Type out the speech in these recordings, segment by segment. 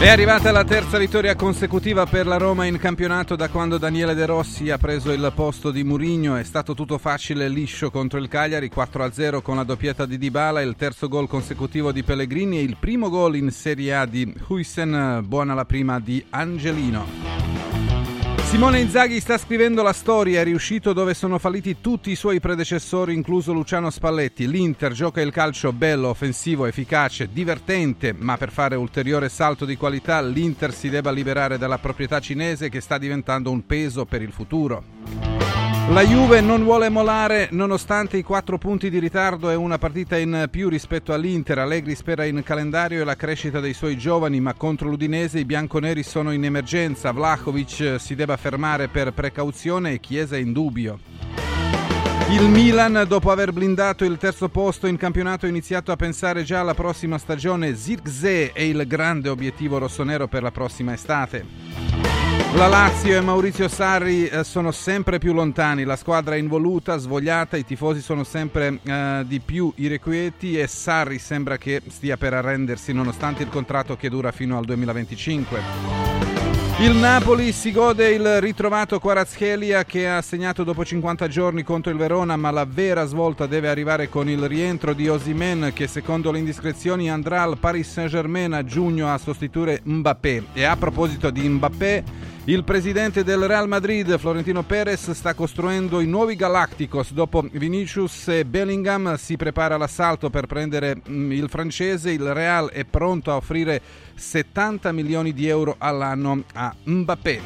È arrivata la terza vittoria consecutiva per la Roma in campionato da quando Daniele De Rossi ha preso il posto di Murigno. È stato tutto facile e liscio contro il Cagliari, 4-0 con la doppietta di Dybala, il terzo gol consecutivo di Pellegrini e il primo gol in Serie A di Huysen, buona la prima di Angelino. Simone Inzaghi sta scrivendo la storia, è riuscito dove sono falliti tutti i suoi predecessori, incluso Luciano Spalletti. L'Inter gioca il calcio bello, offensivo, efficace, divertente, ma per fare ulteriore salto di qualità l'Inter si debba liberare dalla proprietà cinese che sta diventando un peso per il futuro. La Juve non vuole molare nonostante i quattro punti di ritardo e una partita in più rispetto all'Inter. Allegri spera in calendario e la crescita dei suoi giovani, ma contro l'Udinese i bianconeri sono in emergenza. Vlahovic si deve fermare per precauzione e Chiesa in dubbio. Il Milan, dopo aver blindato il terzo posto in campionato, ha iniziato a pensare già alla prossima stagione. Zirkzee è il grande obiettivo rossonero per la prossima estate. La Lazio e Maurizio Sarri eh, sono sempre più lontani, la squadra è involuta, svogliata, i tifosi sono sempre eh, di più irrequieti e Sarri sembra che stia per arrendersi nonostante il contratto che dura fino al 2025. Il Napoli si gode il ritrovato Quarazchelia che ha segnato dopo 50 giorni contro il Verona, ma la vera svolta deve arrivare con il rientro di Osimen che secondo le indiscrezioni andrà al Paris Saint-Germain a giugno a sostituire Mbappé. E a proposito di Mbappé, il presidente del Real Madrid, Florentino Perez, sta costruendo i nuovi Galacticos. Dopo Vinicius e Bellingham si prepara l'assalto per prendere mm, il francese. Il Real è pronto a offrire 70 milioni di euro all'anno a Mbappé.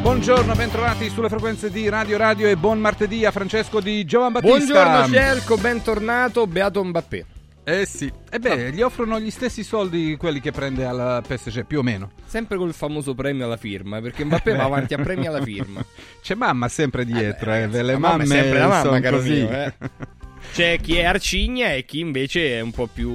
Buongiorno, bentrovati sulle frequenze di Radio Radio e buon martedì a Francesco di Giovan Battista. Buongiorno Cerco, bentornato, beato Mbappé. Eh sì, e beh, gli offrono gli stessi soldi quelli che prende alla PSG, più o meno. Sempre col famoso premio alla firma, perché Mbappé va avanti a premi alla firma. C'è mamma sempre dietro, eh, beh, eh, le mamme sempre la mamma, caro così. Mio, eh. C'è chi è arcigna e chi invece è un po' più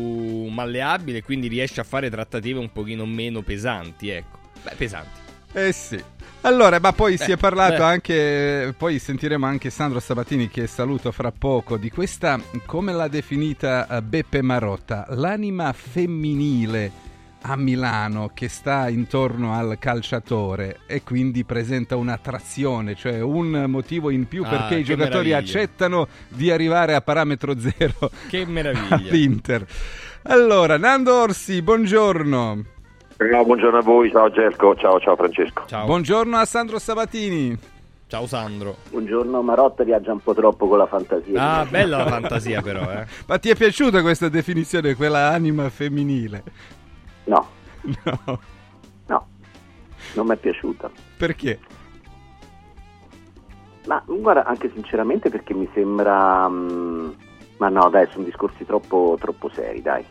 malleabile, quindi riesce a fare trattative un pochino meno pesanti, ecco. Beh, pesanti. Eh sì. Allora, ma poi beh, si è parlato beh. anche, poi sentiremo anche Sandro Sabatini che saluto fra poco, di questa, come l'ha definita eh, Beppe Marotta, l'anima femminile a Milano che sta intorno al calciatore e quindi presenta un'attrazione, cioè un motivo in più ah, perché i giocatori meraviglia. accettano di arrivare a parametro zero. Che meraviglia. All'Inter. Allora, Nando Orsi, buongiorno. No, buongiorno a voi, ciao Gerco, ciao, ciao Francesco. Ciao. Buongiorno a Sandro Sabatini. Ciao Sandro. Buongiorno, Marotta viaggia un po' troppo con la fantasia. Ah, bella la fantasia però, eh. Ma ti è piaciuta questa definizione, quella anima femminile? No. No. No, non mi è piaciuta. Perché? Ma guarda, anche sinceramente perché mi sembra... Um, ma no, dai, sono discorsi troppo, troppo seri, dai.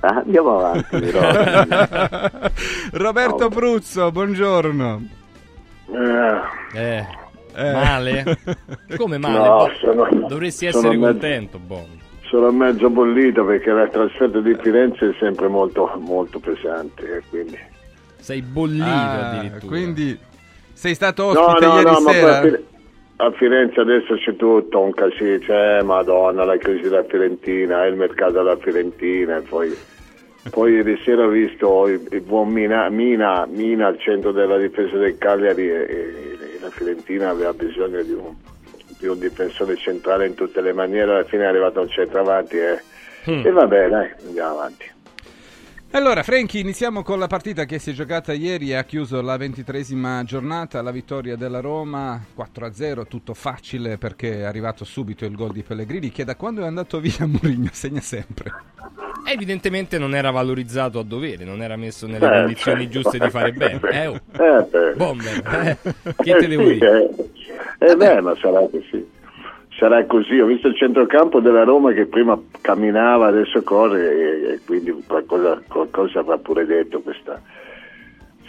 Ah, andiamo avanti. Roberto. Pruzzo, buongiorno. Eh. eh. eh. Male? Come male? No, sono, Dovresti essere mezzo, contento, Bon. Sono mezzo bollito perché la trasferta di Firenze è sempre molto, molto pesante. Quindi. Sei bollito ah, addirittura. Quindi sei stato ospite no, no, ieri no, sera? A Firenze adesso c'è tutto un casino, c'è Madonna, la crisi della Fiorentina, il mercato della Fiorentina poi, poi ieri sera ho visto il, il buon Mina, Mina, Mina, al centro della difesa del Cagliari e, e la Fiorentina aveva bisogno di un, di un, difensore centrale in tutte le maniere, alla fine è arrivato un centravanti e, mm. e va bene, dai, andiamo avanti. Allora, Franchi, iniziamo con la partita che si è giocata ieri e ha chiuso la ventitresima giornata, la vittoria della Roma 4-0, tutto facile perché è arrivato subito il gol di Pellegrini che da quando è andato via Mourinho segna sempre. Evidentemente non era valorizzato a dovere, non era messo nelle eh, condizioni certo. giuste di fare bene. Eh, oh. eh, Bomber, eh. che te devo dire? Eh, beh, ma sarà così sarà così. Ho visto il centrocampo della Roma che prima camminava, adesso corre e, e quindi qualcosa, qualcosa avrà pure detto questa.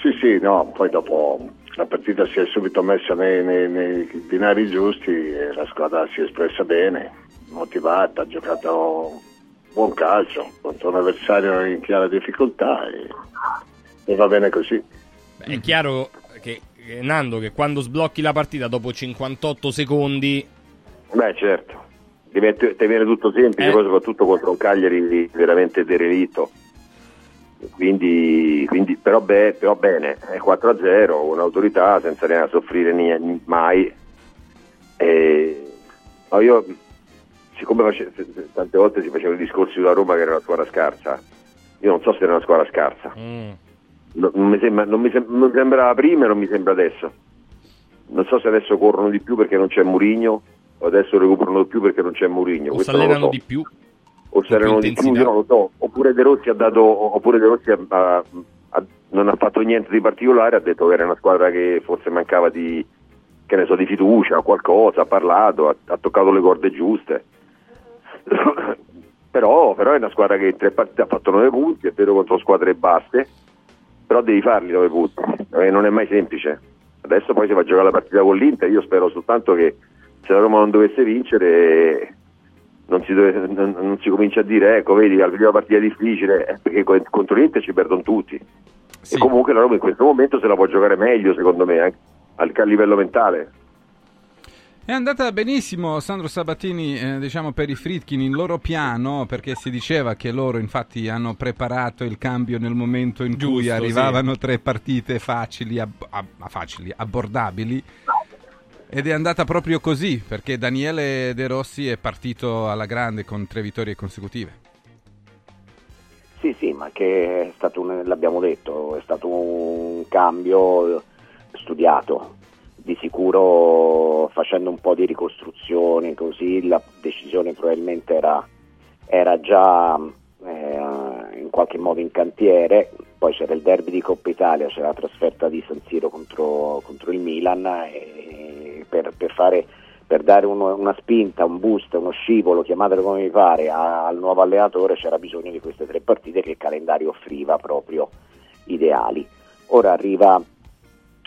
Sì, sì, no, poi dopo la partita si è subito messa nei, nei, nei binari giusti e la squadra si è espressa bene, motivata, ha giocato buon calcio contro un avversario in chiara difficoltà e, e va bene così. È chiaro che Nando che quando sblocchi la partita dopo 58 secondi Beh, certo. Ti, viene tutto semplice, eh. poi soprattutto contro un Cagliari veramente derelito. quindi, quindi però, be, però, bene, è 4-0, un'autorità senza neanche soffrire niente, mai. E, no, io, siccome face, tante volte si facevano i discorsi sulla Roma che era una squadra scarsa, io non so se era una squadra scarsa. Mm. No, non, mi sembra, non, mi sembra, non sembrava prima e non mi sembra adesso. Non so se adesso corrono di più perché non c'è Murigno adesso recuperano di più perché non c'è Murigno. O si allenano so. di più o c'erano di più, io non lo so, oppure De Rossi ha dato, oppure De Rossi ha, ha, non ha fatto niente di particolare, ha detto che era una squadra che forse mancava di, che ne so, di fiducia o qualcosa, ha parlato, ha, ha toccato le corde giuste. però, però, è una squadra che in tre partite ha fatto 9 punti, è vero contro squadre basse, però devi farli 9 punti, non è mai semplice. Adesso poi si va a giocare la partita con l'Inter, io spero soltanto che se la Roma non dovesse vincere non si, deve, non, non si, comincia a dire ecco vedi la prima partita difficile eh, perché contro l'Inter ci perdono tutti sì. e comunque la Roma in questo momento se la può giocare meglio secondo me anche a livello mentale è andata benissimo Sandro Sabatini eh, diciamo per i Fritkin in loro piano perché si diceva che loro infatti hanno preparato il cambio nel momento in Giusto, cui arrivavano sì. tre partite facili, ab- ab- facili abbordabili ed è andata proprio così, perché Daniele De Rossi è partito alla grande con tre vittorie consecutive. Sì, sì, ma che è stato un, l'abbiamo detto, è stato un cambio studiato, di sicuro facendo un po' di ricostruzione, così la decisione probabilmente era, era già eh, in qualche modo in cantiere, poi c'era il derby di Coppa Italia, c'era la trasferta di San Siro contro, contro il Milan e per, per, fare, per dare uno, una spinta, un boost, uno scivolo, chiamatelo come mi pare, a, al nuovo allenatore c'era bisogno di queste tre partite che il calendario offriva proprio ideali. Ora arriva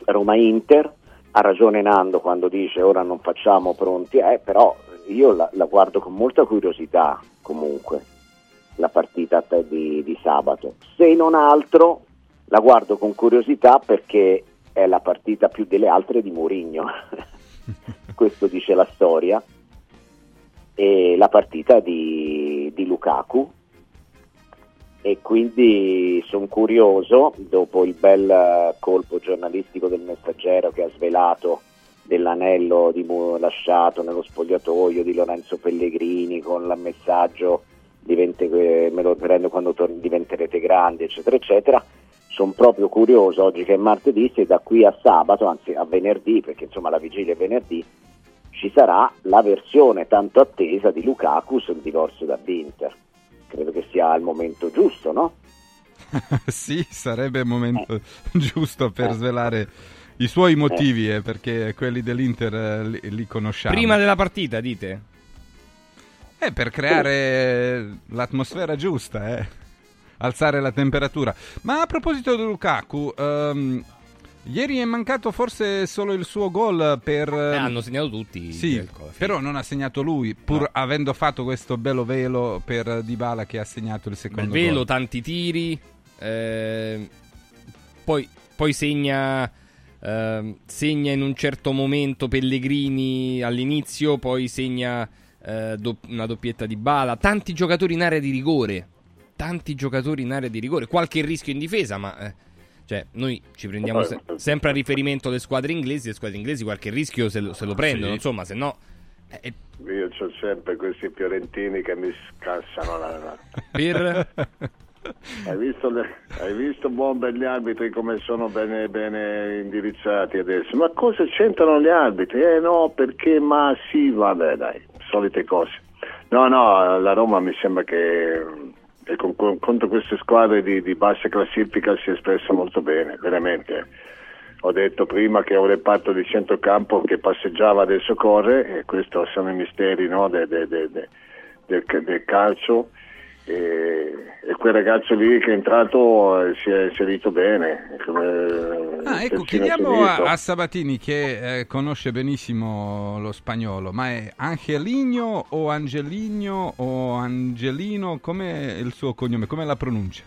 Roma-Inter, ha ragione Nando quando dice ora non facciamo pronti, eh, però io la, la, guardo con molta curiosità comunque la partita di, di sabato. Se non altro la guardo con curiosità perché è la partita più delle altre di Mourinho. questo dice la storia, e la partita di, di Lukaku. E quindi sono curioso, dopo il bel colpo giornalistico del messaggero che ha svelato dell'anello di, lasciato nello spogliatoio di Lorenzo Pellegrini con il messaggio diventi, me lo prendo quando torni, diventerete grandi eccetera eccetera sono proprio curioso oggi che è martedì se da qui a sabato, anzi a venerdì, perché insomma la vigilia è venerdì, ci sarà la versione tanto attesa di Lukaku sul divorzio da Binter. Credo che sia il momento giusto, no? sì, sarebbe il momento eh. giusto per eh. svelare i suoi motivi, eh. perché quelli dell'Inter eh, li, li, conosciamo. Prima della partita, dite? Eh, per creare l'atmosfera giusta, eh alzare la temperatura. Ma a proposito di Lukaku, um, Ieri è mancato forse solo il suo gol per... Eh, hanno segnato tutti. Sì, però non ha segnato lui, pur no. avendo fatto questo bello velo per Dybala che ha segnato il secondo Bel velo, gol. tanti tiri, eh, poi, poi segna, eh, segna in un certo momento Pellegrini all'inizio, poi segna eh, do, una doppietta di Bala, tanti giocatori in area di rigore tanti giocatori in area di rigore, qualche rischio in difesa, ma eh, cioè, noi ci prendiamo se- sempre a riferimento le squadre inglesi, le squadre inglesi qualche rischio se lo, se lo prendono, sì. insomma, se no... Eh, Io ho sempre questi fiorentini che mi scassano la... Per... Hai visto, le, hai visto bombe gli arbitri come sono bene, bene, indirizzati adesso? Ma cosa c'entrano gli arbitri? Eh no, perché ma sì, vabbè dai, solite cose. No, no, la Roma mi sembra che con, con, contro queste squadre di, di, bassa classifica si è espressa molto bene, veramente. Ho detto prima che ho un reparto di centrocampo che passeggiava, adesso corre, e questi sono i misteri no, de, de, de, del calcio e, e, quel ragazzo lì che è entrato eh, si è inserito bene. Come, ah, ecco, chiediamo a, a, Sabatini che eh, conosce benissimo lo spagnolo, ma è Angelino o Angelino o Angelino? Com'è il suo cognome? Come la pronuncia?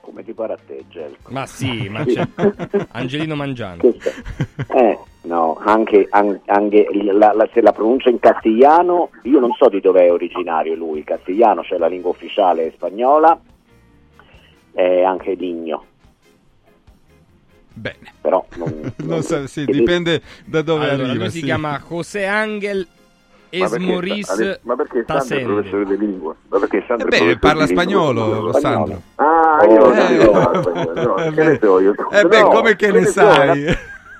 Come ti pare a te, Gelco? Ma sì, ma c'è Angelino Mangiano. Eh, No, anche, anche la, la, se la pronuncia in castigliano, io non so di dove è originario lui, castigliano, cioè la lingua ufficiale spagnola, e anche Ligno. Bene. Però non, non so, sì, dipende da dove allora, arriva. Lui si sì. chiama José Angel perché- Esmoris ma perché Sandro è professore di lingua? Ma perché Eh Sandro è beh, parla spagnolo, Sandro. Ah, io non Eh, so parlare spagnolo, no, eh beh, io? eh beh, No, come che ne sai?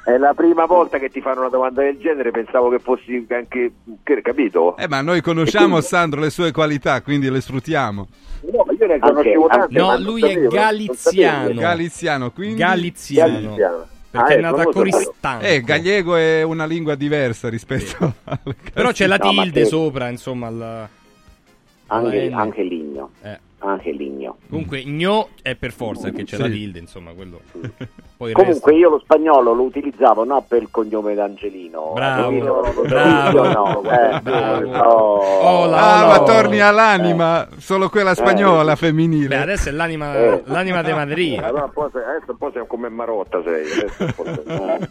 È la, prima volta che ti fanno una domanda del genere, pensavo che fossi anche, che, capito? Eh, ma noi conosciamo quindi- Sandro le sue qualità, quindi le sfruttiamo. No, ma io ne conoscevo tante. No, lui è sapevo, galiziano. Galiziano, quindi... Galiziano. Galiziano. Perché Ah, è eh, nato non a. Coristanco. Eh, gallego è una lingua diversa rispetto alle Però c'è la No, tilde che- sopra, insomma. alla- Anche, N. anche Ligno. eh. Anche Ligno. Comunque, gno è per forza perché c'è Sì. la tilde, insomma, quello. Poi Comunque resto- io lo spagnolo lo utilizzavo non per il cognome d'Angelino. Bravo, Angelino, bravo, no, eh, bravo. oh. Hola, Ah, no. ma torni all'anima, solo quella spagnola Eh. femminile. Beh, adesso è l'anima, Eh. l'anima di Madrid. Allora, sei- adesso un po' sei come Marotta sei. Adesso un po' sei-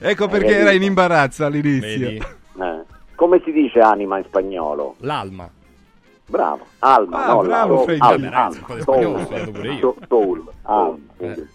ecco perché era in imbarazzo all'inizio. Vedi? Eh. Come si dice anima in spagnolo? L'alma. Bravo, alma, Ah, no, bravo, alma, alma, po' di spagnolo ho studiato pure io. So- Soul. alma. Eh.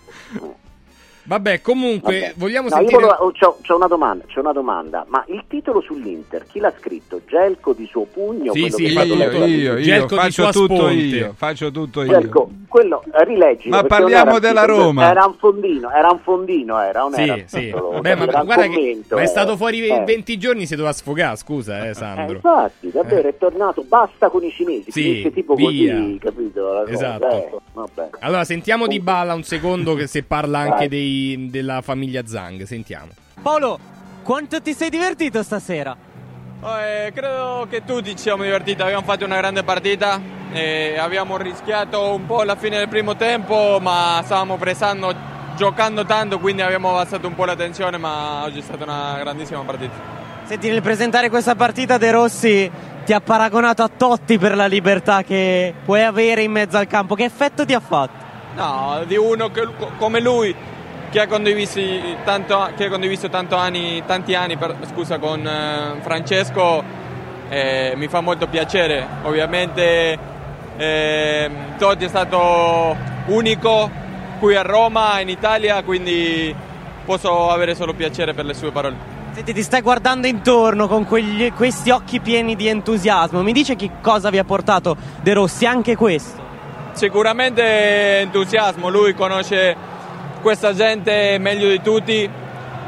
Vabbè, comunque, Vabbè. vogliamo No, sentire... volevo- oh, c'ho, c'ho una domanda, c'è una domanda, ma il titolo sull'Inter, chi l'ha scritto? Gelco di suo pugno? Sì, quello sì, che Io, io, io, Gelco faccio tutto sponte. io, faccio tutto io. Gelco, quello, eh, rileggi. Ma parliamo era della Roma. Era un fondino, era un fondino, era, non era Sì, un sì. titolo, Beh, ma era guarda che commento, ma è eh. stato fuori Eh. 20 giorni, si doveva sfogare, scusa, eh, Eh, Sandro. infatti, davvero, è tornato, basta con i cinesi, Sì, tipo via. così, capito? Esatto. eh. Allora, sentiamo di Bala un secondo che se parla anche Vai. Dei- della famiglia Zang, sentiamo. Paolo, quanto ti sei divertito stasera? Eh, credo che tutti ci siamo divertiti, abbiamo fatto una grande partita, eh, abbiamo rischiato un po' alla fine del primo tempo, ma stavamo pressando, giocando tanto, quindi abbiamo abbassato un po' la tensione, ma oggi è stata una grandissima partita. Senti, nel presentare questa partita De Rossi ti ha paragonato a Totti per la libertà che puoi avere in mezzo al campo. Che effetto ti ha fatto? No, di uno che- come lui che ha condiviso tanto, che ha condiviso tanto anni, tanti anni per- scusa, con eh, Francesco eh, mi fa molto piacere. Ovviamente eh, Totti è stato unico qui a Roma, in Italia, quindi posso avere solo piacere per le sue parole. Senti, ti stai guardando intorno con quegli- questi occhi pieni di entusiasmo. Mi dice che cosa vi ha portato De Rossi anche questo? Sicuramente entusiasmo, lui conosce questa gente meglio di tutti,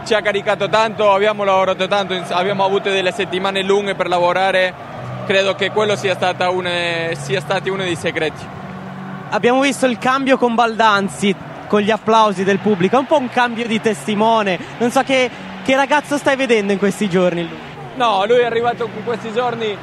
ci ha caricato tanto, abbiamo lavorato tanto, abbiamo avuto delle settimane lunghe per lavorare, credo che quello sia, une- sia stati uno dei segreti. Abbiamo visto il cambio con Baldanzi, con gli applausi del pubblico. È un po' un cambio di testimone. Non so che, che ragazzo stai vedendo in questi giorni. No, lui è arrivato in questi giorni,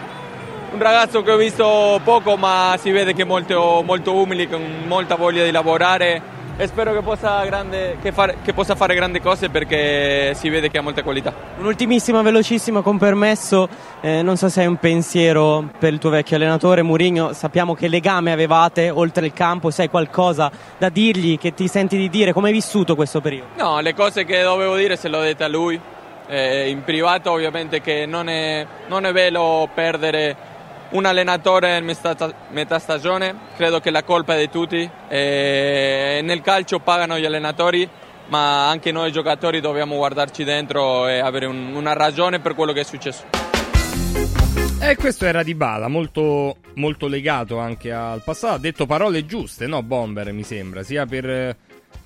un ragazzo che ho visto poco ma si vede che è molto, molto umile, con molta voglia di lavorare spero che possa, grande- che fare, che possa fare grandi cose perché si vede che ha molta qualità. Un'ultimissima, velocissima con permesso. Eh, non so se hai un pensiero per il tuo vecchio allenatore Murigno. Sappiamo che legame avevate oltre il campo. Se hai qualcosa da dirgli, che ti senti di dire, come hai vissuto questo periodo? No, le cose che dovevo dire se le ho dette a lui. Eh, in privato ovviamente che non è, non è bello perdere un allenatore in metà, stagione, credo che la colpa è di tutti. Eh, nel calcio pagano gli allenatori, ma anche noi giocatori dobbiamo guardarci dentro e avere un- una ragione per quello che è successo. E questo era di Bala, molto, molto legato anche al passato. Ha detto parole giuste, no, Bomber, mi sembra, sia per,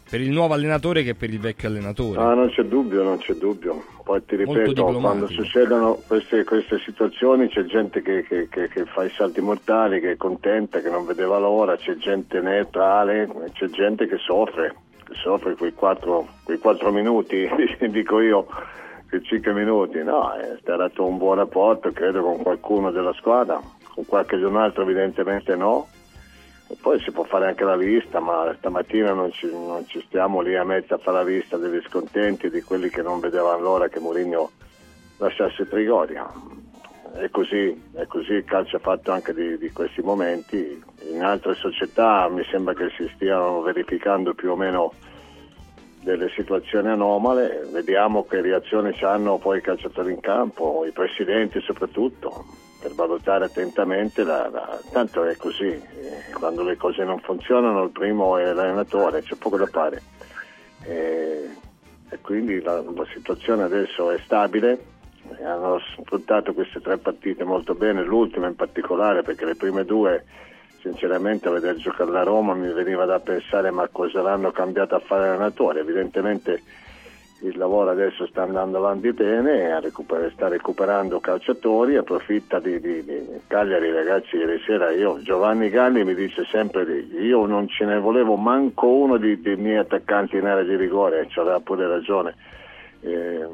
per il nuovo allenatore che per il vecchio allenatore. Ah, non c'è dubbio, non c'è dubbio. Poi ti ripeto, quando succedono queste, queste situazioni c'è gente che, che- che- che fa i salti mortali, che è contenta, che non vedeva l'ora, c'è gente neutrale, c'è gente che soffre, che soffre quei quattro, quei quattro minuti, dico io, quei cinque minuti. No, è stato un buon rapporto, credo, con qualcuno della squadra, con qualche altro evidentemente no. E poi si può fare anche la vista, ma stamattina non ci, non ci stiamo lì a mezzo a fare la vista degli scontenti, di quelli che non vedevano l'ora che Mourinho lasciasse Trigoria. È così, è così, il calcio è fatto anche di, di questi momenti. In altre società mi sembra che si stiano verificando più o meno delle situazioni anomale, vediamo che reazioni hanno poi i calciatori in campo, i presidenti soprattutto. Per valutare attentamente, la, la, tanto è così, eh, quando le cose non funzionano il primo è l'allenatore, c'è poco da fare. Eh, e quindi la, la situazione adesso è stabile, hanno sfruttato queste tre partite molto bene, l'ultima in particolare perché le prime due sinceramente a vedere giocare la Roma mi veniva da pensare ma cosa l'hanno cambiato a fare l'allenatore, evidentemente il lavoro adesso sta andando avanti bene, recuper- sta recuperando calciatori, approfitta di, di, di, Cagliari ragazzi ieri sera io, Giovanni Galli mi dice sempre io non ce ne volevo manco uno dei miei attaccanti in area di rigore, ci aveva pure ragione. Eh,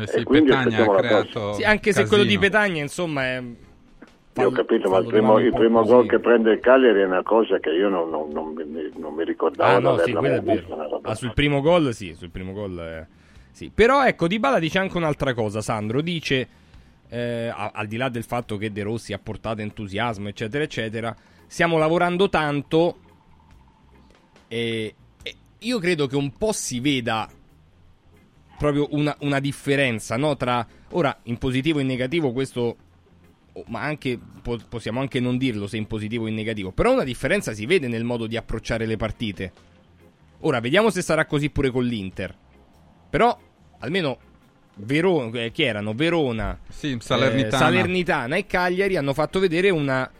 eh sì, Petagna ha creato sì, anche se quello di Petagna insomma è io ho capito, ma il primo, il primo gol che prende il Cagliari è una cosa che io non, non, non, non mi ricordavo. Ah, no, sì, ah, sul primo gol, sì, sul primo gol, eh, sì. Però ecco, Di Bala dice anche un'altra cosa, Sandro. Dice, eh, al di là del fatto che De Rossi ha portato entusiasmo, eccetera, eccetera, stiamo lavorando tanto e, e io credo che un po' si veda proprio una, una differenza, no? Tra, ora, in positivo e in negativo questo ma anche possiamo anche non dirlo se in positivo o in negativo, però una differenza si vede nel modo di approcciare le partite. Ora vediamo se sarà così pure con l'Inter. Però almeno Verona, eh, chi erano? Verona, sì, Salernitana. Eh, Salernitana. e Cagliari hanno fatto vedere una,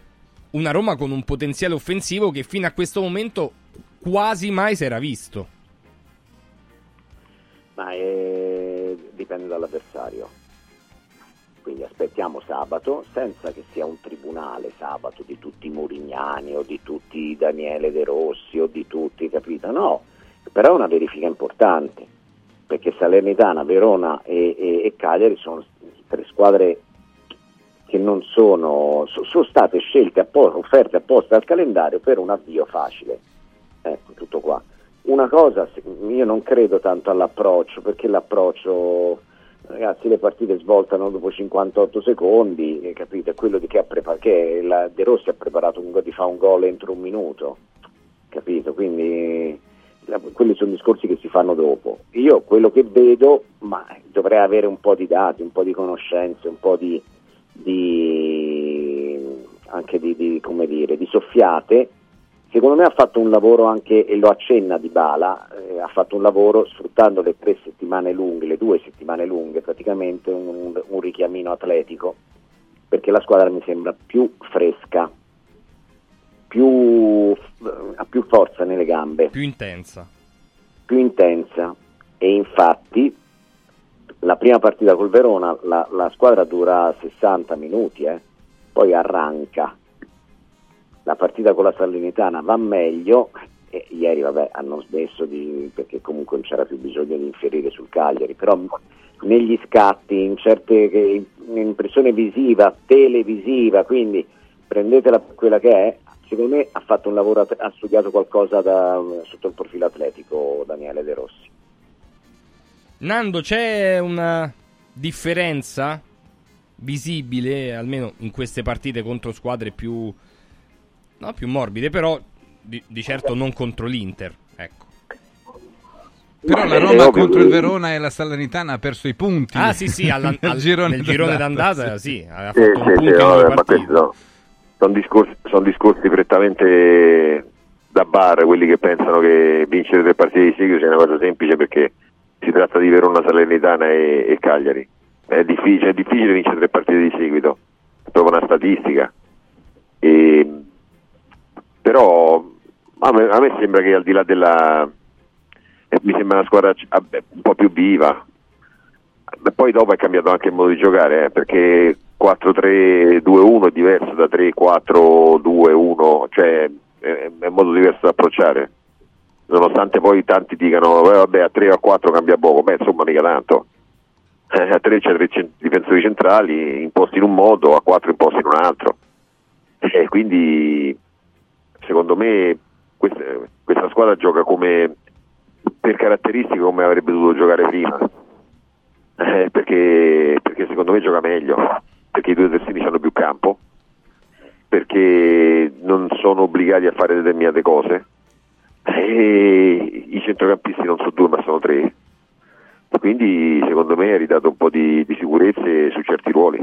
una Roma con un potenziale offensivo che fino a questo momento quasi mai si era visto. Ma è... dipende dall'avversario quindi aspettiamo sabato senza che sia un tribunale sabato di tutti i Murignani o di tutti Daniele De Rossi o di tutti, capito? No, però è una verifica importante perché Salernitana, Verona e, e, e Cagliari sono tre squadre che non sono, sono state scelte, apposta, offerte apposta al calendario per un avvio facile. Ecco, tutto qua. Una cosa, io non credo tanto all'approccio, perché l'approccio ragazzi le partite svoltano dopo 58 secondi, eh, capite? Quello di che, ha prepar- che la De Rossi ha preparato un, di fare un gol entro un minuto, capito? Quindi la, quelli sono discorsi che si fanno dopo. Io quello che vedo, ma dovrei avere un po' di dati, un po' di conoscenze, un po' di, di anche di, di, dire, di soffiate Secondo me ha fatto un lavoro anche, e lo accenna Di Bala, eh, ha fatto un lavoro sfruttando le tre settimane lunghe, le due settimane lunghe, praticamente un, un richiamino atletico, perché la squadra mi sembra più fresca, più, ha più forza nelle gambe. Più intensa. Più intensa. E infatti la prima partita col Verona la, la squadra dura 60 minuti, eh, poi arranca la partita con la Salernitana va meglio e ieri vabbè, hanno smesso di, perché comunque non c'era più bisogno di inferire sul Cagliari, però negli scatti, in certe impressione visiva, televisiva, quindi prendetela per quella che è, secondo me ha fatto un lavoro, ha studiato qualcosa da, sotto il profilo atletico Daniele De Rossi. Nando, c'è una differenza visibile, almeno in queste partite contro squadre più no, più morbide, però di, di certo non contro l'Inter. Ecco. Però la Roma contro il Verona e la Salernitana ha perso i punti. Ah, sì, sì, alla, al, girone, nel girone d'andata, sì. sì, ha fatto sì, un sì, punto sì, vabbè, no, sono, discorsi, sono discorsi prettamente da bar, quelli che pensano che vincere tre partite di seguito sia una cosa semplice perché si tratta di Verona, Salernitana e, e Cagliari. È difficile, è difficile vincere tre partite di seguito, è proprio una statistica. E, però a me, a me sembra che al di là della eh, mi sembra una squadra un po' più viva. Poi dopo è cambiato anche il modo di giocare eh, perché 4-3-2-1 è diverso da 3-4-2-1 cioè è, è un modo diverso da approcciare. Nonostante poi tanti dicano eh, vabbè a 3 o a 4 cambia poco. Beh insomma mica tanto. Eh, a 3 c'è tre difensori centrali imposti in un modo a 4 imposti in un altro. E quindi secondo me questa, questa squadra gioca come per caratteristiche come avrebbe dovuto giocare prima. Eh, perché, perché, secondo me gioca meglio perché i due terzini hanno più campo perché non sono obbligati a fare determinate cose. E i centrocampisti non sono due ma sono tre. Quindi secondo me ha ridato un po' di, di sicurezze su certi ruoli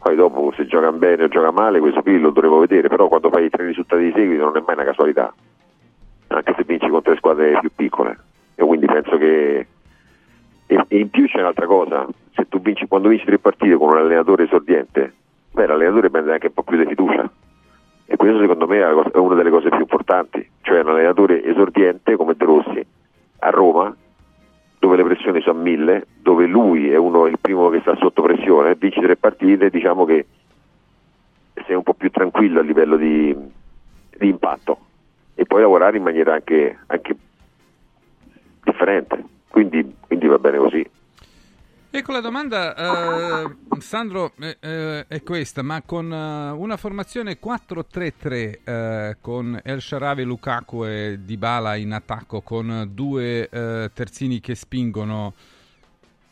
Poi dopo se gioca bene o gioca male, questo qui lo dovremo vedere, però quando fai tre risultati di seguito non è mai una casualità, anche se vinci contro le squadre più piccole. E quindi penso che... E in più c'è un'altra cosa, se tu vinci, quando vinci tre partite con un allenatore esordiente, beh l'allenatore prende anche un po' più di fiducia. E questo secondo me è una delle cose più importanti, cioè un allenatore esordiente come De Rossi a Roma dove le pressioni sono mille, dove lui è uno il primo che sta sotto pressione, vinci tre partite, diciamo che sei un po' più tranquillo a livello di, di impatto e puoi lavorare in maniera anche, anche differente, quindi, quindi va bene così. Ecco la domanda, eh, Sandro, eh, eh, è questa, ma con uh, una formazione 4-3-3 eh, con El Sharawi, Lukaku e Dybala in attacco con due eh, terzini che spingono,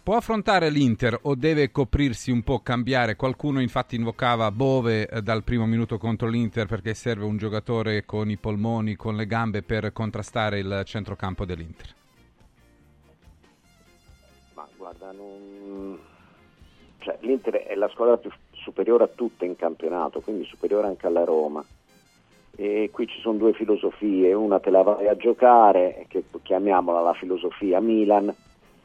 può affrontare l'Inter o deve coprirsi un po', cambiare? Qualcuno infatti invocava Bove eh, dal primo minuto contro l'Inter perché serve un giocatore con i polmoni, con le gambe per contrastare il centrocampo dell'Inter. Guarda, non... cioè, l'Inter è la squadra più superiore a tutte in campionato, quindi superiore anche alla Roma. E qui ci sono due filosofie, una te la vai a giocare, che chiamiamola la filosofia Milan,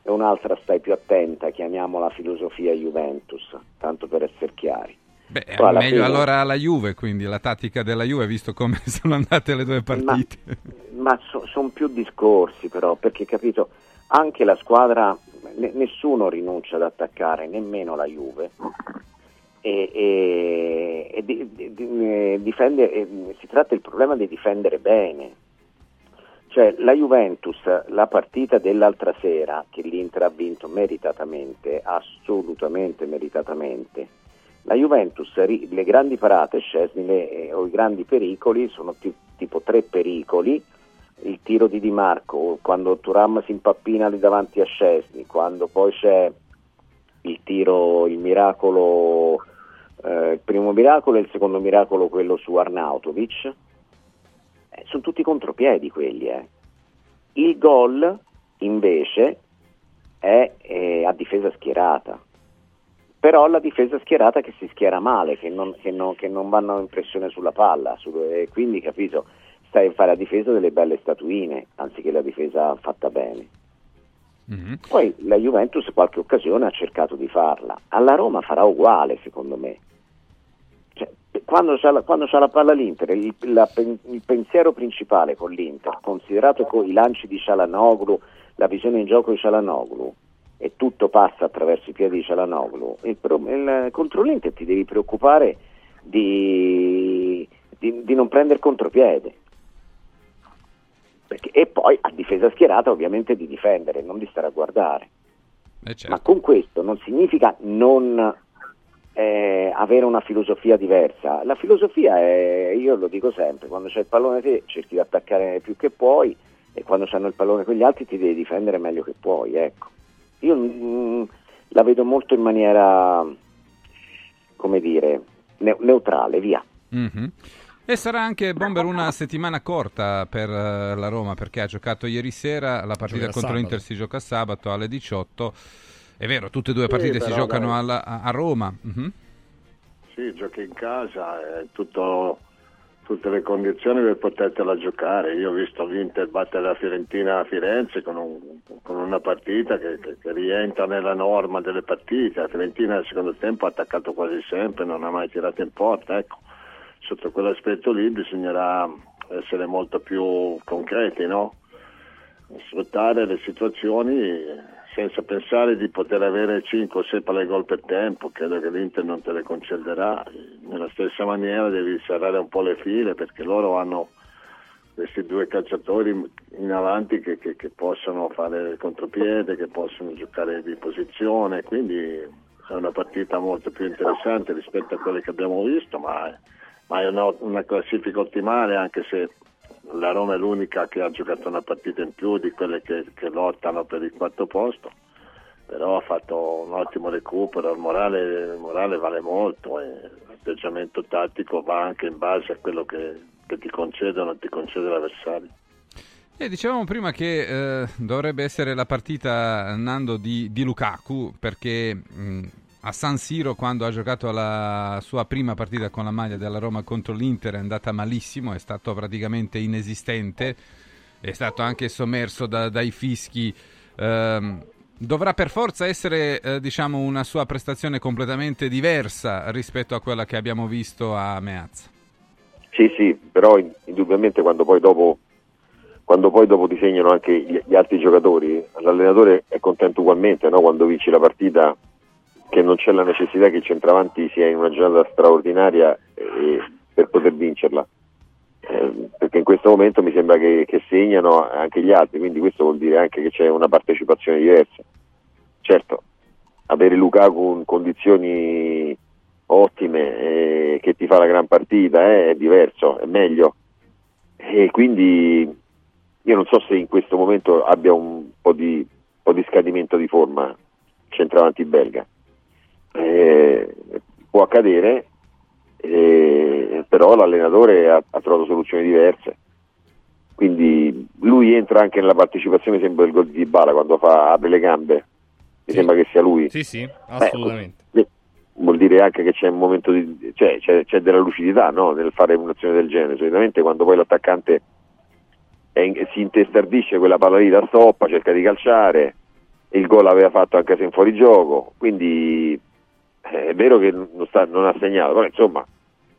e un'altra stai più attenta, chiamiamola filosofia Juventus, tanto per essere chiari. Beh, è meglio fine... allora la Juve, quindi la tattica della Juve, visto come sono andate le due partite. Ma, ma so, sono più discorsi però, perché capito, anche la squadra nessuno rinuncia ad attaccare, nemmeno la Juve. E, e, e di, di, di, difende, si tratta del problema di difendere bene. Cioè, la Juventus, la partita dell'altra sera, che l'Inter ha vinto meritatamente, assolutamente meritatamente, la Juventus, le grandi parate, Scesni, eh, o i grandi pericoli, sono t- tipo tre pericoli, il tiro di Di Marco, quando Turam si impappina lì davanti a Scesni, quando poi c'è il tiro, il miracolo, eh, il primo miracolo e il secondo miracolo quello su Arnautovic, eh, sono tutti contropiedi quelli. Eh. Il gol invece è, è a difesa schierata, però la difesa schierata che si schiera male, che non, che non, che non vanno in pressione sulla palla, su, quindi capito stai a fare la difesa delle belle statuine anziché la difesa fatta bene. Mm-hmm. Poi la Juventus qualche occasione ha cercato di farla, alla Roma farà uguale secondo me. Cioè, quando, c'ha la, quando c'ha la palla l'Inter, il, la, il, pensiero principale con l'Inter, considerato i lanci di Cialanoglu, la visione in gioco di Cialanoglu, e tutto passa attraverso i piedi di Cialanoglu, il, il, contro l'Inter ti devi preoccupare di, di, di non prendere contropiede. Perché, e poi a difesa schierata ovviamente di difendere, non di stare a guardare. Eh certo. Ma con questo non significa non eh, avere una filosofia diversa. La filosofia è, io lo dico sempre, quando c'è il pallone te cerchi di attaccare più che puoi e quando c'hanno il pallone con gli altri ti devi difendere meglio che puoi. Ecco. Io mh, mm, la vedo molto in maniera, come dire, ne- neutrale, via. Mm-hmm. E sarà anche Bomber una settimana corta per uh, la Roma perché ha giocato ieri sera, la partita contro sabato. l'Inter si gioca sabato alle 18. È vero, tutte e due le partite sì, si giocano alla, a, Roma. Uh-huh. Sì, giochi in casa, è tutto, tutte le condizioni per potertela giocare. Io ho visto l'Inter battere la Fiorentina a Firenze con, un, con una partita che, che, che, rientra nella norma delle partite. La Fiorentina nel secondo tempo ha attaccato quasi sempre, non ha mai tirato in porta. Ecco sotto quell'aspetto lì bisognerà essere molto più concreti, no? sfruttare le situazioni senza pensare di poter avere 5 o 6 palle gol per tempo, credo che l'Inter non te le concederà. Nella stessa maniera devi serrare un po' le file perché loro hanno questi due calciatori in avanti che, che, che possono fare il contropiede, che possono giocare di posizione, quindi è una partita molto più interessante rispetto a quelle che abbiamo visto, ma ma è una, una classifica ottimale anche se la Roma è l'unica che ha giocato una partita in più di quelle che, che lottano per il quarto posto però ha fatto un ottimo recupero, il morale, il morale vale molto e l'atteggiamento tattico va anche in base a quello che, che ti concedono o ti concede l'avversario. E dicevamo prima che eh, dovrebbe essere la partita Nando di, di Lukaku perché mh, a San Siro quando ha giocato la sua prima partita con la maglia della Roma contro l'Inter è andata malissimo, è stato praticamente inesistente, è stato anche sommerso da, dai fischi. Ehm, dovrà per forza essere eh, diciamo una sua prestazione completamente diversa rispetto a quella che abbiamo visto a Meazza. Sì, sì, però indubbiamente quando poi dopo quando poi dopo ti segnano anche gli altri giocatori, l'allenatore è contento ugualmente no? quando vinci la partita che non c'è la necessità che il centravanti sia in una giornata straordinaria eh, per poter vincerla. Eh, perché in questo momento mi sembra che, che, segnano anche gli altri, quindi questo vuol dire anche che c'è una partecipazione diversa. Certo, avere Lukaku in condizioni ottime eh, che ti fa la gran partita eh, è diverso, è meglio. E quindi io non so se in questo momento abbia un po' di, po di scadimento di forma centravanti belga eh, può accadere, eh, però l'allenatore ha, ha, trovato soluzioni diverse. Quindi lui entra anche nella partecipazione, sembra il gol di Bala quando fa, apre le gambe, mi sì. sembra che sia lui. Sì, sì, assolutamente. Beh, vuol dire anche che c'è un momento di, cioè, c'è, c'è, della lucidità no? nel fare un'azione del genere. Solitamente quando poi l'attaccante è, si intestardisce quella palla lì da stoppa, cerca di calciare, il gol l'aveva fatto anche se in fuorigioco, quindi è vero che non, sta, non, ha segnato, però insomma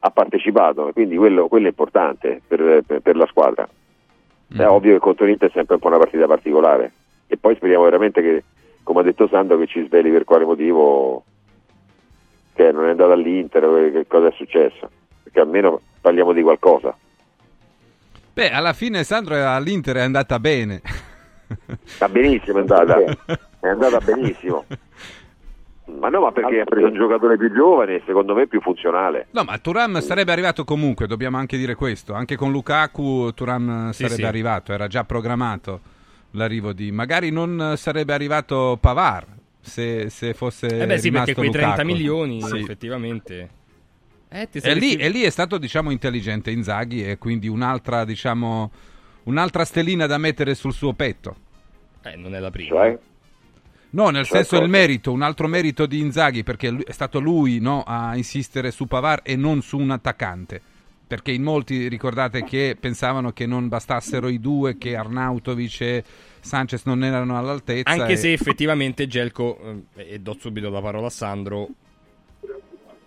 ha partecipato, quindi quello, quello è importante per, per, per la squadra. Mm. È ovvio che contro l'Inter è sempre un po' una partita particolare e poi speriamo veramente che, come ha detto Sandro, che ci sveli per quale motivo che non è andato all'Inter, che cosa è successo, perché almeno parliamo di qualcosa. Beh, alla fine Sandro all'Inter è andata bene. Va benissimo, è andata, è andata benissimo. Ma no, ma perché ha preso un giocatore più giovane e secondo me più funzionale. No, ma Turam sarebbe arrivato comunque, dobbiamo anche dire questo. Anche con Lukaku Turam sarebbe sì, arrivato, era già programmato l'arrivo di... Magari non sarebbe arrivato Pavar se, se fosse... Eh beh sì, perché quei 30 milioni sì. effettivamente... Eh, e, lì, e, lì, è stato diciamo intelligente Inzaghi e quindi un'altra, diciamo, un'altra stellina da mettere sul suo petto. Eh, non è la prima. Cioè? No, nel cioè senso il merito, un altro merito di Inzaghi, perché è stato lui no, a insistere su Pavar e non su un attaccante. Perché in molti ricordate che pensavano che non bastassero i due, che Arnautovic e Sanchez non erano all'altezza. Anche e... se effettivamente Gelco, eh, e do subito la parola a Sandro,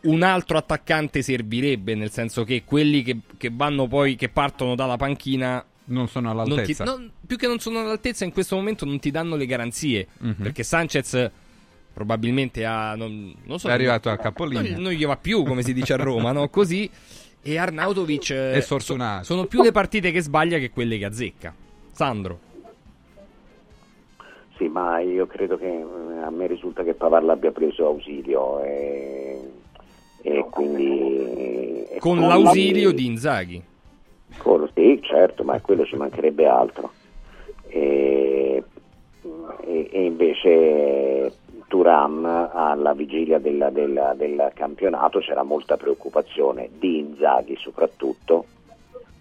un altro attaccante servirebbe, nel senso che quelli che, che vanno poi, che partono dalla panchina non sono all'altezza. Non ti, non, più che non sono all'altezza, in questo momento non ti danno le garanzie. Mm-hmm. Perché Sanchez probabilmente ha. Non, non so, è arrivato a capolinea. Non, non, gli va più, come si dice a Roma, no? Così. E Arnautovic. È sfortunato. So, sono più le partite che sbaglia che quelle che azzecca. Sandro. Sì, ma io credo che a me risulta che Pavar l'abbia preso ausilio e, e quindi... Con, con l'ausilio la... di Inzaghi. Con, sì, certo, ma quello ci mancherebbe altro. E, e, e invece Turam alla vigilia della, della, del campionato c'era molta preoccupazione di Inzaghi soprattutto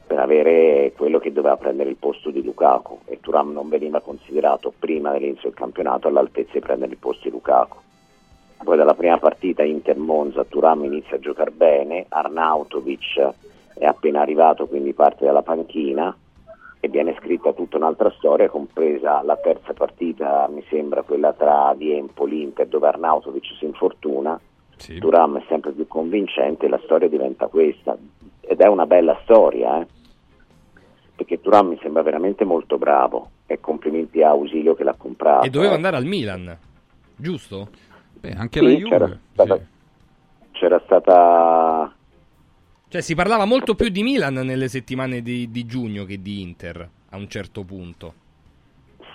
per avere quello che doveva prendere il posto di Lukaku e Turam non veniva considerato prima dell'inizio del campionato all'altezza di prendere il posto di Lukaku. Poi dalla prima partita Inter-Monza Turam inizia a giocare bene, Arnautovic è appena arrivato, quindi parte dalla panchina e viene scritta tutta un'altra storia, compresa la terza partita, mi sembra quella tra di Empoli Inter, dove Arnautovic si infortuna, sì. Duram è sempre più convincente e la storia diventa questa. Ed è una bella storia, eh? perché Turam mi sembra veramente molto bravo e complimenti a Ausilio che l'ha comprato. E doveva andare al Milan, giusto? Beh, anche sì, la Juve. C'era stata, sì. c'era stata cioè, si parlava molto più di Milan nelle settimane di, di giugno che di Inter a un certo punto.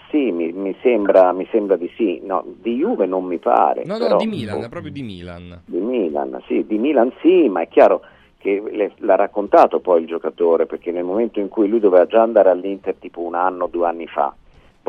Sì, mi, mi, sembra, mi, sembra, di sì. No, di Juve non mi pare. No, però, no, di Milan, oh, proprio di Milan. Di Milan, sì, di Milan sì, ma è chiaro che le, l'ha raccontato poi il giocatore, perché nel momento in cui lui doveva già andare all'Inter tipo un anno, due anni fa,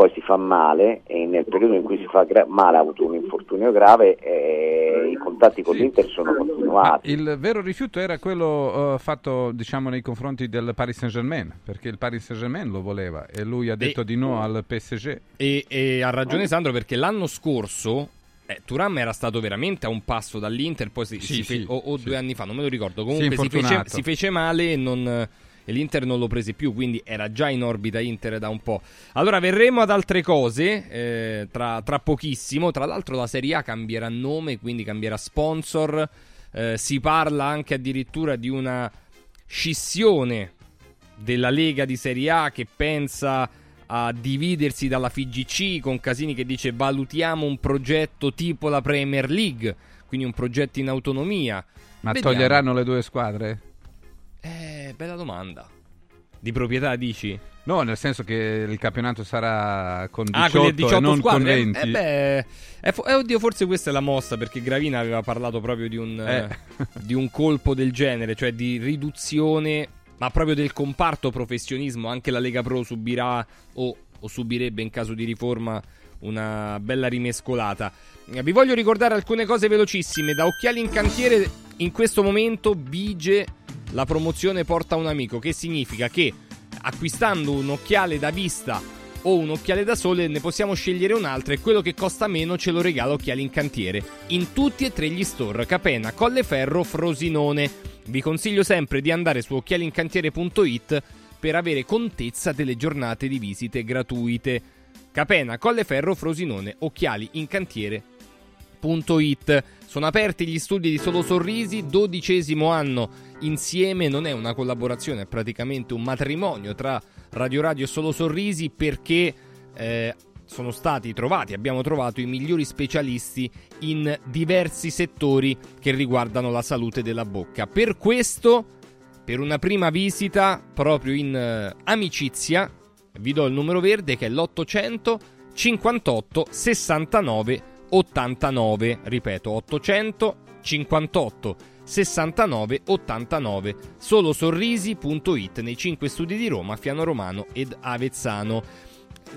poi si fa male e nel periodo in cui si fa gra- male ha avuto un infortunio grave e i contatti con sì. l'Inter sono continuati. il vero rifiuto era quello uh, fatto diciamo, nei confronti del Paris Saint-Germain, perché il Paris Saint-Germain lo voleva e lui ha detto e, di no al PSG. E, e ha ragione Sandro perché l'anno scorso Eh, Turam era stato veramente a un passo dall'Inter, poi si, Sì, si fe- sì, o, o sì. due anni fa, non me lo ricordo. Comunque si, fece, infortunato. si fece male e, non- e l'Inter non lo prese più, quindi era già in orbita Inter da un po'. Allora verremo ad altre cose eh, tra, tra pochissimo. Tra l'altro la Serie A cambierà nome, quindi cambierà sponsor. Eh, si parla anche addirittura di una scissione della Lega di Serie A che pensa a dividersi dalla FIGC con Casini che dice valutiamo un progetto tipo la Premier League, quindi un progetto in autonomia. Ma Vediamo. toglieranno le due squadre? Eh, bella domanda. Di proprietà dici? No, nel senso che il campionato sarà con 18, Ah, quindi 18 e non squadre? con 20. Eh, eh, beh, eh, fo- eh, oddio, forse questa è la mossa perché Gravina aveva parlato proprio di un, Eh. eh, di un colpo del genere, cioè di riduzione, ma proprio del comparto professionismo. Anche la Lega Pro subirà o, o subirebbe in caso di riforma una bella rimescolata. Eh, Vi voglio ricordare alcune cose velocissime. Da Occhiali in Cantiere in questo momento vige la promozione Porta un amico, che significa che acquistando un occhiale da vista o un occhiale da sole ne possiamo scegliere un altro e quello che costa meno ce lo regala Occhiali in Cantiere in tutti e tre gli store Capena, Colleferro, Frosinone. Vi consiglio sempre di andare su occhialincantiere.it per avere contezza delle giornate di visite gratuite. Capena, Colleferro, Frosinone, Occhiali in Cantiere. Sono aperti gli studi di Solo Sorrisi, dodicesimo anno insieme, non è una collaborazione, è praticamente un matrimonio tra Radio Radio e Solo Sorrisi perché eh, sono stati trovati, abbiamo trovato i migliori specialisti in diversi settori che riguardano la salute della bocca. Per questo, per una prima visita proprio in eh, amicizia, vi do il numero verde che è l'800 58 69 89. Ripeto, 800 58 69 89. Solo sorrisi.it nei 5 studi di Roma, Fiano Romano ed Avezzano.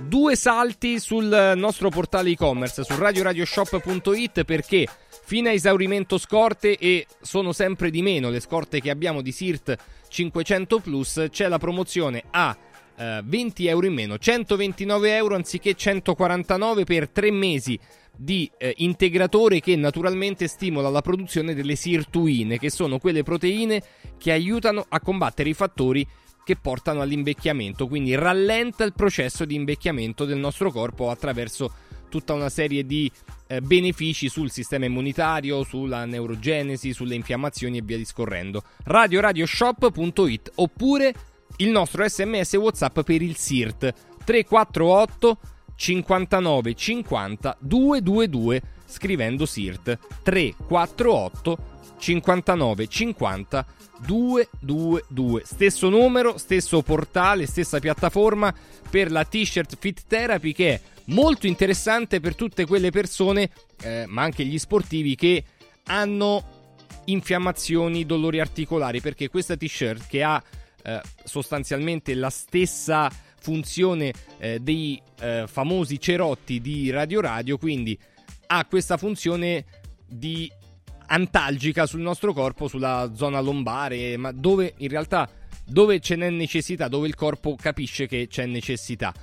Due salti sul nostro portale e-commerce su radioradioshop.it perché fino a esaurimento scorte e sono sempre di meno le scorte che abbiamo di SIRT 500 Plus c'è la promozione a eh, 20 euro in meno 129 euro anziché 149 per 3 mesi di eh, integratore che naturalmente stimola la produzione delle sirtuine che sono quelle proteine che aiutano a combattere i fattori che portano all'invecchiamento, quindi rallenta il processo di invecchiamento del nostro corpo attraverso tutta una serie di eh, benefici sul sistema immunitario, sulla neurogenesi, sulle infiammazioni e via discorrendo. radioradioshop.it oppure il nostro sms WhatsApp per il SIRT 348 59 50 222 scrivendo SIRT 348 59 50 222 stesso numero, stesso portale, stessa piattaforma per la t-shirt Fit Therapy che è molto interessante per tutte quelle persone eh, ma anche gli sportivi che hanno infiammazioni, dolori articolari perché questa t-shirt che ha eh, sostanzialmente la stessa funzione eh, dei eh, famosi cerotti di Radio Radio, quindi ha questa funzione di antalgica sul nostro corpo, sulla zona lombare, ma dove in realtà dove ce n'è necessità, dove il corpo capisce che c'è necessità.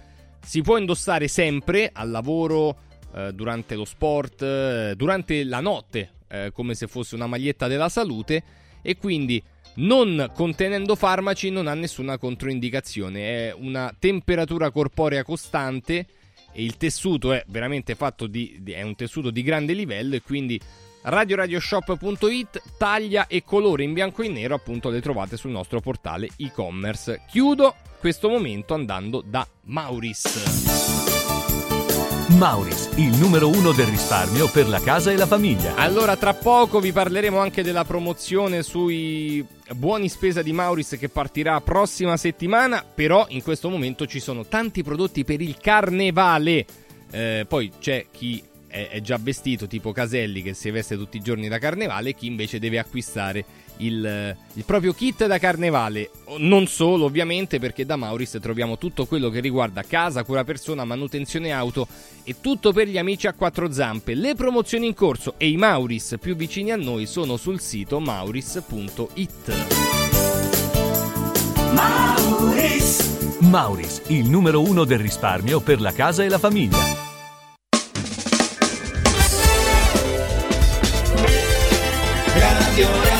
Si può indossare sempre al lavoro, eh, durante lo sport, eh, durante la notte, eh, come se fosse una maglietta della salute e quindi non contenendo farmaci non ha nessuna controindicazione, è una temperatura corporea costante e il tessuto è veramente fatto di, è un tessuto di grande livello e quindi radioradioshop.it taglia e colore in bianco e nero appunto le trovate sul nostro portale e-commerce. Chiudo questo momento andando da Mauris. Mauris, il numero uno del risparmio per la casa e la famiglia. Allora, tra poco vi parleremo anche della promozione sui buoni spesa di Mauris che partirà prossima settimana. Però in questo momento ci sono tanti prodotti per il carnevale. Eh, poi c'è chi è, già vestito, tipo Caselli, che si veste tutti i giorni da carnevale, e chi invece deve acquistare il, il proprio kit da carnevale. Non solo, ovviamente, perché da Mauris troviamo tutto quello che riguarda casa, cura persona, manutenzione auto e tutto per gli amici a quattro zampe. Le promozioni in corso e i Mauris più vicini a noi sono sul sito mauris.it. Mauris, il numero uno del risparmio per la casa e la famiglia. Radio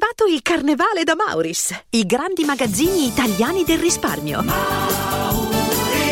Arrivato il carnevale da Mauris, i grandi magazzini italiani del risparmio.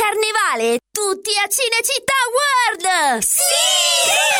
Carnevale, tutti a Cinecittà World! Sì!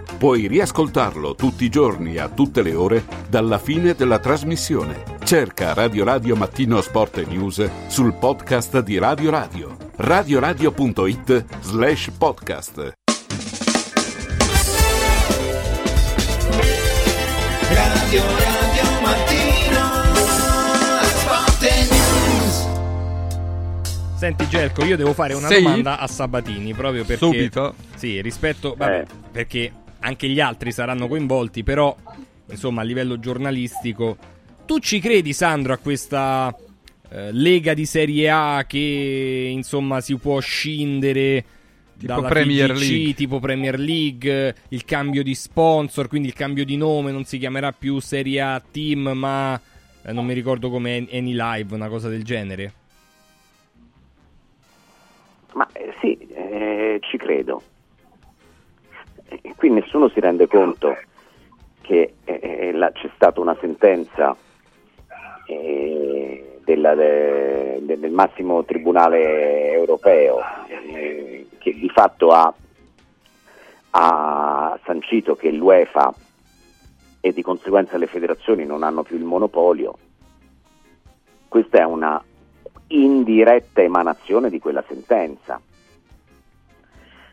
Puoi riascoltarlo tutti i giorni a tutte le ore dalla fine della trasmissione. Cerca Radio Radio Mattino Sport e News sul podcast di Radio Radio. radioradio.it slash podcast. Radio Radio Mattino Sport News Senti Gelco, io devo fare una Sì? domanda a Sabatini proprio perché Subito? Sì, rispetto vabbè, perché anche gli altri saranno coinvolti, però insomma a livello giornalistico tu ci credi Sandro a questa eh, lega di Serie A che insomma si può scindere Tipo dalla Premier FIGC, League. tipo Premier League, il cambio di sponsor, quindi il cambio di nome non si chiamerà più Serie A Team, ma eh, non mi ricordo come Any Live, una cosa del genere. Ma eh, sì, eh, ci credo. E qui nessuno si rende conto che eh, la- c'è stata una sentenza eh, della- de- de- del massimo tribunale europeo eh, che di fatto ha, ha sancito che l'UEFA e di conseguenza le federazioni non hanno più il monopolio, questa è una indiretta emanazione di quella sentenza.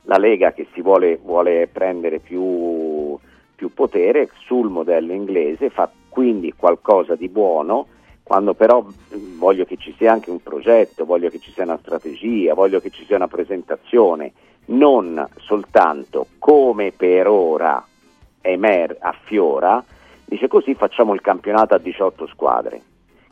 La Lega che si vuole, vuole prendere più, più potere sul modello inglese fa quindi qualcosa di buono quando però mh, voglio che ci sia anche un progetto, voglio che ci sia una strategia, voglio che ci sia una presentazione, non soltanto come per ora emer affiora, dice così facciamo il campionato a 18 squadre.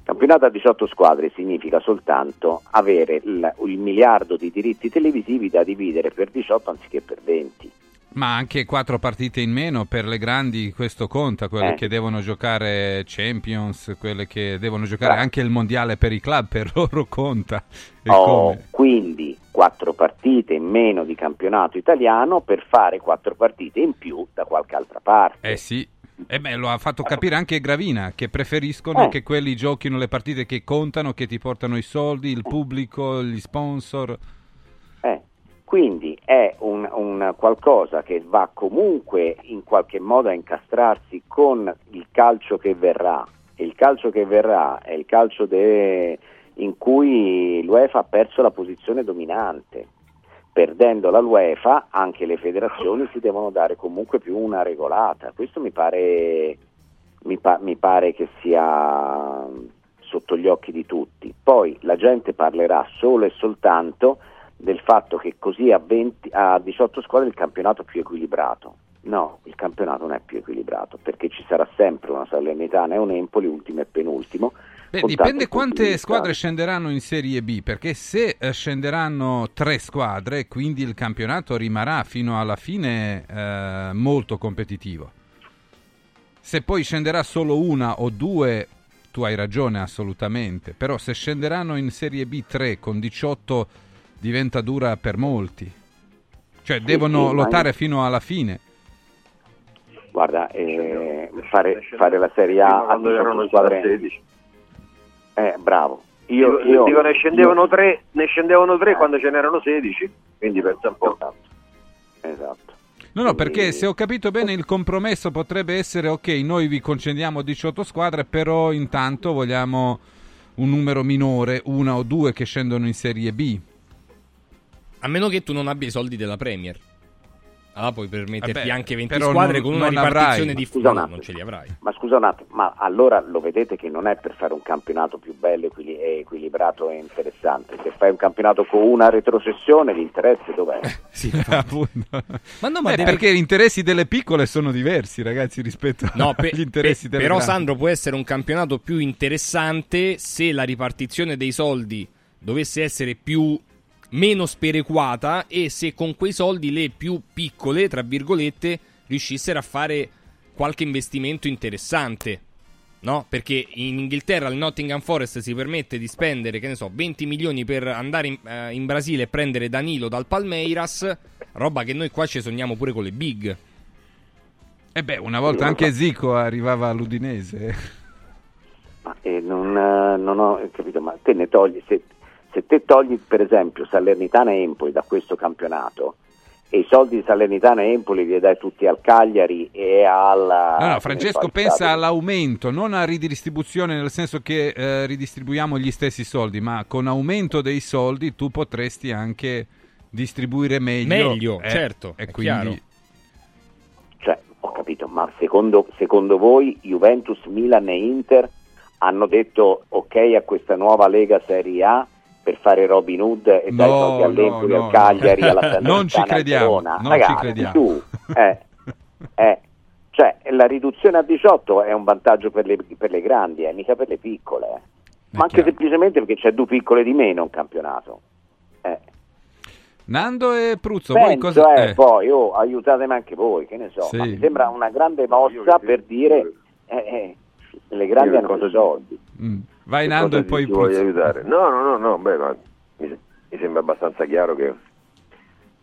Campionato a 18 squadre significa soltanto avere il, il miliardo di diritti televisivi da dividere per 18 anziché per 20. Ma anche quattro partite in meno per le grandi, questo conta, quelle Eh. che devono giocare Champions, quelle che devono giocare Bravo. anche il mondiale per i club, per loro conta. Come? quindi quattro partite in meno di campionato italiano per fare quattro partite in più da qualche altra parte. Eh sì, e beh, lo ha fatto capire anche Gravina, che preferiscono Eh. che quelli giochino le partite che contano, che ti portano i soldi, il pubblico, gli sponsor. Eh, quindi è un, un qualcosa che va comunque in qualche modo a incastrarsi con il calcio che verrà. E il calcio che verrà è il calcio de- in cui l'UEFA ha perso la posizione dominante. Perdendo la l'UEFA, anche le federazioni si devono dare comunque più una regolata. Questo mi pare, mi pa- mi pare che sia sotto gli occhi di tutti. Poi la gente parlerà solo e soltanto del fatto che così a, 20 a 18 squadre il campionato è più equilibrato. No, il campionato non è più equilibrato perché ci sarà sempre una Salernitana e un Empoli, ultimo e penultimo. Beh, dipende quante squadre scenderanno in Serie B, perché se eh, scenderanno tre squadre, quindi il campionato rimarrà fino alla fine eh, molto competitivo. Se poi scenderà solo una o due, tu hai ragione assolutamente, però se scenderanno in Serie B 3 con 18 diventa dura per molti. Cioè devono sì, ma- lottare fino alla fine. Guarda, eh, fare, fare la Serie A a quando 18 erano squadre... 16. Eh, bravo. Io, Dico, io- dico, ne scendevano tre, ne scendevano tre Eh. quando ce n'erano 16, quindi pensa un po'. Esatto. No, no, perché se ho capito bene il compromesso potrebbe essere ok, noi vi concediamo 18 squadre, però intanto vogliamo un numero minore, una o due che scendono in Serie B. A meno che tu non abbia i soldi della Premier. Allora puoi permetterti Vabbè, anche 20 però squadre non- con una avrai. ripartizione Ma di scusa un no, attimo. non ce li avrai. Ma scusa un attimo, ma allora lo vedete che non è per fare un campionato più bello, equili- e equilibrato e interessante. Se fai un campionato con una retrocessione, l'interesse dov'è? Sì, Appunto. Ma no, ma Eh, deve- perché gli interessi delle piccole sono diversi, ragazzi, rispetto No, pe- agli interessi pe- delle però grandi. Sandro può essere un campionato più interessante se la ripartizione dei soldi dovesse essere più meno sperequata e se con quei soldi le più piccole, tra virgolette, riuscissero a fare qualche investimento interessante. No? Perché in Inghilterra il Nottingham Forest si permette di spendere, che ne so, 20 milioni per andare in, eh, in Brasile e prendere Danilo dal Palmeiras, roba che noi qua ci sogniamo pure con le big. E beh, una volta anche Zico arrivava all'Udinese. Ma eh, non, eh, non ho capito, ma te ne togli, se, se te togli per esempio Salernitana e Empoli da questo campionato e i soldi di Salernitana e Empoli li dai tutti al Cagliari e alla... No, no, che Francesco al pensa all'aumento, non a ridistribuzione nel senso che eh, ridistribuiamo gli stessi soldi, ma con aumento dei soldi tu potresti anche distribuire meglio. Meglio, eh, certo, E è quindi chiaro. Cioè, ho capito, ma secondo, secondo voi Juventus, Milan e Inter hanno detto ok a questa nuova Lega Serie A per fare Robin Hood e No, soldi all'Empoli, no, al Cagliari, no. alla Salernitana Non ci crediamo, non Ragazzi, ci crediamo. tu, eh, eh, cioè, la riduzione a 18 è un vantaggio per le, per le grandi, eh, mica per le piccole. eh. Ma anche semplicemente perché c'è due piccole di meno un campionato. Eh. Nando e Pruzzo, voi Penso, cosa... eh, eh, poi, oh, aiutatemi anche voi, che ne so, Sì. ma mi sembra una grande mossa per dire eh, eh, le grandi hanno i soldi. mm. Vai Nando e poi ti, voglio aiutare. No, no, no, no, beh, ma mi, mi sembra abbastanza chiaro che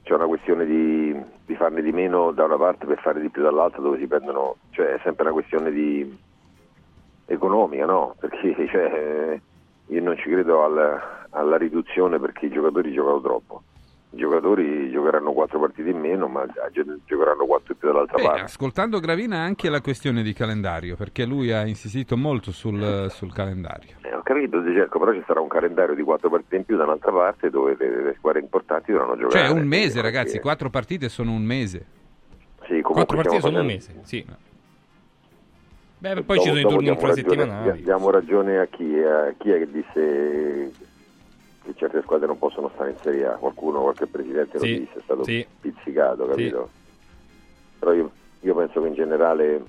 c'è una questione di, di farne di meno da una parte per fare di più dall'altra dove si prendono, cioè è sempre una questione di economica, no? Perché cioè, io non ci credo al- alla riduzione perché i giocatori giocano troppo. I giocatori giocheranno quattro partite in meno, ma gio- giocheranno quattro in più dall'altra Beh, parte. ascoltando Gravina anche la questione di calendario, perché lui ha insistito molto sul, sul calendario. Eh, ho capito, De Cerco, però ci sarà un calendario di quattro partite in più da un'altra parte dove le, le squadre importanti dovranno giocare. Cioè un mese, ragazzi, quattro partite sono un mese. Sì, Quattro partite sono un mese, sì. Beh, poi ci sono i Dopo turni infrasettimanali. Diamo ragione a chi, a chi è che disse che certe squadre non possono stare in Serie A. Qualcuno, qualche presidente lo Sì, disse, è stato sì. pizzicato, capito? Però io, io penso che in generale...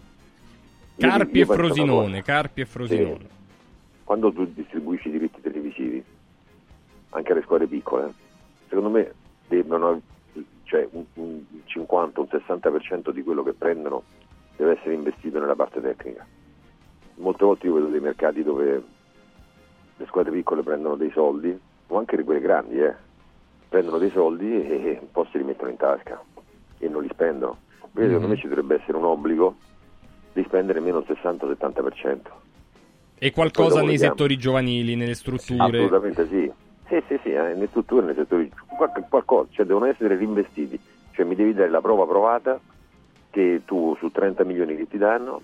Carpi io e Frosinone. Carpi e Frosinone. Sì. Quando tu distribuisci i diritti televisivi, anche alle squadre piccole, secondo me devono, cioè un, un 50, un 60% di quello che prendono deve essere investito nella parte tecnica. Molte volte io vedo dei mercati dove le squadre piccole prendono dei soldi, o anche quelle grandi, eh, prendono dei soldi e un po' si li mettono in tasca e non li spendono. Quindi secondo me ci dovrebbe essere un obbligo di spendere meno il 60-70%. E qualcosa nei vediamo. settori giovanili, nelle strutture. Assolutamente sì. Sì, sì, sì, eh, nelle strutture, nei settori, qualcosa, cioè devono essere reinvestiti. Cioè mi devi dare la prova provata che tu su 30 milioni che ti danno,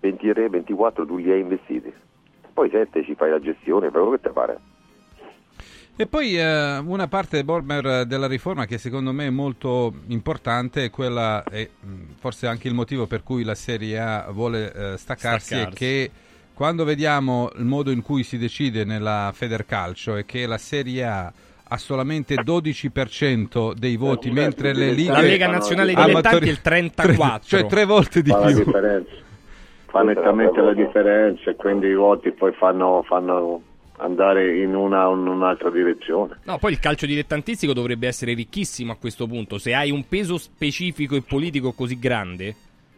23, 24 tu li hai investiti. Poi 7 ci fai la gestione, fai quello che ti pare. E poi eh, una parte Bormer della riforma che secondo me è molto importante è quella, e mh, forse anche il motivo per cui la Serie A vuole eh, staccarsi, è Staccarsi. che quando vediamo il modo in cui si decide nella Federcalcio e che la Serie A ha solamente 12% dei voti, mentre le lighe La Lega Nazionale Dilettanti è il 34. cioè tre volte di fa la più. differenza fa nettamente la differenza e quindi i voti poi fanno, fanno andare in una o in un'altra direzione No, poi il calcio dilettantistico dovrebbe essere ricchissimo a questo punto. Se hai un peso specifico e politico così grande,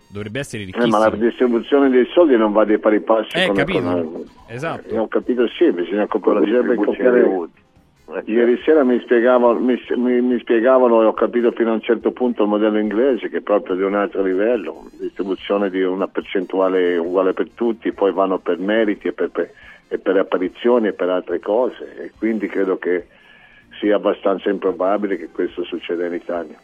dovrebbe essere Eh, ricchissimo. ma la distribuzione dei soldi non va dei pari passi Eh, con capito? con- Esatto. Eh, ho capito sì bisogna la copiare voti. Eh, Ieri sera mi spiegavano, mi, mi- mi spiegavano e ho capito fino a un certo punto il modello inglese che è proprio di un altro livello, distribuzione di una percentuale uguale per tutti, poi vanno per meriti e per, per- e per apparizioni e per altre cose e quindi credo che sia abbastanza improbabile che questo succeda in Italia.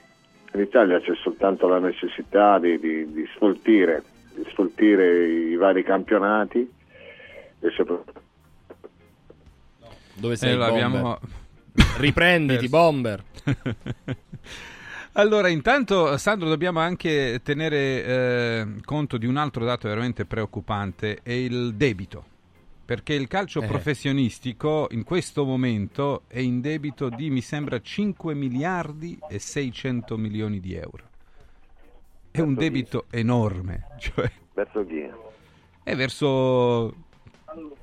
In Italia c'è soltanto la necessità di, di, di sfoltire, di sfoltire i vari campionati e soprattutto Dove sei, Eh, l'abbiamo- Bomber? Riprenditi, Bomber. Allora, intanto, Sandro, dobbiamo anche tenere eh, conto di un altro dato veramente preoccupante, è il debito. Perché il calcio Eh. professionistico in questo momento è in debito di, mi sembra, 5 miliardi e 600 milioni di euro. È un debito enorme, cioè Verso chi? è verso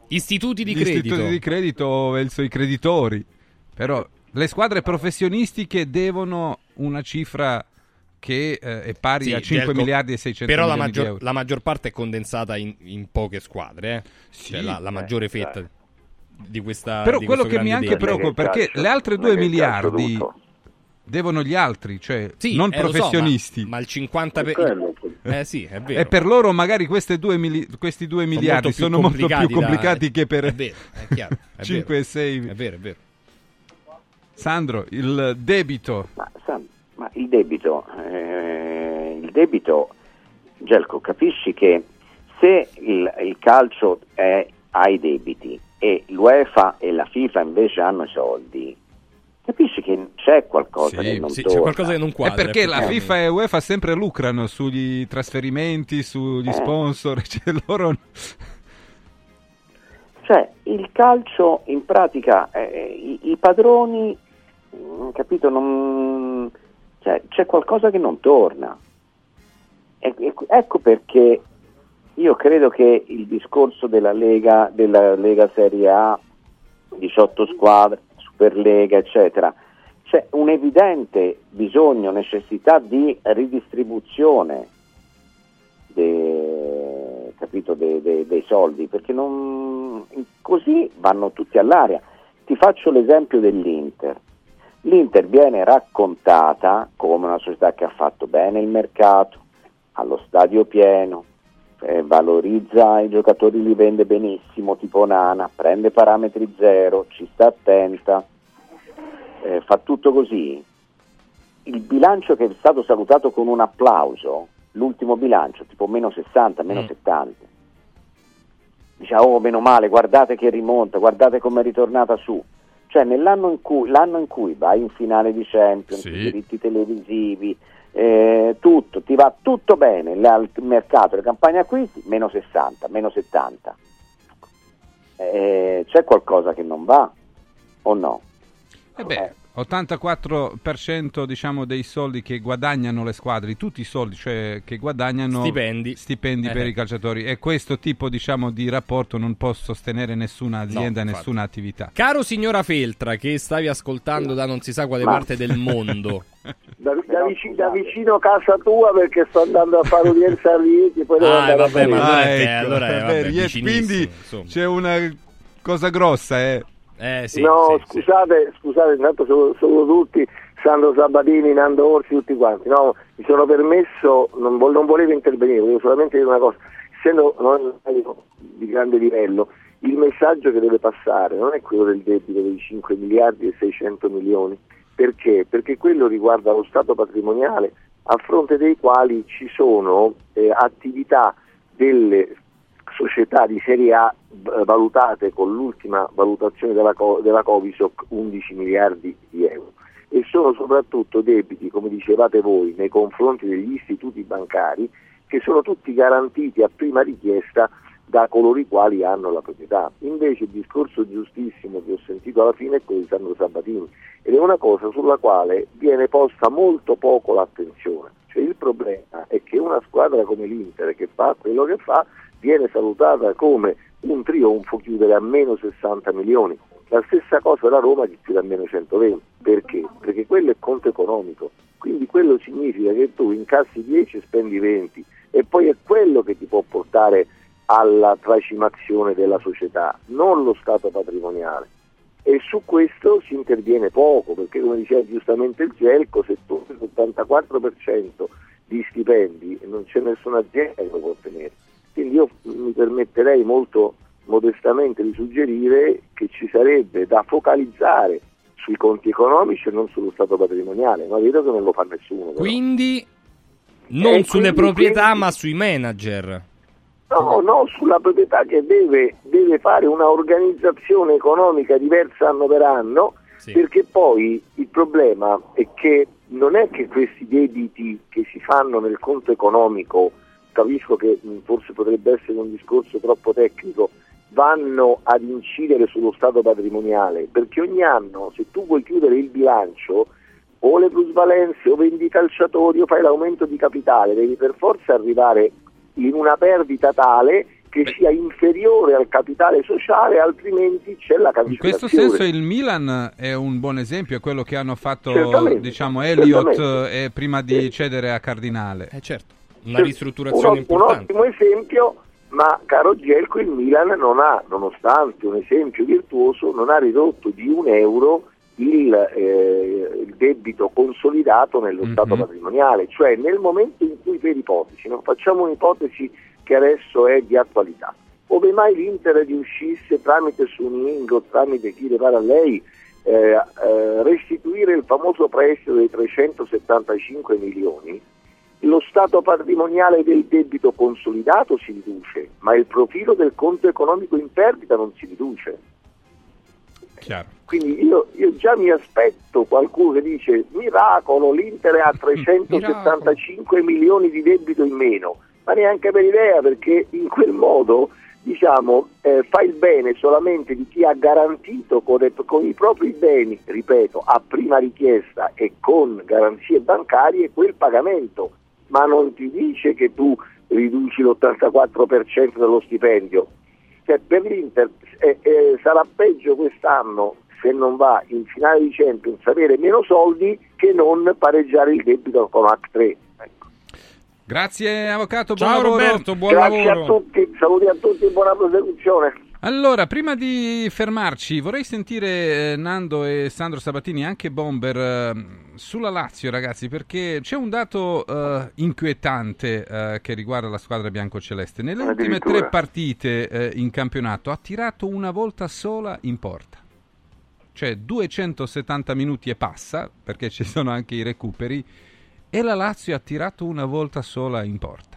Istituti di credito. istituti di credito verso i creditori. Però le squadre professionistiche devono una cifra che eh, è pari Sì, a 5 Gelco, miliardi e 600 Però la milioni di maggior, la maggior parte è condensata in, in poche squadre, eh. Cioè, la, la maggiore fetta di questa Però di quello che mi anche preoccupa perché le altre 2 miliardi devono gli altri, cioè Sì, non eh, lo so, professionisti. ma, ma il 50 per... quello. Eh sì, è vero. E per loro magari queste due mili- questi 2 miliardi molto più sono molto più complicati da- complicati che per È vero, è chiaro, è 5 vero. e 6. È vero, è vero. Sandro, il debito. Ma, sa- ma il debito, eh, il debito, Gelco, capisci che se il, il calcio è, ha i debiti e l'UEFA e la FIFA invece hanno i soldi, capisci che c'è qualcosa che non sì, torna. c'è qualcosa che non È quadra. perché la. FIFA e UEFA sempre lucrano sugli trasferimenti, sugli Eh. sponsor, cioè loro Cioè, il calcio in pratica, eh, i, i padroni, mm, capito, non, cioè, c'è qualcosa che non torna. E- e- ecco perché io credo che il discorso della Lega, della Lega Serie A, 18 squadre, Superlega, eccetera, c'è un evidente bisogno, necessità di ridistribuzione de- de- de- dei soldi, perché non, così vanno tutti all'aria. Ti faccio l'esempio dell'Inter. L'Inter viene raccontata come una società che ha fatto bene il mercato, allo stadio pieno, eh, valorizza i giocatori, li vende benissimo, tipo Nana, prende parametri zero, ci sta attenta, eh, fa tutto così. il bilancio che è stato salutato con un applauso, l'ultimo bilancio, tipo meno 60, meno Mm. 70, diciamo, oh meno male, guardate che rimonta, guardate come è ritornata su. Cioè nell'anno in cui, l'anno in cui vai in finale di Champions, Sì. i diritti televisivi, eh, tutto, ti va tutto bene, la- il mercato, le campagne acquisti, meno 60, meno 70. Eh, c'è qualcosa che non va o no? Eh beh, 84% diciamo dei soldi che guadagnano le squadre, tutti i soldi cioè che guadagnano Stipendi. stipendi Eh. per i calciatori e questo tipo diciamo di rapporto non può sostenere nessuna azienda, infatti. nessuna attività. Caro signora Feltra, che stavi ascoltando da non si sa quale Ma- parte del mondo. Da, da vici- da vicino a casa tua perché sto andando a fare udienza a Rieti poi devo Ah, andare a vabbè, ma Parigi. allora è- ecco, allora è, vabbè, Rieti, vicinissimo, quindi insomma. c'è una cosa grossa, eh. Eh, sì, no, sì, scusate, scusate, intanto sono, sono tutti, Sandro Sabatini, Nando Orsi, tutti quanti. No, mi sono permesso, non, non volevo intervenire, volevo solamente dire una cosa. Essendo medico di grande livello, il messaggio che deve passare non è quello del debito dei 5 miliardi e 600 milioni. Perché? Perché quello riguarda lo stato patrimoniale a fronte dei quali ci sono eh, attività delle società di serie A valutate con l'ultima valutazione della, della Covisoc 11 miliardi di euro e sono soprattutto debiti, come dicevate voi, nei confronti degli istituti bancari che sono tutti garantiti a prima richiesta da coloro i quali hanno la proprietà. Invece il discorso giustissimo che ho sentito alla fine è quello di Sandro Sabatini ed è una cosa sulla quale viene posta molto poco l'attenzione. Cioè il problema è che una squadra come l'Inter che fa quello che fa viene salutata come un trionfo chiudere a meno 60 milioni. La stessa cosa la Roma che chiude a meno 120. Perché? Perché quello è conto economico. Quindi quello significa che tu incassi 10 e spendi 20 e poi è quello che ti può portare alla tracimazione della società, non lo stato patrimoniale. E su questo si interviene poco, perché come diceva giustamente il Gelco, se tu hai l'84% di stipendi non c'è nessuna azienda che lo può ottenere. Quindi io mi permetterei molto modestamente di suggerire che ci sarebbe da focalizzare sui conti economici e non sullo stato patrimoniale, ma vedo che non lo fa nessuno. però. Quindi non E sulle quindi- proprietà, quindi- ma sui manager. No, no, sulla proprietà che deve, deve fare una organizzazione economica diversa anno per anno, perché poi il problema è che non è che questi debiti che si fanno nel conto economico, capisco che mh, forse potrebbe essere un discorso troppo tecnico, vanno ad incidere sullo stato patrimoniale, perché ogni anno se tu vuoi chiudere il bilancio o le plusvalenze o vendi calciatori o fai l'aumento di capitale, devi per forza arrivare in una perdita tale che sia inferiore al capitale sociale, altrimenti c'è la In questo cancellazione. senso il Milan è un buon esempio, è quello che hanno fatto Certamente, diciamo Elliott eh, prima di cedere a Cardinale. Eh certo, Cioè, un, un ottimo esempio, ma caro Gelco, il Milan non ha, nonostante un esempio virtuoso, non ha ridotto di un euro il, eh, il debito consolidato nello Mhm. stato patrimoniale, cioè nel momento in cui per ipotesi, non facciamo un'ipotesi che adesso è di attualità, ove mai l'Inter riuscisse tramite Suning o tramite chi le pare a lei eh, eh, restituire il famoso prestito dei 375 milioni, lo stato patrimoniale del debito consolidato si riduce, ma il profilo del conto economico in perdita non si riduce. Chiaro. Quindi io, io già mi aspetto qualcuno che dice miracolo, l'Inter ha 375 milioni di debito in meno, ma neanche per idea perché in quel modo diciamo, eh, fa il bene solamente di chi ha garantito con, le- con i propri beni, ripeto, a prima richiesta e con garanzie bancarie quel pagamento, ma non ti dice che tu riduci l'84% dello stipendio. Cioè, per l'Inter eh, eh, sarà peggio quest'anno se non va in finale di Champions avere meno soldi che non pareggiare il debito con H3. Grazie avvocato, buon Ciao lavoro. Roberto, buon Grazie lavoro. a tutti, saluti a tutti e buona prosecuzione. Allora, prima di fermarci, vorrei sentire eh, Nando e Sandro Sabatini, anche Bomber, eh, sulla Lazio, ragazzi, perché c'è un dato eh, inquietante eh, che riguarda la squadra biancoceleste. Nelle ultime tre partite eh, in campionato ha tirato una volta sola in porta. cioè 270 minuti e passa, perché ci sono anche i recuperi, e la Lazio ha tirato una volta sola in porta.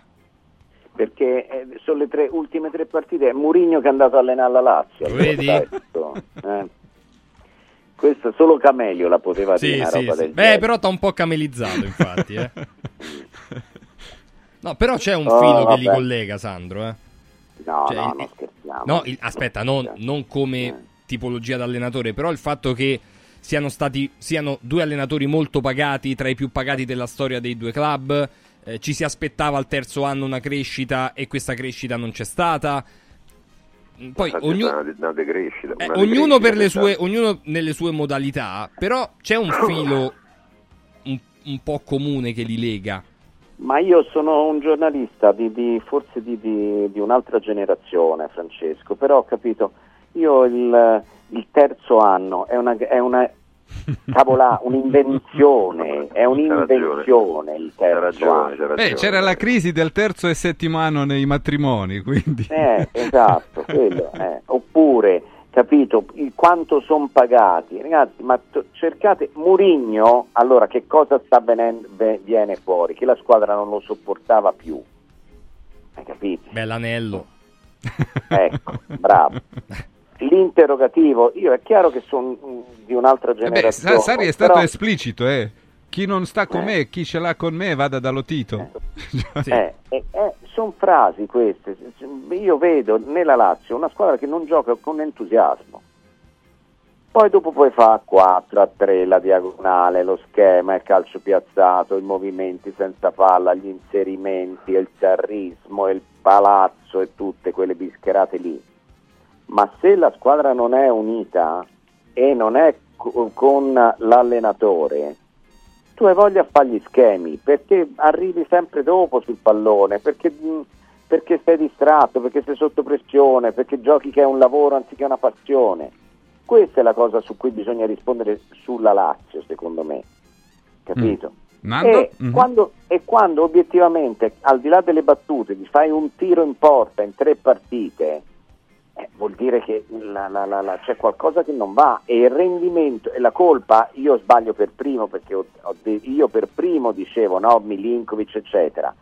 Perché eh, sono le tre, ultime tre partite, è Murigno che è andato a allenare la Lazio. Vedi? eh. Questo solo Camelio la poteva dire Sì, una sì, sì. Beh, però t'ha un po' camelizzato, infatti. eh. No, però c'è un Oh, filo che li vabbè. collega, Sandro. Eh. No, Cioè, no, il- scherziamo. No, il- aspetta, non, non come tipologia d'allenatore, però il fatto che siano stati siano due allenatori molto pagati, tra i più pagati della storia dei due club. Eh, ci si aspettava al terzo anno una crescita e questa crescita non c'è stata. Mm, Poi ognu- una, una decrescita. eh, una ognuno, decrescita, per le sue, ognuno nelle sue modalità, però c'è un filo un, un po' comune che li lega. Ma io sono un giornalista di, di- forse di, di- di un'altra generazione, Francesco, però ho capito, io il, il terzo anno è una, è una cavola, un'invenzione, è un'invenzione il terzo anno. Beh, c'era la crisi del terzo e settimo anno nei matrimoni, quindi... Eh, esatto, quello, eh. oppure, capito, il quanto sono pagati, ragazzi, ma t- cercate Murigno, allora che cosa sta venendo, ve- viene fuori? Che la squadra non lo sopportava più, hai capito? Beh, l'anello. Ecco, bravo. L'interrogativo, io è chiaro che sono mm, di un'altra Eh beh, generazione. Sa- Sari è stato però- esplicito, eh. Chi non sta con me, chi ce l'ha con me, vada dallo Tito. Eh, sono frasi queste. Io vedo nella Lazio una squadra che non gioca con entusiasmo. Poi dopo poi fa 4 a 3 la diagonale, lo schema, il calcio piazzato, i movimenti senza palla, gli inserimenti, il terrismo, il palazzo e tutte quelle bischerate lì. Ma se la squadra non è unita e non è co- con l'allenatore, tu hai voglia a fare gli schemi perché arrivi sempre dopo sul pallone, perché, mh, perché sei distratto, perché sei sotto pressione, perché giochi che è un lavoro anziché una passione. Questa è la cosa su cui bisogna rispondere sulla Lazio, secondo me. Capito? Nando? E, Mhm. quando, e quando obiettivamente, al di là delle battute, ti fai un tiro in porta in tre partite, eh, vuol dire che la- la- la- c'è qualcosa che non va e il rendimento e la colpa, io sbaglio per primo perché ho- ho io per primo dicevo no, Milinkovic eccetera,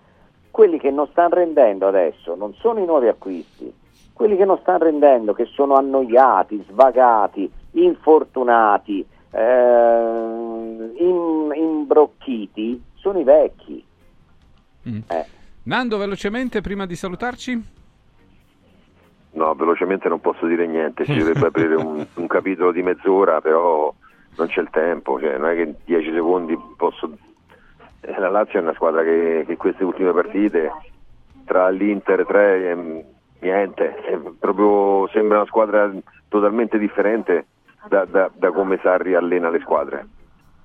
quelli che non stanno rendendo adesso non sono i nuovi acquisti, quelli che non stanno rendendo, che sono annoiati, svagati, infortunati, eh, in- imbrocchiti, sono i vecchi. Mm. Eh. Nando, velocemente, prima di salutarci? No, velocemente non posso dire niente, ci dovrebbe aprire un, un capitolo di mezz'ora, però non c'è il tempo, cioè, non è che in 10 secondi posso... eh, La Lazio è una squadra che, che queste ultime partite, tra l'Inter e 3, ehm, niente, proprio sembra una squadra totalmente differente da, da- da come Sarri allena le squadre.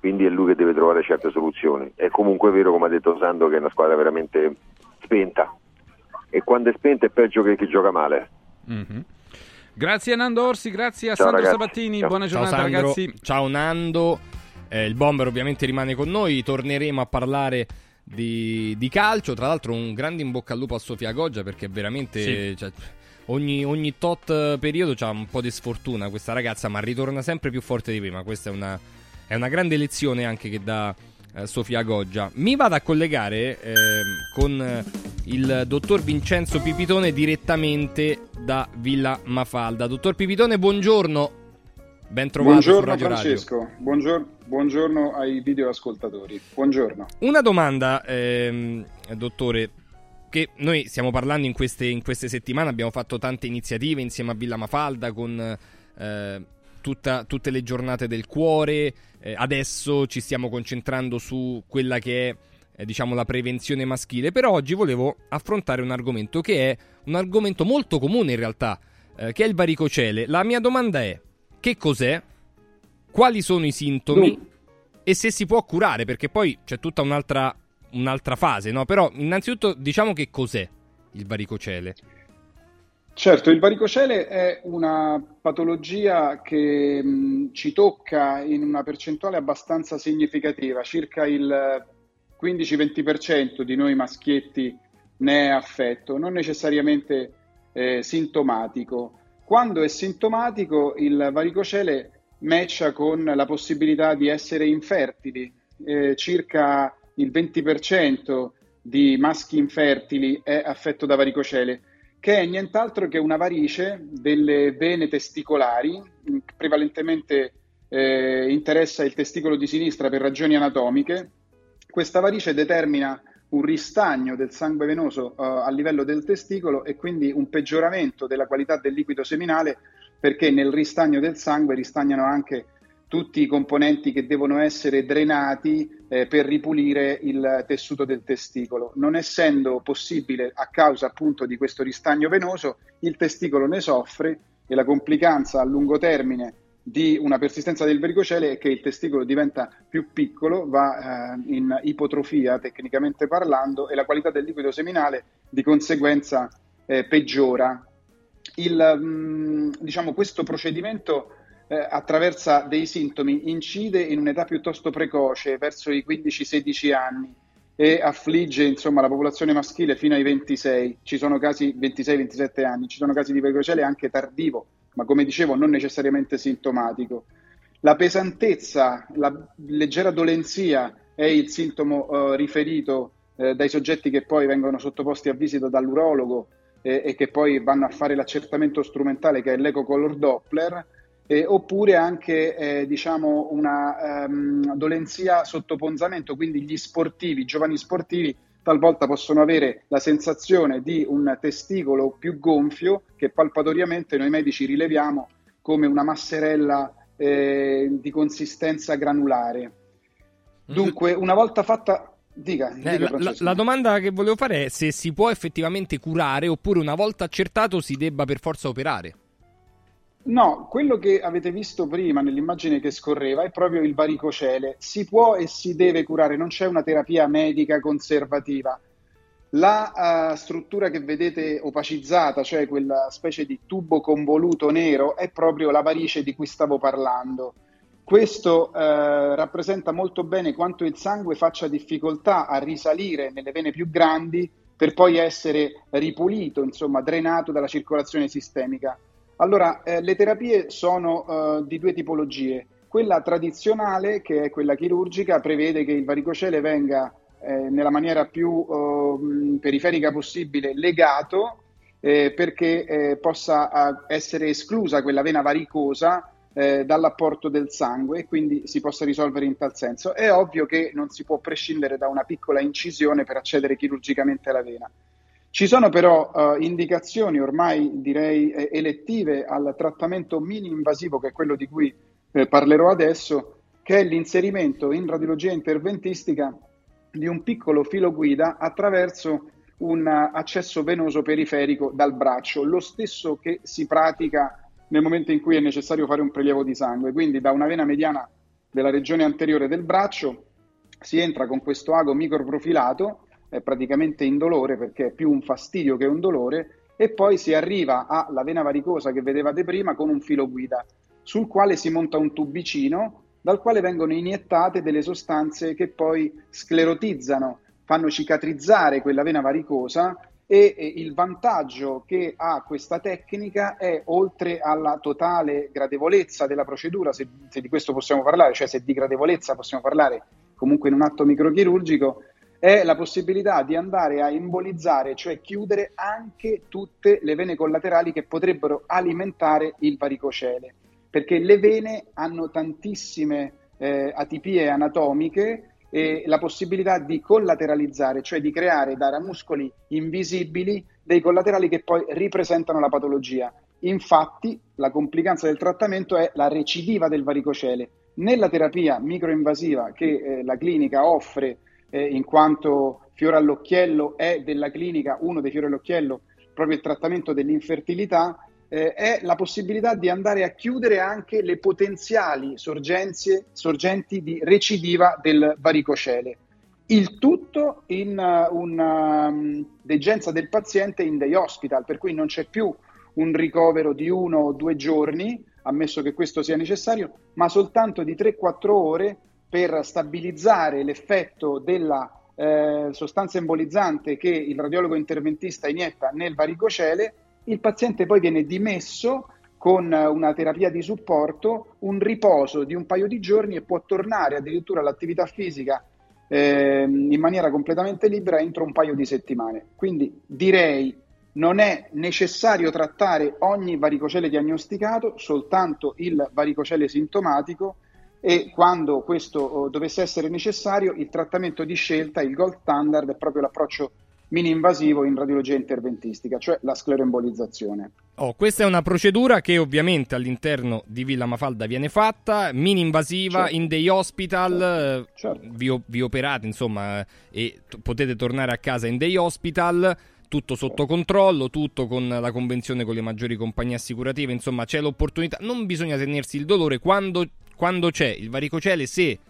Quindi è lui che deve trovare certe soluzioni. È comunque vero, come ha detto Sando, che è una squadra veramente spenta. E quando è spenta è peggio che chi gioca male. Mhm. Grazie a Nando Orsi, grazie a Ciao, Sandro ragazzi. Sabattini, Ciao. buona Ciao giornata Sandro, ragazzi. ciao Nando. Eh, il bomber ovviamente rimane con noi, torneremo a parlare di, di calcio. Tra l'altro un grande in bocca al lupo a Sofia Goggia perché veramente Sì. cioè, ogni, ogni tot periodo c'ha un po' di sfortuna questa ragazza, ma ritorna sempre più forte di prima. Questa è una, è una grande lezione anche che dà eh, Sofia Goggia. Mi vado a collegare ehm, con eh, il dottor Vincenzo Pipitone direttamente da Villa Mafalda. Dottor Pipitone, buongiorno. Ben trovato Buongiorno Radio Radio. Francesco, buongior- buongiorno ai videoascoltatori. Buongiorno. Una domanda, ehm, dottore, che noi stiamo parlando in queste, in queste settimane, abbiamo fatto tante iniziative insieme a Villa Mafalda con eh, tutta- tutte le giornate del cuore, eh, adesso ci stiamo concentrando su quella che è eh, diciamo la prevenzione maschile, però oggi volevo affrontare un argomento che è un argomento molto comune in realtà, eh, che è il varicocele. La mia domanda è, che cos'è? Quali sono i sintomi? e se si può curare, perché poi c'è tutta un'altra, un'altra fase, no? Però innanzitutto diciamo che cos'è il varicocele. Certo, il varicocele è una patologia che mh, ci tocca in una percentuale abbastanza significativa, circa il 15-20% di noi maschietti ne è affetto, non necessariamente eh, sintomatico. Quando è sintomatico, il varicocele matcha con la possibilità di essere infertili. Eh, circa il 20% di maschi infertili è affetto da varicocele, che è nient'altro che una varice delle vene testicolari, prevalentemente eh, interessa il testicolo di sinistra per ragioni anatomiche. Questa varice determina un ristagno del sangue venoso eh, a livello del testicolo e quindi un peggioramento della qualità del liquido seminale perché nel ristagno del sangue ristagnano anche tutti i componenti che devono essere drenati eh, per ripulire il tessuto del testicolo. Non essendo possibile, a causa appunto di questo ristagno venoso, il testicolo ne soffre e la complicanza a lungo termine di una persistenza del varicocele è che il testicolo diventa più piccolo, va eh, in ipotrofia tecnicamente parlando e la qualità del liquido seminale di conseguenza eh, peggiora. Il, mh, diciamo, questo procedimento eh, attraversa dei sintomi, incide in un'età piuttosto precoce, verso i 15-16 anni e affligge insomma, la popolazione maschile fino ai 26, ci sono casi 26-27 anni, ci sono casi di varicocele anche tardivo, ma come dicevo non necessariamente sintomatico. La pesantezza, la leggera dolenzia è il sintomo eh, riferito eh, dai soggetti che poi vengono sottoposti a visita dall'urologo eh, e che poi vanno a fare l'accertamento strumentale che è l'eco color Doppler eh, oppure anche eh, diciamo una um, dolenzia sotto ponzamento, quindi gli sportivi, i giovani sportivi talvolta possono avere la sensazione di un testicolo più gonfio che palpatoriamente noi medici rileviamo come una masserella eh, di consistenza granulare. Dunque, una volta fatta Dica, Eh, dica la, la domanda che volevo fare è se si può effettivamente curare oppure una volta accertato si debba per forza operare. No, quello che avete visto prima nell'immagine che scorreva è proprio il varicocele. Si può e si deve curare, non c'è una terapia medica conservativa. La eh, struttura che vedete opacizzata, cioè quella specie di tubo convoluto nero, è proprio la varice di cui stavo parlando. Questo eh, rappresenta molto bene quanto il sangue faccia difficoltà a risalire nelle vene più grandi per poi essere ripulito, insomma, drenato dalla circolazione sistemica. Allora, eh, le terapie sono eh, di due tipologie. Quella tradizionale, che è quella chirurgica, prevede che il varicocele venga eh, nella maniera più eh, mh, periferica possibile legato eh, perché eh, possa essere esclusa quella vena varicosa eh, dall'apporto del sangue e quindi si possa risolvere in tal senso. È ovvio che non si può prescindere da una piccola incisione per accedere chirurgicamente alla vena. Ci sono però eh, indicazioni ormai direi eh, elettive al trattamento mini-invasivo, che è quello di cui eh, parlerò adesso, che è l'inserimento in radiologia interventistica di un piccolo filo guida attraverso un eh, accesso venoso periferico dal braccio, lo stesso che si pratica nel momento in cui è necessario fare un prelievo di sangue. Quindi da una vena mediana della regione anteriore del braccio si entra con questo ago microprofilato, è praticamente indolore perché è più un fastidio che un dolore, e poi si arriva alla vena varicosa che vedevate prima con un filo guida, sul quale si monta un tubicino dal quale vengono iniettate delle sostanze che poi sclerotizzano, fanno cicatrizzare quella vena varicosa e, e il vantaggio che ha questa tecnica è oltre alla totale gradevolezza della procedura, se, se di questo possiamo parlare, cioè se di gradevolezza possiamo parlare comunque in un atto microchirurgico, è la possibilità di andare a embolizzare, cioè chiudere anche tutte le vene collaterali che potrebbero alimentare il varicocele, perché le vene hanno tantissime eh, atipie anatomiche e la possibilità di collateralizzare, cioè di creare da muscoli invisibili dei collaterali che poi ripresentano la patologia. Infatti, la complicanza del trattamento è la recidiva del varicocele. Nella terapia microinvasiva che eh, la clinica offre eh, in quanto fiore all'occhiello è della clinica uno dei fiori all'occhiello, proprio il trattamento dell'infertilità, eh, è la possibilità di andare a chiudere anche le potenziali sorgenze- sorgenti di recidiva del varicocele. Il tutto in uh, una um, degenza del paziente in day hospital, per cui non c'è più un ricovero di uno o due giorni, ammesso che questo sia necessario, ma soltanto di 3-4 ore per stabilizzare l'effetto della eh, sostanza embolizzante che il radiologo interventista inietta nel varicocele. Il paziente poi viene dimesso con una terapia di supporto, un riposo di un paio di giorni e può tornare addirittura all'attività fisica ehm, in maniera completamente libera entro un paio di settimane. Quindi direi non è necessario trattare ogni varicocele diagnosticato, soltanto il varicocele sintomatico e quando questo oh, dovesse essere necessario il trattamento di scelta, il gold standard è proprio l'approccio mini-invasivo in radiologia interventistica, cioè la scleroembolizzazione. Oh, questa è una procedura che ovviamente all'interno di Villa Mafalda viene fatta, mini invasiva, Certo. in dei hospital, eh, vi, o- vi operate insomma eh, e t- potete tornare a casa in dei hospital, tutto sotto controllo, tutto con la convenzione con le maggiori compagnie assicurative, insomma c'è l'opportunità, non bisogna tenersi il dolore quando, quando c'è il varicocele, se eh,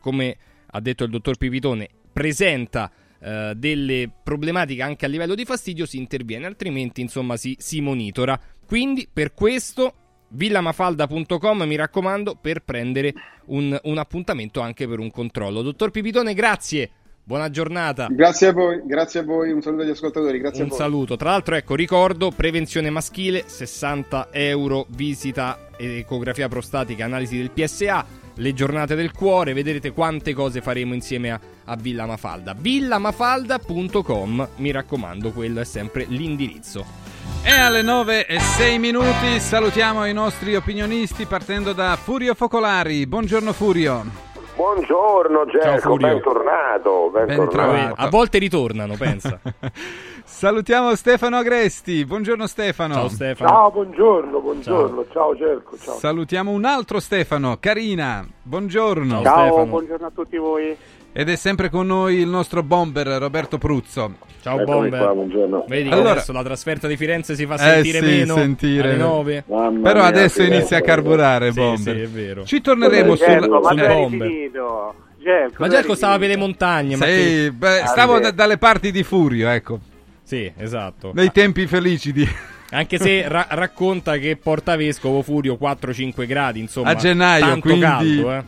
come ha detto il dottor Pipitone, presenta eh, delle problematiche anche a livello di fastidio, si interviene, altrimenti insomma si, si monitora. Quindi per questo villamafalda.com mi raccomando per prendere un, un appuntamento anche per un controllo. Dottor Pipitone, grazie. Buona giornata. Grazie a voi, grazie a voi, un saluto agli ascoltatori, grazie Un a voi. saluto. Tra l'altro, ecco, ricordo, prevenzione maschile, 60 euro, visita, ecografia prostatica, analisi del PSA, le giornate del cuore, vedrete quante cose faremo insieme a, a Villa Mafalda. villamafalda.com, mi raccomando, quello è sempre l'indirizzo. E alle 9 e 6 minuti salutiamo i nostri opinionisti partendo da Furio Focolari. Buongiorno Furio. Buongiorno Gerco, bentornato, bentornato. A volte ritornano, pensa. Salutiamo Stefano Agresti. Buongiorno Stefano. Ciao Stefano. Ciao, buongiorno, buongiorno, ciao, Gerco, ciao. Salutiamo un altro Stefano, Carina. Buongiorno. Ciao, buongiorno a tutti voi. Ed è sempre con noi il nostro bomber Roberto Pruzzo. Ciao Eccomi Bomber. qua, buongiorno. Vedi che Allora- adesso la trasferta di Firenze si fa Eh sentire sì, meno sentire. alle 9. Però adesso inizia a carburare Sì, Bomber. sì, è vero. Ci torneremo sul, sul bomber. finito? Gerco, Ma eri stava per le montagne. ma Sì, beh, Ah, stavo da- dalle parti di Furio, ecco. Sì, esatto. Nei tempi felici di... Anche se ra- racconta che Porta Vescovo Furio 4-5 gradi, insomma. A gennaio, tanto quindi- caldo, eh.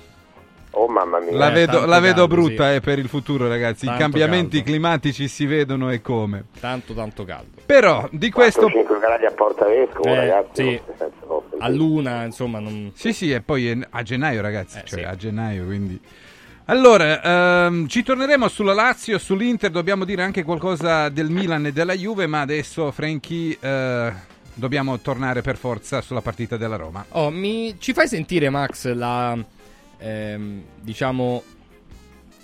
Oh mamma mia. La Eh, vedo, tanto la vedo caldo, brutta sì. eh, per il futuro, ragazzi. Tanto I cambiamenti caldo. climatici si vedono e come. Tanto, tanto caldo. Però di questo 5 gradi a Porta Vescovo, Eh, ragazzi. sì. proprio. A luna, insomma, non... Sì, sì, e poi a gennaio, ragazzi. Eh, cioè, sì. a gennaio, quindi. Allora, ehm, ci torneremo sulla Lazio, sull'Inter. Dobbiamo dire anche qualcosa del Milan e della Juve, ma adesso, Frankie, eh, dobbiamo tornare per forza sulla partita della Roma. Oh, mi... ci fai sentire, Max, la... ehm, diciamo...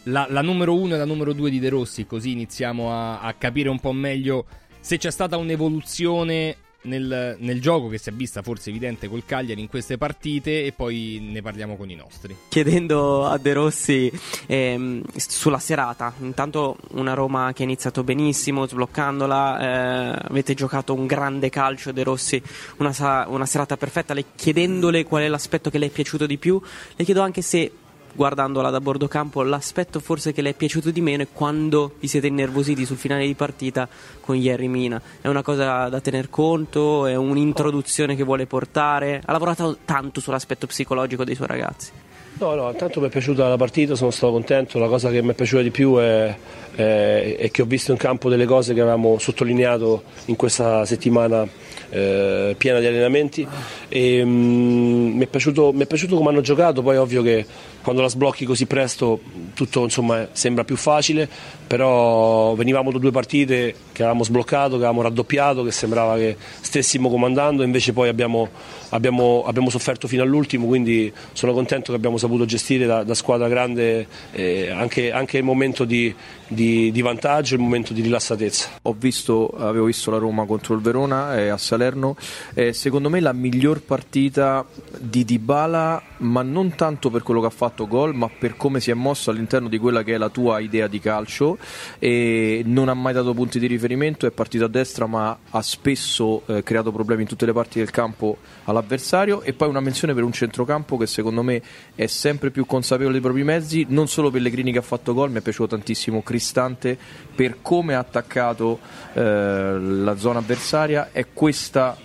La, la numero 1 e la numero 2 di De Rossi, così iniziamo a, a capire un po' meglio se c'è stata un'evoluzione nel, nel gioco che si è vista forse evidente col Cagliari in queste partite e poi ne parliamo con i nostri. chiedendo a De Rossi ehm, sulla serata. Intanto una Roma che ha iniziato benissimo, sbloccandola. eh, avete giocato un grande calcio, De Rossi, una, una serata perfetta. Le, chiedendole qual è l'aspetto che le è piaciuto di più, le chiedo anche se. Guardandola da bordo campo, l'aspetto forse che le è piaciuto di meno è quando vi siete innervositi sul finale di partita con Jerry Mina. È una cosa da tener conto, è un'introduzione che vuole portare. Ha lavorato tanto sull'aspetto psicologico dei suoi ragazzi. No, no, intanto mi è piaciuta la partita, sono stato contento, la cosa che mi è piaciuta di più è, è- è che ho visto in campo delle cose che avevamo sottolineato in questa settimana eh, piena di allenamenti. E mm, mi, è piaciuto, mi è piaciuto come hanno giocato, poi è ovvio che quando la sblocchi così presto tutto insomma, sembra più facile, però venivamo da due partite che avevamo sbloccato, che avevamo raddoppiato, che sembrava che stessimo comandando, invece poi abbiamo, abbiamo- abbiamo sofferto fino all'ultimo, quindi sono contento che abbiamo saputo gestire da, da squadra grande eh, anche, anche il momento di, di- di vantaggio, il momento di rilassatezza. Ho visto, avevo visto la Roma contro il Verona eh, a Salerno, eh, secondo me la miglior partita di Dybala, ma non tanto per quello che ha fatto gol, ma per come si è mosso all'interno di quella che è la tua idea di calcio. E non ha mai dato punti di riferimento, è partito a destra ma ha spesso eh, creato problemi in tutte le parti del campo all'avversario. E poi una menzione per un centrocampo che secondo me è sempre più consapevole dei propri mezzi, non solo Pellegrini che ha fatto gol, mi è piaciuto tantissimo Cristante per come ha attaccato eh, la zona avversaria, è questa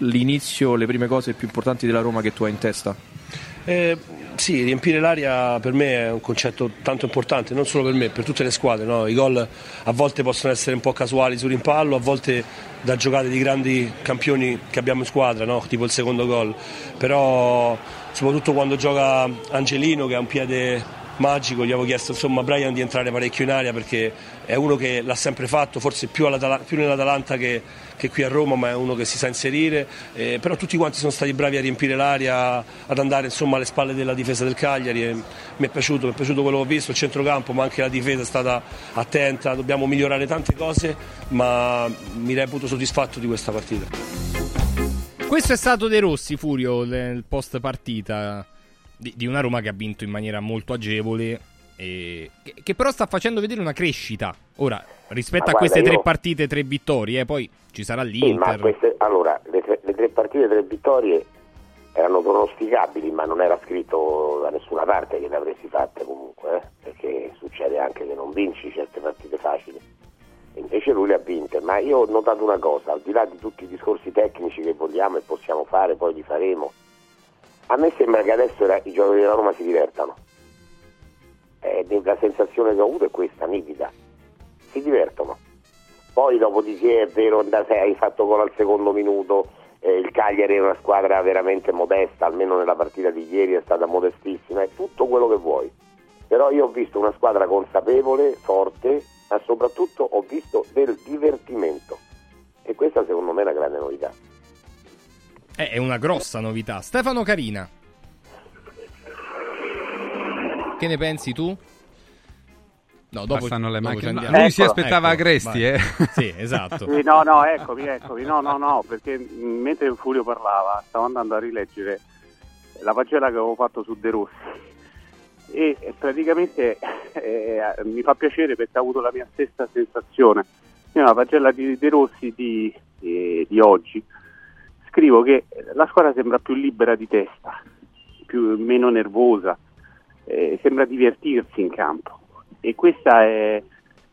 l'inizio, le prime cose più importanti della Roma che tu hai in testa? Eh, Sì, riempire l'aria per me è un concetto tanto importante, non solo per me, per tutte le squadre. no? I gol a volte possono essere un po' casuali sul rimpallo, a volte da giocate di grandi campioni che abbiamo in squadra, no? tipo il secondo gol. Però soprattutto quando gioca Angelino che ha un piede magico, gli avevo chiesto insomma a Brian di entrare parecchio in aria perché è uno che l'ha sempre fatto, forse più, più nell'Atalanta che, che qui a Roma, ma è uno che si sa inserire. Eh, però tutti quanti sono stati bravi a riempire l'aria, ad andare insomma alle spalle della difesa del Cagliari. E mi è piaciuto, mi è piaciuto quello che ho visto, il centrocampo, ma anche la difesa è stata attenta. Dobbiamo migliorare tante cose, ma mi reputo soddisfatto di questa partita. Questo è stato De Rossi, Furio, nel post partita di, di una Roma che ha vinto in maniera molto agevole. Che, che però sta facendo vedere una crescita. Ora, rispetto Ma a queste guarda, tre io- partite, tre vittorie, eh, poi ci sarà Sì, l'Inter. queste, allora, le tre, le tre partite, tre vittorie erano pronosticabili, ma non era scritto da nessuna parte che le avresti fatte comunque, eh, perché succede anche che non vinci certe partite facili. E Invece lui le ha vinte, ma io ho notato una cosa, al di là di tutti i discorsi tecnici che vogliamo e possiamo fare, poi li faremo, a me sembra che adesso la- i giocatori della Roma si divertano. Eh, la sensazione che ho avuto è questa, nitida. Si divertono. Poi dopodiché è vero, da sé hai fatto gol al secondo minuto, eh, il Cagliari è una squadra veramente modesta, almeno nella partita di ieri è stata modestissima, è tutto quello che vuoi. Però io ho visto una squadra consapevole, forte, ma soprattutto ho visto del divertimento. E questa secondo me è una grande novità. Eh, è una grossa novità. Stefano Carina. Che ne pensi tu? No, dopo, Passano le macchine. ci Lui andiamo. si aspettava Agresti, vai. eh. Sì, esatto. Sì, no, no, eccomi, eccomi, no, no, no, perché mentre Furio parlava stavo andando a rileggere la pagella che avevo fatto su De Rossi e eh, praticamente eh, mi fa piacere perché ha avuto la mia stessa sensazione. Io nella pagella di De Rossi di, eh, di oggi scrivo che la squadra sembra più libera di testa, più, meno nervosa, eh, sembra divertirsi in campo e questa è,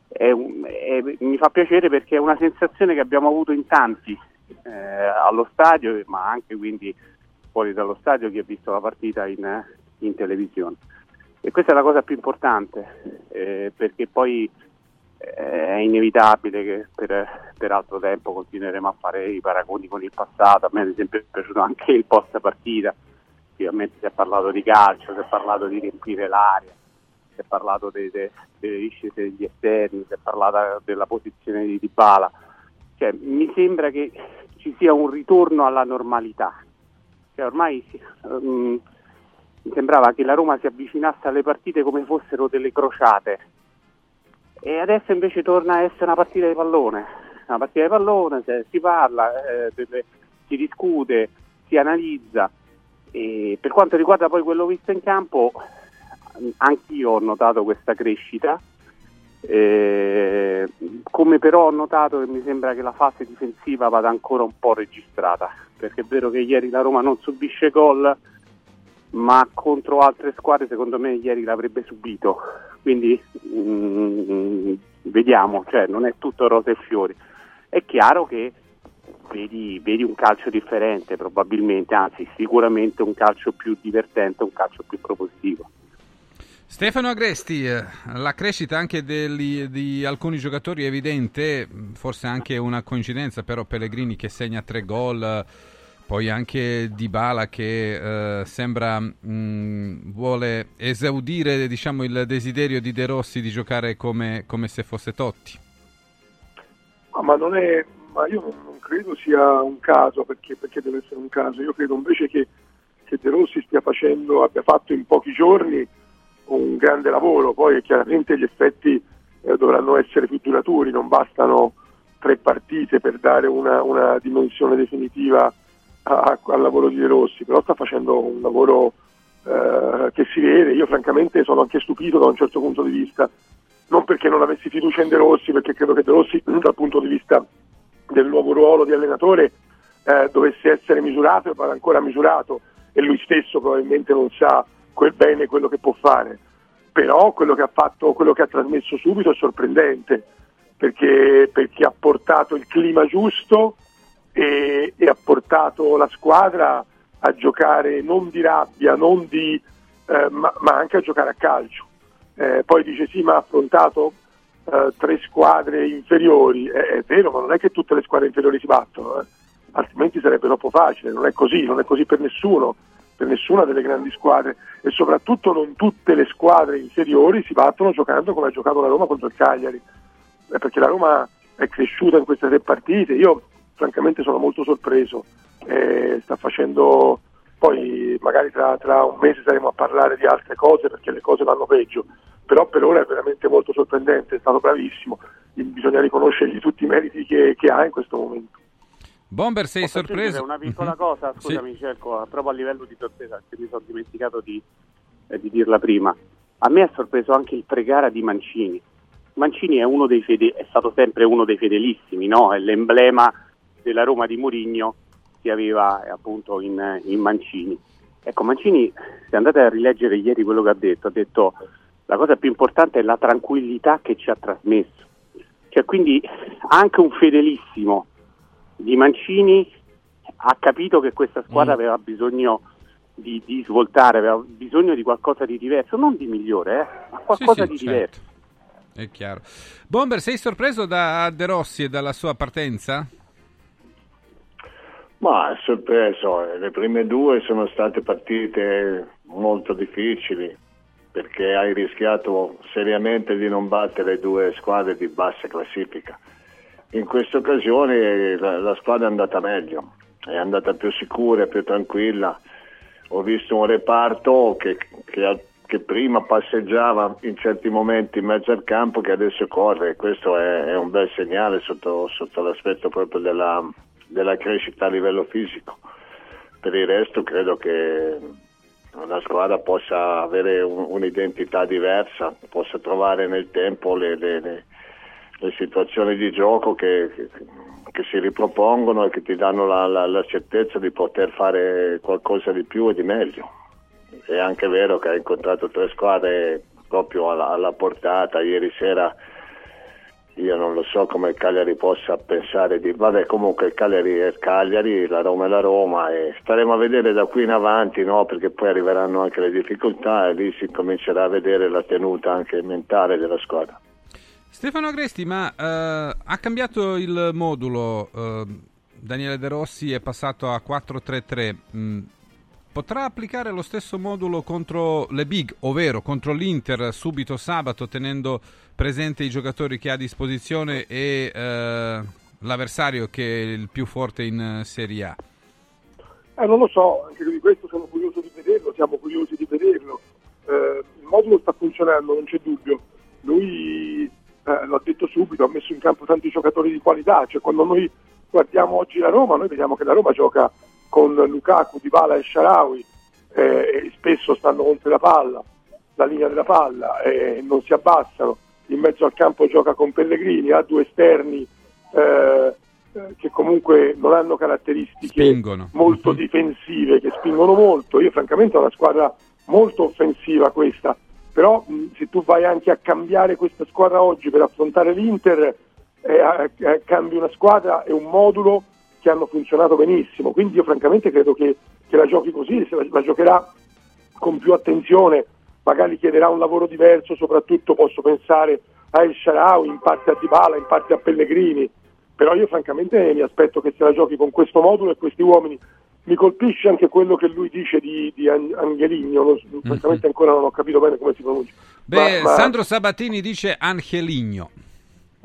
è è- mi fa piacere perché è una sensazione che abbiamo avuto in tanti eh, allo stadio, ma anche quindi fuori dallo stadio chi ha visto la partita in, in televisione. E questa è la cosa più importante, eh, perché poi è inevitabile che per, per altro tempo continueremo a fare i paragoni con il passato. A me ad esempio è piaciuto anche il post partita, ovviamente si è parlato di calcio, si è parlato di riempire l'aria, si è parlato delle discese degli esterni, si è parlato della posizione di Dybala. Cioè, mi sembra che ci sia un ritorno alla normalità. Cioè, ormai mm, mi sembrava che la Roma si avvicinasse alle partite come fossero delle crociate e adesso invece torna a essere una partita di pallone. Una partita di pallone, si parla, eh, si discute, si analizza. E per quanto riguarda poi quello visto in campo, anch'io ho notato questa crescita. Eh, come però ho notato che mi sembra che la fase difensiva vada ancora un po' registrata, perché è vero che ieri la Roma non subisce gol, ma contro altre squadre secondo me ieri l'avrebbe subito. Quindi mm, vediamo, cioè non è tutto rose e fiori. È chiaro che vedi, vedi un calcio differente probabilmente, anzi sicuramente un calcio più divertente, un calcio più propositivo. Stefano Agresti, eh, la crescita anche degli- di alcuni giocatori è evidente, mh, forse anche una coincidenza, però Pellegrini che segna tre gol, poi anche Dybala che eh, sembra mh, vuole esaudire diciamo, il desiderio di De Rossi di giocare come, come se fosse Totti. Ah, ma è, ma io non credo sia un caso perché, perché deve essere un caso. Io credo invece che, che De Rossi stia facendo, abbia fatto in pochi giorni un grande lavoro. Poi chiaramente gli effetti eh, dovranno essere più duraturi, non bastano tre partite per dare una, una dimensione definitiva a- al lavoro di De Rossi, però sta facendo un lavoro eh, che si vede. Io francamente sono anche stupito da un certo punto di vista non perché non avessi fiducia in De Rossi, perché credo che De Rossi dal punto di vista del nuovo ruolo di allenatore eh, dovesse essere misurato e vada ancora misurato e lui stesso probabilmente non sa quel bene quello che può fare. Però quello che ha fatto, quello che ha trasmesso subito è sorprendente, perché, perché ha portato il clima giusto e, e ha portato la squadra a giocare non di rabbia, non di eh, ma, ma anche a giocare a calcio. Eh, poi dice sì, ma ha affrontato eh, tre squadre inferiori, Eh, è vero, ma non è che tutte le squadre inferiori si battono, eh. altrimenti sarebbe troppo facile, non è così, non è così per nessuno, per nessuna delle grandi squadre e soprattutto non tutte le squadre inferiori si battono giocando come ha giocato la Roma contro il Cagliari, Eh, perché la Roma è cresciuta in queste tre partite, io francamente sono molto sorpreso, Eh, sta facendo, poi magari tra, tra un mese saremo a parlare di altre cose perché le cose vanno peggio, però per ora è veramente molto sorprendente, è stato bravissimo, bisogna riconoscergli tutti i meriti che, che ha in questo momento. Bomber, sei sorpreso? Una piccola Mhm. cosa, Sì. scusami Cerco, proprio a livello di sorpresa, che mi sono dimenticato di, eh, di dirla prima. A me è sorpreso anche il pre-gara di Mancini. Mancini è, uno dei fede- è stato sempre uno dei fedelissimi, no? è l'emblema della Roma di Murigno che aveva eh, appunto in, in Mancini. Ecco, Mancini, se andate a rileggere ieri quello che ha detto, ha detto la cosa più importante è la tranquillità che ci ha trasmesso. Cioè, quindi anche un fedelissimo di Mancini ha capito che questa squadra Mm. aveva bisogno di, di svoltare, aveva bisogno di qualcosa di diverso, non di migliore, eh, ma qualcosa sì, di certo. diverso. È chiaro. Bomber, sei sorpreso da De Rossi e dalla sua partenza? Ma sorpreso, le prime due sono state partite molto difficili perché hai rischiato seriamente di non battere due squadre di bassa classifica. In questa occasione la, la squadra è andata meglio, è andata più sicura, più tranquilla. Ho visto un reparto che, che- che prima passeggiava in certi momenti in mezzo al campo che adesso corre. Questo è, è un bel segnale sotto, sotto l'aspetto proprio della, della crescita a livello fisico. Per il resto credo che la squadra possa avere un- un'identità diversa, possa trovare nel tempo le, le- le- le situazioni di gioco che, che- che si ripropongono e che ti danno la, la- la certezza di poter fare qualcosa di più e di meglio. È anche vero che ha incontrato tre squadre proprio alla, alla portata. Ieri sera io non lo so come il Cagliari possa pensare di... Vabbè, comunque il Cagliari è il Cagliari, la Roma è la Roma e staremo a vedere da qui in avanti, no? Perché poi arriveranno anche le difficoltà e lì si comincerà a vedere la tenuta anche mentale della squadra. Stefano Agresti, ma eh, ha cambiato il modulo. eh, Daniele De Rossi è passato a 4-3-3. mm, potrà applicare lo stesso modulo contro le big, ovvero contro l'Inter subito sabato, tenendo presente i giocatori che ha a disposizione e eh, l'avversario che è il più forte in eh, Serie A? Eh, non lo so, anche di questo sono curioso di vederlo, siamo curiosi di vederlo. Eh, il modulo sta funzionando, non c'è dubbio. Lui, eh, l'ho detto subito, ha messo in campo tanti giocatori di qualità, cioè quando noi guardiamo oggi la Roma, noi vediamo che la Roma gioca con Lukaku, Dybala e Sharawi eh, spesso stanno contro la palla, la linea della palla e non si abbassano. In mezzo al campo gioca con Pellegrini, ha due esterni eh, eh, che comunque non hanno caratteristiche Spingono. molto difensive, che spingono molto. Io francamente ho una squadra molto offensiva questa, però mh, se tu vai anche a cambiare questa squadra oggi per affrontare l'Inter, eh, eh, cambi una squadra e un modulo che hanno funzionato benissimo. Quindi io francamente credo che, che la giochi così, se la, la giocherà con più attenzione, magari chiederà un lavoro diverso, soprattutto posso pensare a El Sharawi, in parte a Dybala, in parte a Pellegrini, però io francamente mi aspetto che se la giochi con questo modulo e questi uomini. Mi colpisce anche quello che lui dice di, di An- Angeligno, non- francamente ancora non ho capito bene come si pronuncia. Beh, Ma- ma- Sandro Sabatini dice Angeligno,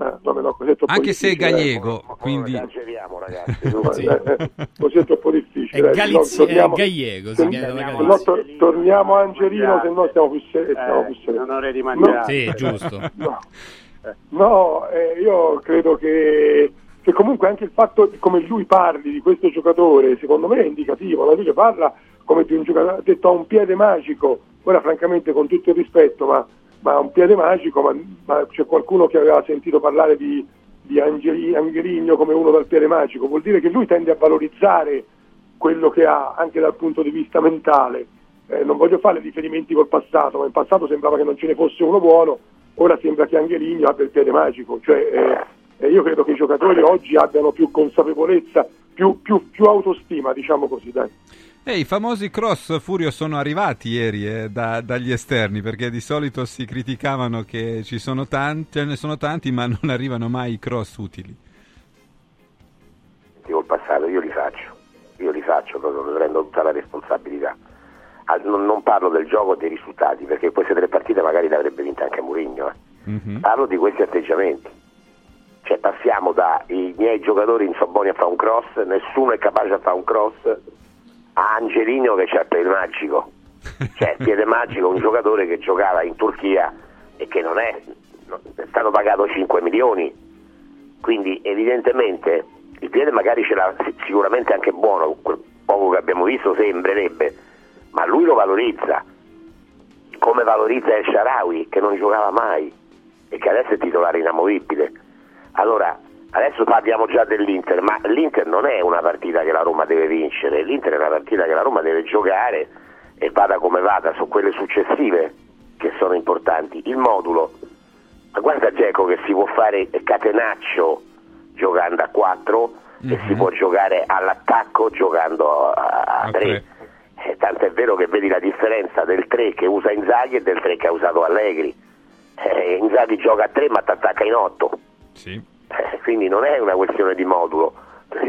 eh, no, così troppo anche se è difficile, gallego, quindi... Esageriamo ragazzi. Eh, eh, così è troppo difficile. È dai, galizzi- no, torniamo- è gallego, si chiama se Galizia. no, tor- torniamo a Angelino, se no stiamo più seri- seri. onore di No. Sì, giusto. No, No, eh, io credo che, che comunque anche il fatto di come lui parli di questo giocatore, secondo me è indicativo. La che parla come di un giocatore, ha detto ha un piede magico. Ora, francamente, con tutto il rispetto, ma, ma un piede magico, ma, ma c'è qualcuno che aveva sentito parlare di, di Angeli- Angeligno come uno dal piede magico. Vuol dire che lui tende a valorizzare quello che ha anche dal punto di vista mentale. Eh, non voglio fare riferimenti col passato, ma in passato sembrava che non ce ne fosse uno buono, ora sembra che Angeligno abbia il piede magico. Cioè, eh, eh, io credo che i giocatori oggi abbiano più consapevolezza, più, più- più autostima, diciamo così. Dai. E i famosi cross Furio sono arrivati ieri eh, da- dagli esterni perché di solito si criticavano che ci sono tanti, ce ne sono tanti ma non arrivano mai i cross utili. Col passato io li faccio, io li faccio, proprio prendo tutta la responsabilità. Al- non, non parlo del gioco e dei risultati, perché queste tre partite magari le avrebbe vinte anche Mourinho. eh. Parlo di questi atteggiamenti. Cioè passiamo dai miei giocatori in Sobboni a fare un cross, nessuno è capace a fare un cross, a Angelino che c'ha il piede magico. Cioè il piede magico, un giocatore che giocava in Turchia e che non è, è stato pagato 5 milioni. Quindi evidentemente il piede magari ce l'ha si- sicuramente anche buono, quel poco che abbiamo visto sembrerebbe, ma lui lo valorizza, come valorizza El Sharawi che non giocava mai e che adesso è titolare inamovibile. Allora, adesso parliamo già dell'Inter, ma l'Inter non è una partita che la Roma deve vincere, l'Inter è una partita che la Roma deve giocare e vada come vada, su quelle successive che sono importanti. Il modulo, ma guarda Geco che si può fare catenaccio giocando a 4 e si può giocare all'attacco giocando a, 3. tanto è vero che vedi la differenza del 3 che usa Inzaghi e del 3 che ha usato Allegri. Eh, Inzaghi gioca a 3 ma ti attacca in 8. Sì. Eh, quindi non è una questione di modulo.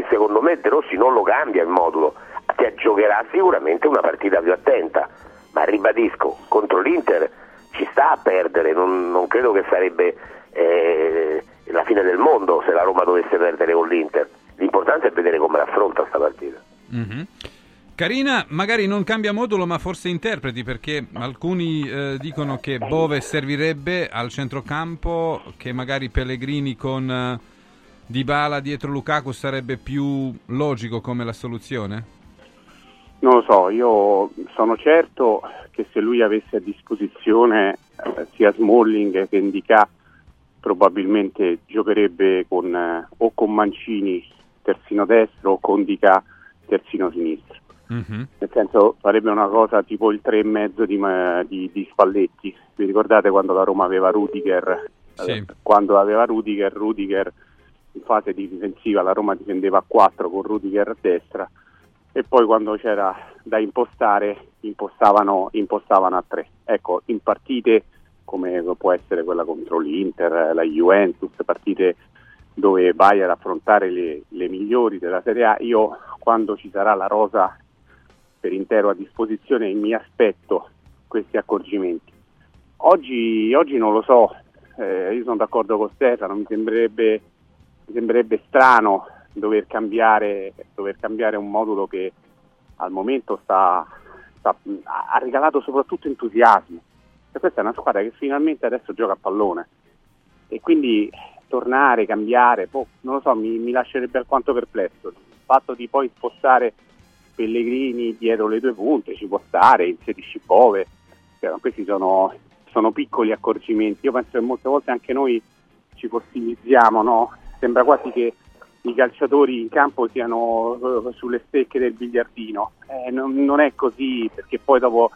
Secondo me De Rossi non lo cambia il modulo, Te giocherà sicuramente una partita più attenta, ma ribadisco, contro l'Inter ci sta a perdere, non, non credo che sarebbe eh, la fine del mondo se la Roma dovesse perdere con l'Inter. L'importante è vedere come l'affronta sta partita. Mhm. Carina, magari non cambia modulo, ma forse interpreti perché alcuni eh, dicono che Bove servirebbe al centrocampo, che magari Pellegrini con eh, Dybala dietro Lukaku sarebbe più logico come la soluzione? Non lo so, io sono certo che se lui avesse a disposizione eh, sia Smalling che Indica probabilmente giocherebbe con, eh, o con Mancini terzino destro o con Dica terzino sinistro. Nel senso farebbe una cosa tipo il 3 e mezzo di, Ma- di- di Spalletti. Vi ricordate quando la Roma aveva Rudiger? Sì. Eh, Quando aveva Rudiger, Rudiger in fase di difensiva la Roma difendeva a 4 con Rudiger a destra e poi quando c'era da impostare impostavano, impostavano a 3. Ecco, in partite come può essere quella contro l'Inter, la Juventus, partite dove vai ad affrontare le, le migliori della Serie A, io quando ci sarà la rosa per intero a disposizione mi aspetto questi accorgimenti. Oggi, oggi non lo so, eh, io sono d'accordo con Stefano, mi sembrerebbe, mi sembrerebbe strano dover cambiare, dover cambiare un modulo che al momento sta, sta- ha regalato soprattutto entusiasmo. E questa è una squadra che finalmente adesso gioca a pallone e quindi tornare, cambiare, boh, non lo so, mi, mi lascerebbe alquanto perplesso. Il fatto di poi spostare Pellegrini dietro le due punte ci può stare, inserisci Bove, cioè, questi sono, sono piccoli accorgimenti. Io penso che molte volte anche noi ci fossilizziamo, no? Sembra quasi che i calciatori in campo siano eh, sulle stecche del biliardino. Eh, non, non è così, perché poi dopo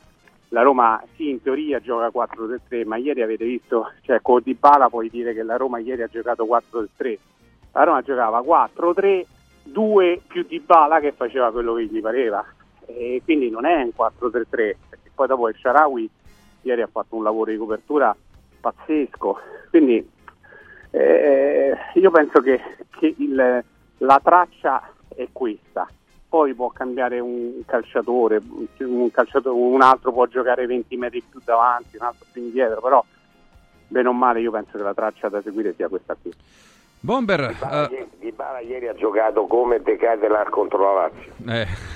la Roma sì in teoria gioca 4-3-3, ma ieri avete visto, cioè con Dybala puoi dire che la Roma ieri ha giocato 4-3. La Roma giocava 4-3, 2 più Dybala che faceva quello che gli pareva. E quindi non è un 4-3-3, perché poi dopo il Sharawi ieri ha fatto un lavoro di copertura pazzesco. Quindi eh, io penso che, che il- la traccia è questa. Poi può cambiare un calciatore, un, calciatore, un altro può giocare 20 metri più davanti, un altro più indietro, però bene o male io penso che la traccia da seguire sia questa qui. Bomber, Dybala, ieri- Dybala ieri ha giocato come De Ketelar contro la Lazio.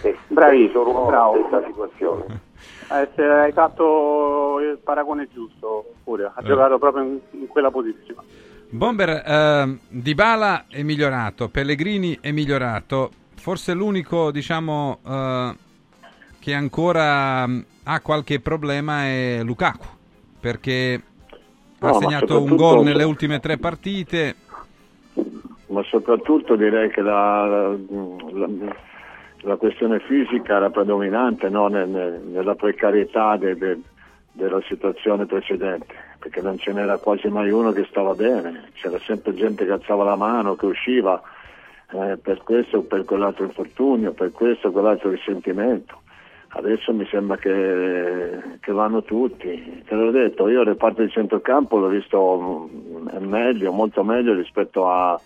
eh, Bravissimo, ruolo, bravo. stessa situazione. Eh, se hai fatto il paragone giusto, pure, ha Eh. giocato proprio in, in quella posizione. Bomber, ehm, Dybala è migliorato, Pellegrini è migliorato, forse l'unico diciamo eh, che ancora mh, ha qualche problema è Lukaku, perché ha No, ma segnato un gol nelle ultime tre partite. Ma soprattutto direi che la, la- la- questione fisica era predominante no, nel- nel- nella precarietà de- de- della situazione precedente, perché non ce n'era quasi mai uno che stava bene, c'era sempre gente che alzava la mano, che usciva eh, per questo o per quell'altro infortunio, per questo o quell'altro risentimento. Adesso mi sembra che, che vanno tutti. Te l'ho detto, io il reparto di centrocampo l'ho visto mm, meglio, molto meglio rispetto a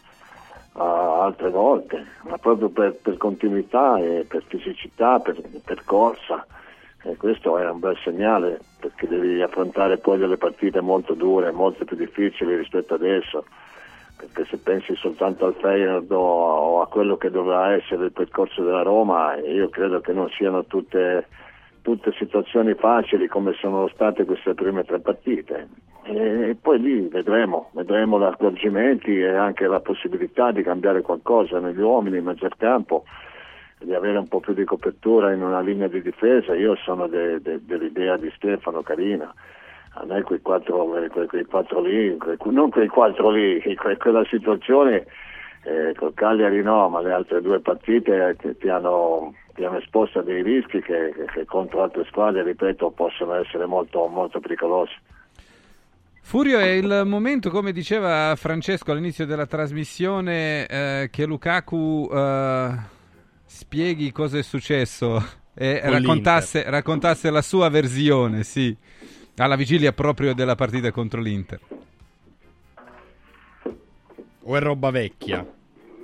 altre volte, ma proprio per, per continuità e per fisicità, per, per corsa. E questo è un bel segnale perché devi affrontare poi delle partite molto dure, molto più difficili rispetto adesso. Perché se pensi soltanto al Feyenoord o o a quello che dovrà essere il percorso della Roma, io credo che non siano tutte, tutte situazioni facili come sono state queste prime tre partite. E poi lì vedremo, vedremo gli accorgimenti e anche la possibilità di cambiare qualcosa negli uomini in al campo di avere un po' più di copertura in una linea di difesa. Io sono de- de- dell'idea di Stefano Carina. A me quei quattro, quei, quei quattro lì, quei- non quei quattro lì, que- quella situazione eh, col Cagliari no, ma le altre due partite ti, ti hanno, ti hanno esposto a dei rischi che, che- che contro altre squadre, ripeto, possono essere molto, molto pericolosi. Furio, è il momento, come diceva Francesco all'inizio della trasmissione, eh, che Lukaku eh, spieghi cosa è successo e Con raccontasse, raccontasse la sua versione, sì, alla vigilia proprio della partita contro l'Inter. O è roba vecchia?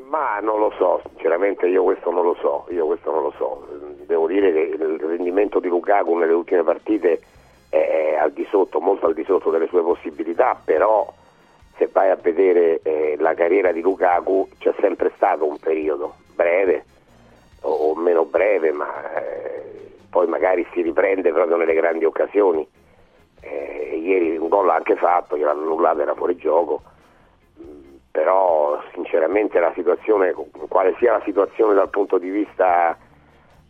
Ma non lo so, sinceramente io questo non lo so, io questo non lo so. Devo dire che il rendimento di Lukaku nelle ultime partite è al di sotto, molto al di sotto delle sue possibilità, però se vai a vedere eh, la carriera di Lukaku c'è sempre stato un periodo breve o, meno breve, ma eh, poi magari si riprende proprio nelle grandi occasioni. Eh, ieri un gol l'ha anche fatto, gliel'hanno annullato, era fuori gioco però sinceramente la situazione, quale sia la situazione dal punto di vista,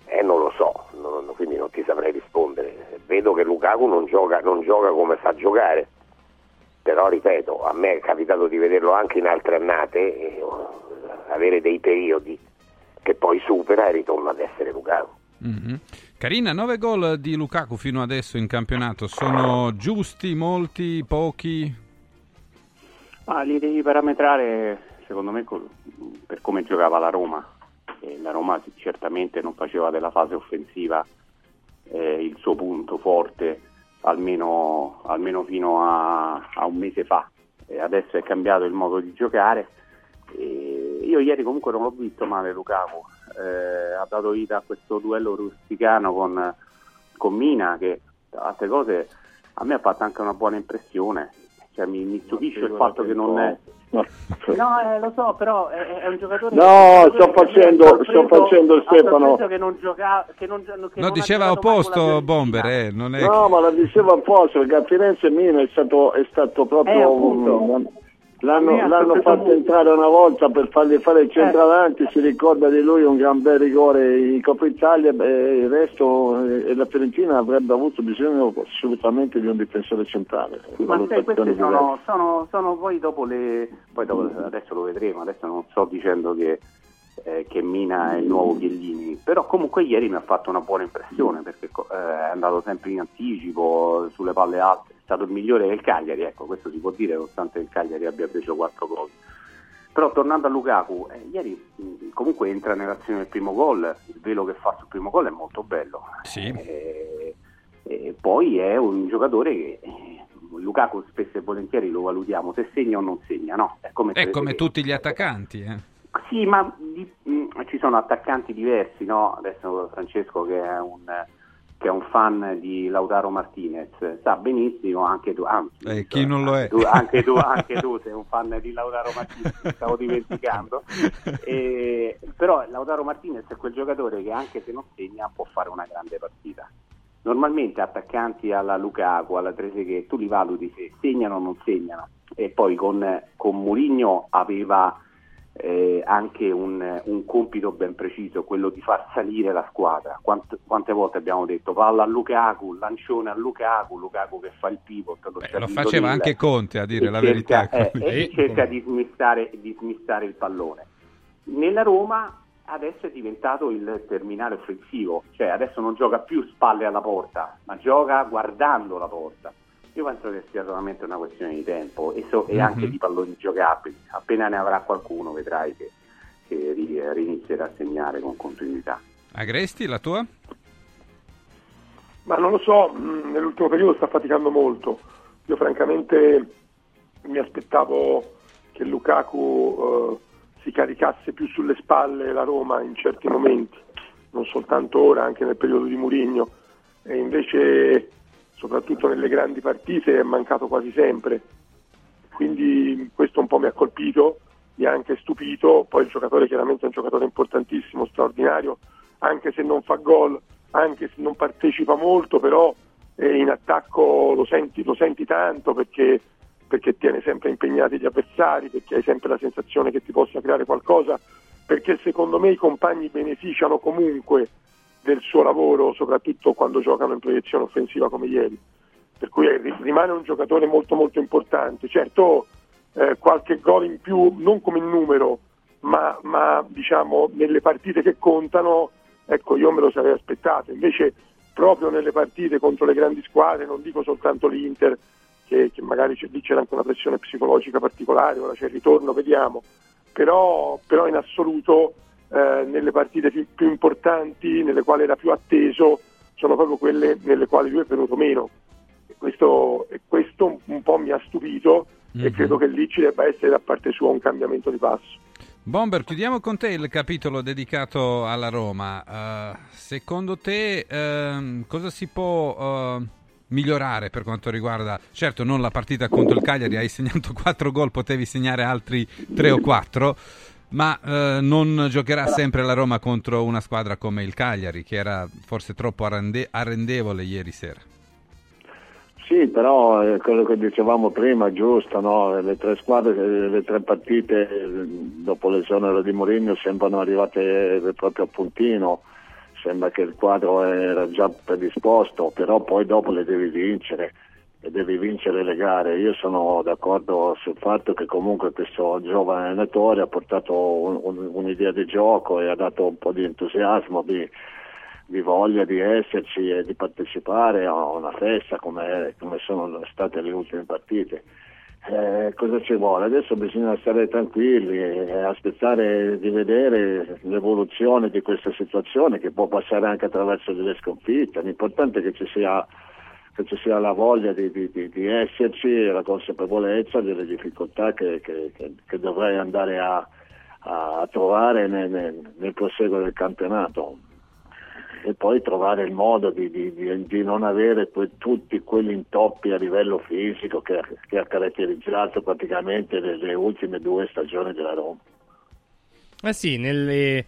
eh, non lo so, non- quindi non ti saprei rispondere. Vedo che Lukaku non gioca, non gioca come sa giocare, però ripeto, a me è capitato di vederlo anche in altre annate, e, uh, avere dei periodi che poi supera e ritorna ad essere Lukaku. Mhm. Carina, 9 gol di Lukaku fino adesso in campionato, sono giusti, molti, pochi? Ma li devi parametrare, secondo me, per come giocava la Roma. E la Roma certamente non faceva della fase offensiva eh, il suo punto forte, almeno, almeno fino a, a un mese fa. E adesso è cambiato il modo di giocare. E io ieri comunque non l'ho visto male Lukaku, Eh, ha dato vita a questo duello rusticano con, con Mina che tra altre cose a me ha fatto anche una buona impressione. Cioè, mi, mi stupisce il fatto che non è... No, eh, lo so, però è, è un giocatore. No, sto facendo- sorpreso- sto facendo Stefano. Che non gioca, che non, che No, non diceva opposto Bomber, eh, non è... No, ma la dicevo apposta perché a Firenze Mina è stato, è stato Eh, proprio. appunto. un- l'hanno, l'hanno fatto entrare una volta per fargli fare Eh. il centravanti. Si ricorda di lui un gran bel rigore in Coppa Italia. e il resto, eh, e la Fiorentina avrebbe avuto bisogno assolutamente di un difensore centrale. Ma sai, Valutazioni queste sono, sono, sono poi dopo le. Poi dopo, adesso lo vedremo, adesso non sto dicendo che, eh, che Mina è il nuovo Chiellini, però comunque ieri mi ha fatto una buona impressione perché eh, è andato sempre in anticipo, sulle palle alte, stato il migliore del Cagliari, ecco, questo si può dire, nonostante il Cagliari abbia preso 4 gol. Però tornando a Lukaku, eh, ieri mh, comunque entra nell'azione del primo gol, il velo che fa sul primo gol è molto bello. Eh, e poi è un giocatore che eh, Lukaku spesso e volentieri lo valutiamo se segna o non segna, no? È come, È come tutti gli attaccanti, eh. Sì, ma di- mh, ci sono attaccanti diversi, no? Adesso Francesco che è un, che è un fan di Lautaro Martinez, sa benissimo anche tu, anzi, Eh, chi non lo è? tu- anche, tu, anche tu sei un fan di Lautaro Martinez, mi stavo dimenticando. E- però Lautaro Martinez è quel giocatore che anche se non segna può fare una grande partita. Normalmente attaccanti alla Lukaku, alla Trezeguet, tu li valuti se segnano o non segnano. E poi con, con Mourinho aveva eh, anche un, un compito ben preciso, quello di far salire la squadra. Quant- quante volte abbiamo detto palla a Lukaku, lancione a Lukaku, Lukaku che fa il pivot. Lo, Lo Scalino faceva Hill, anche Conte, a dire la cerca- verità. eh, e cerca di smistare, di smistare il pallone. Nella Roma adesso è diventato il terminale offensivo, cioè adesso non gioca più spalle alla porta, ma gioca guardando la porta. Io penso che sia solamente una questione di tempo e, so- e Mhm. anche di palloni giocabili. Appena ne avrà qualcuno vedrai che, che ri- rinizierà a segnare con continuità. Agresti, la tua? Ma non lo so, mh, nell'ultimo periodo sta faticando molto. Io francamente mi aspettavo che Lukaku eh, si caricasse più sulle spalle la Roma in certi momenti, non soltanto ora, anche nel periodo di Murigno. E invece, soprattutto nelle grandi partite, è mancato quasi sempre. Quindi questo un po' mi ha colpito, mi ha anche stupito. Poi il giocatore chiaramente è un giocatore importantissimo, straordinario, anche se non fa gol, anche se non partecipa molto, però eh, in attacco lo senti, lo senti tanto perché, perché tiene sempre impegnati gli avversari, perché hai sempre la sensazione che ti possa creare qualcosa, perché secondo me i compagni beneficiano comunque del suo lavoro, soprattutto quando giocano in proiezione offensiva come ieri. Per cui eh, ri- rimane un giocatore molto molto importante. Certo eh, qualche gol in più, non come numero, ma, ma diciamo nelle partite che contano, ecco io me lo sarei aspettato. Invece proprio nelle partite contro le grandi squadre, non dico soltanto l'Inter, che, che magari c'è, lì c'era anche una pressione psicologica particolare, ora c'è il ritorno, vediamo, però, però in assoluto eh, nelle partite più, più importanti, nelle quali era più atteso, sono proprio quelle nelle quali lui è venuto meno. E questo, e questo un po' mi ha stupito e Mhm. credo che lì ci debba essere da parte sua un cambiamento di passo. Bomber, chiudiamo con te il capitolo dedicato alla Roma. Eh, secondo te ehm, cosa si può eh, migliorare per quanto riguarda, certo non la partita contro il Cagliari, hai segnato 4 gol, potevi segnare altri 3 o 4, ma eh, non giocherà sempre la Roma contro una squadra come il Cagliari, che era forse troppo arrende- arrendevole ieri sera. Sì, però eh, quello che dicevamo prima giusto, no? le tre squadre, eh, le tre partite eh, dopo l'esonero di Mourinho sembrano arrivate eh, proprio a puntino, sembra che il quadro era già predisposto, però poi dopo le devi vincere e devi vincere le gare. Io sono d'accordo sul fatto che comunque questo giovane allenatore ha portato un- un- un'idea di gioco e ha dato un po' di entusiasmo, di, di voglia di esserci e di partecipare a una festa come, come sono state le ultime partite. Eh, cosa ci vuole? Adesso bisogna stare tranquilli e aspettare di vedere l'evoluzione di questa situazione che può passare anche attraverso delle sconfitte. L'importante è che ci sia, che ci sia la voglia di, di- di- di esserci e la consapevolezza delle difficoltà che, che- che- dovrei andare a, a trovare nel, nel- nel proseguo del campionato e poi trovare il modo di, di- di- di non avere que- tutti quegli intoppi a livello fisico che, che ha caratterizzato praticamente le, le ultime due stagioni della Roma. Eh sì, nelle-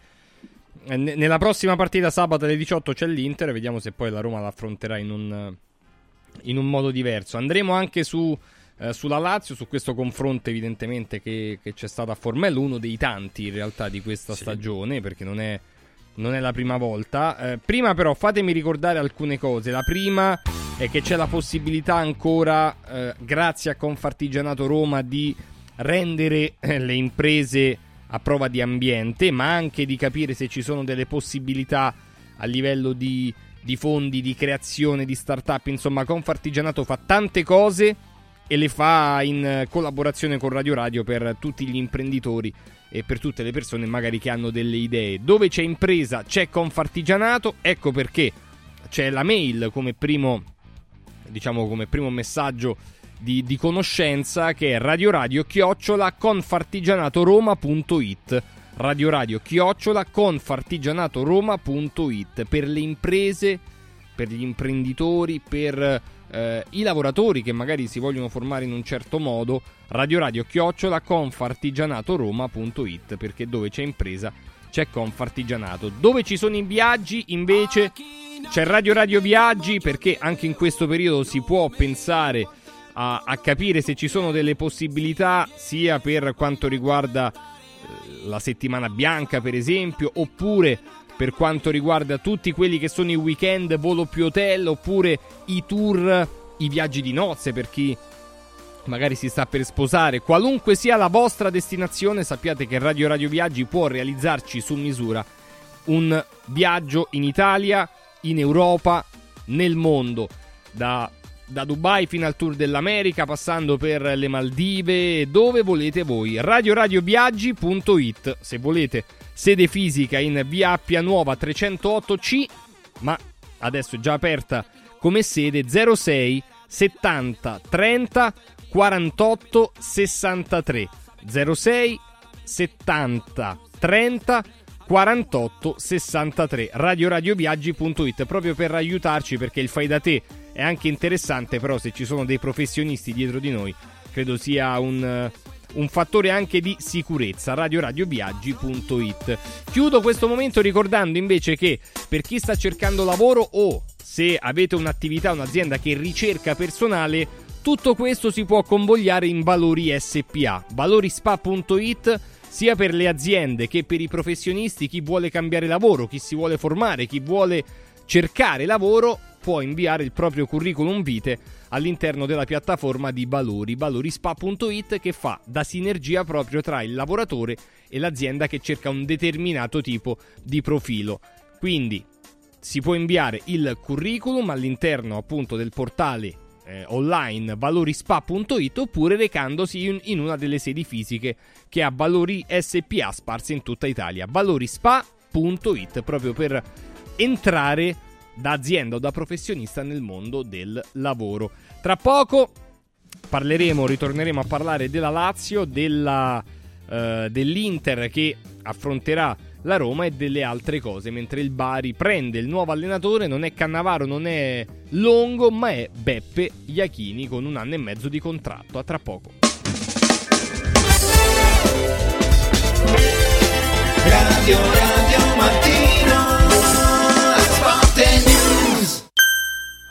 ne- nella prossima partita sabato alle 18 c'è l'Inter, vediamo se poi la Roma l'affronterà in un, in un modo diverso. Andremo anche su, eh, sulla Lazio, su questo confronto evidentemente che, che c'è stato a Formello, uno dei tanti in realtà di questa stagione, perché non è, non è la prima volta. Eh, prima però fatemi ricordare alcune cose. La prima è che c'è la possibilità ancora, eh, grazie a Confartigianato Roma, di rendere eh, le imprese a prova di ambiente, ma anche di capire se ci sono delle possibilità a livello di, di fondi, di creazione, di start-up. Insomma, Confartigianato fa tante cose e le fa in collaborazione con Radio Radio per tutti gli imprenditori e per tutte le persone magari che hanno delle idee. Dove c'è impresa c'è Confartigianato, ecco perché c'è la mail come primo, diciamo come primo messaggio di, di conoscenza che è radio radio chiocciola confartigianatoroma.it radio radio chiocciola confartigianatoroma.it per le imprese per gli imprenditori per eh, i lavoratori che magari si vogliono formare in un certo modo. Radio radio chiocciola confartigianatoroma.it perché dove c'è impresa c'è Confartigianato dove ci sono i viaggi invece c'è Radio Radio Viaggi perché anche in questo periodo si può pensare a, a capire se ci sono delle possibilità sia per quanto riguarda la settimana bianca per esempio oppure per quanto riguarda tutti quelli che sono i weekend volo più hotel oppure i tour i viaggi di nozze per chi magari si sta per sposare. Qualunque sia la vostra destinazione sappiate che Radio Radio Viaggi può realizzarci su misura un viaggio in Italia in Europa nel mondo. Da da Dubai fino al tour dell'America, passando per le Maldive, dove volete voi. RadioRadioViaggi.it se volete sede fisica in via Appia Nuova 308C, ma adesso è già aperta come sede 06 70 30 48 63 06 70 30 48 63 radioradioviaggi.it proprio per aiutarci perché il fai da te è anche interessante però se ci sono dei professionisti dietro di noi credo sia un, un fattore anche di sicurezza. Radioradioviaggi.it chiudo questo momento ricordando invece che per chi sta cercando lavoro o se avete un'attività un'azienda che ricerca personale tutto questo si può convogliare in Valori SPA valorispa.it sia per le aziende che per i professionisti, chi vuole cambiare lavoro, chi si vuole formare, chi vuole cercare lavoro, può inviare il proprio curriculum vitae all'interno della piattaforma di Valori, valorispa.it che fa da sinergia proprio tra il lavoratore e l'azienda che cerca un determinato tipo di profilo. Quindi si può inviare il curriculum all'interno appunto del portale eh, online valorispa.it oppure recandosi in, in una delle sedi fisiche che ha Valori SPA sparse in tutta Italia. valorispa.it proprio per entrare da azienda o da professionista nel mondo del lavoro. Tra poco parleremo, ritorneremo a parlare della Lazio, della, eh, dell'Inter che affronterà la Roma e delle altre cose, mentre il Bari prende il nuovo allenatore, non è Cannavaro, non è Longo, ma è Beppe Iachini con un anno e mezzo di contratto. A tra poco. Radio Radio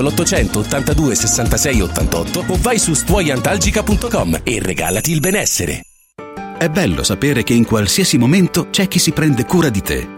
l'800 82 66 88 o vai su stuoiantalgica.com e regalati il benessere. È bello sapere che in qualsiasi momento c'è chi si prende cura di te.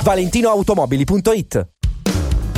ValentinoAutomobili.it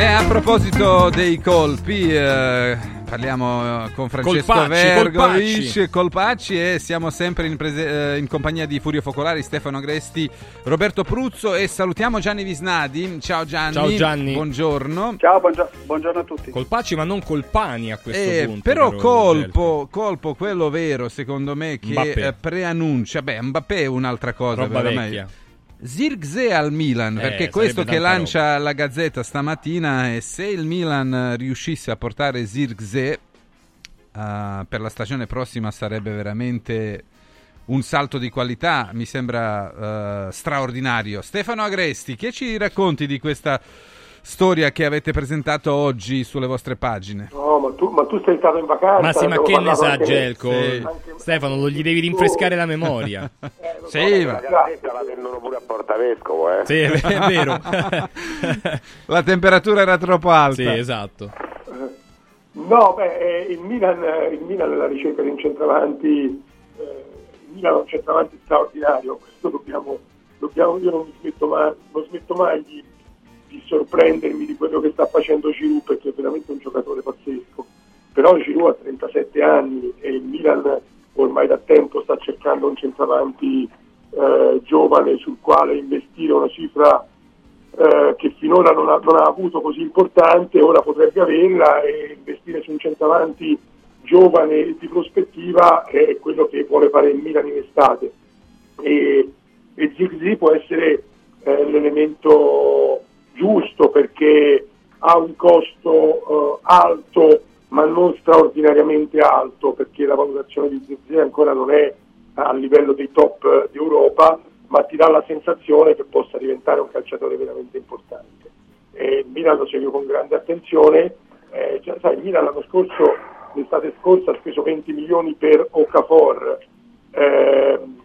E a proposito dei colpi, eh, parliamo con Francesco Colpacci, Vergovic, Colpacci. Colpacci e siamo sempre in, prese- eh, in compagnia di Furio Focolari, Stefano Agresti, Roberto Pruzzo e salutiamo Gianni Visnadi. Ciao Gianni. Ciao Gianni. Buongiorno. Ciao, buongio- buongiorno a tutti. Colpacci, ma non colpani a questo Eh, punto. però caro colpo, colpo quello vero secondo me che Mbappé. preannuncia, beh Mbappé è un'altra cosa, Roba veramente. vecchia. Zirkzee al Milan, Eh, perché questo che lancia la Gazzetta stamattina è se il Milan eh, riuscisse a portare Zirkzee eh, per la stagione prossima sarebbe veramente un salto di qualità, mi sembra eh, straordinario. Stefano Agresti, che ci racconti di questa storia che avete presentato oggi sulle vostre pagine? No, ma tu, ma tu sei stato in vacanza. Ma sì, ma che ne sa Gelco? Sì. Stefano, lo gli devi rinfrescare la memoria. Sì, ma- La gazzetta la vendono pure a Porta Vescovo, eh. Sì, è vero. la temperatura era troppo alta. sì, esatto. No, beh, eh, il Milan, eh, il Milan alla ricerca di un centravanti, eh, il Milan è un centravanti straordinario, questo dobbiamo, dobbiamo io non, mi smetto mai, non smetto mai di, di sorprendermi di quello che sta facendo Giroud perché è veramente un giocatore pazzesco, però Giroud ha 37 anni e il Milan ormai da tempo sta cercando un centravanti eh, giovane sul quale investire una cifra eh, che finora non ha, non ha avuto così importante, ora potrebbe averla e investire su un centravanti giovane di prospettiva è quello che vuole fare il Milan in estate. E, e Zigzi può essere eh, l'elemento giusto perché ha un costo eh, alto ma non straordinariamente alto perché la valutazione di Zigzi ancora non è a livello dei top eh, d'Europa ma ti dà la sensazione che possa diventare un calciatore veramente importante. E il Milan lo segue con grande attenzione, eh, cioè, sai, il Milan l'anno scorso, l'estate scorsa, ha speso 20 milioni per Okafor ehm,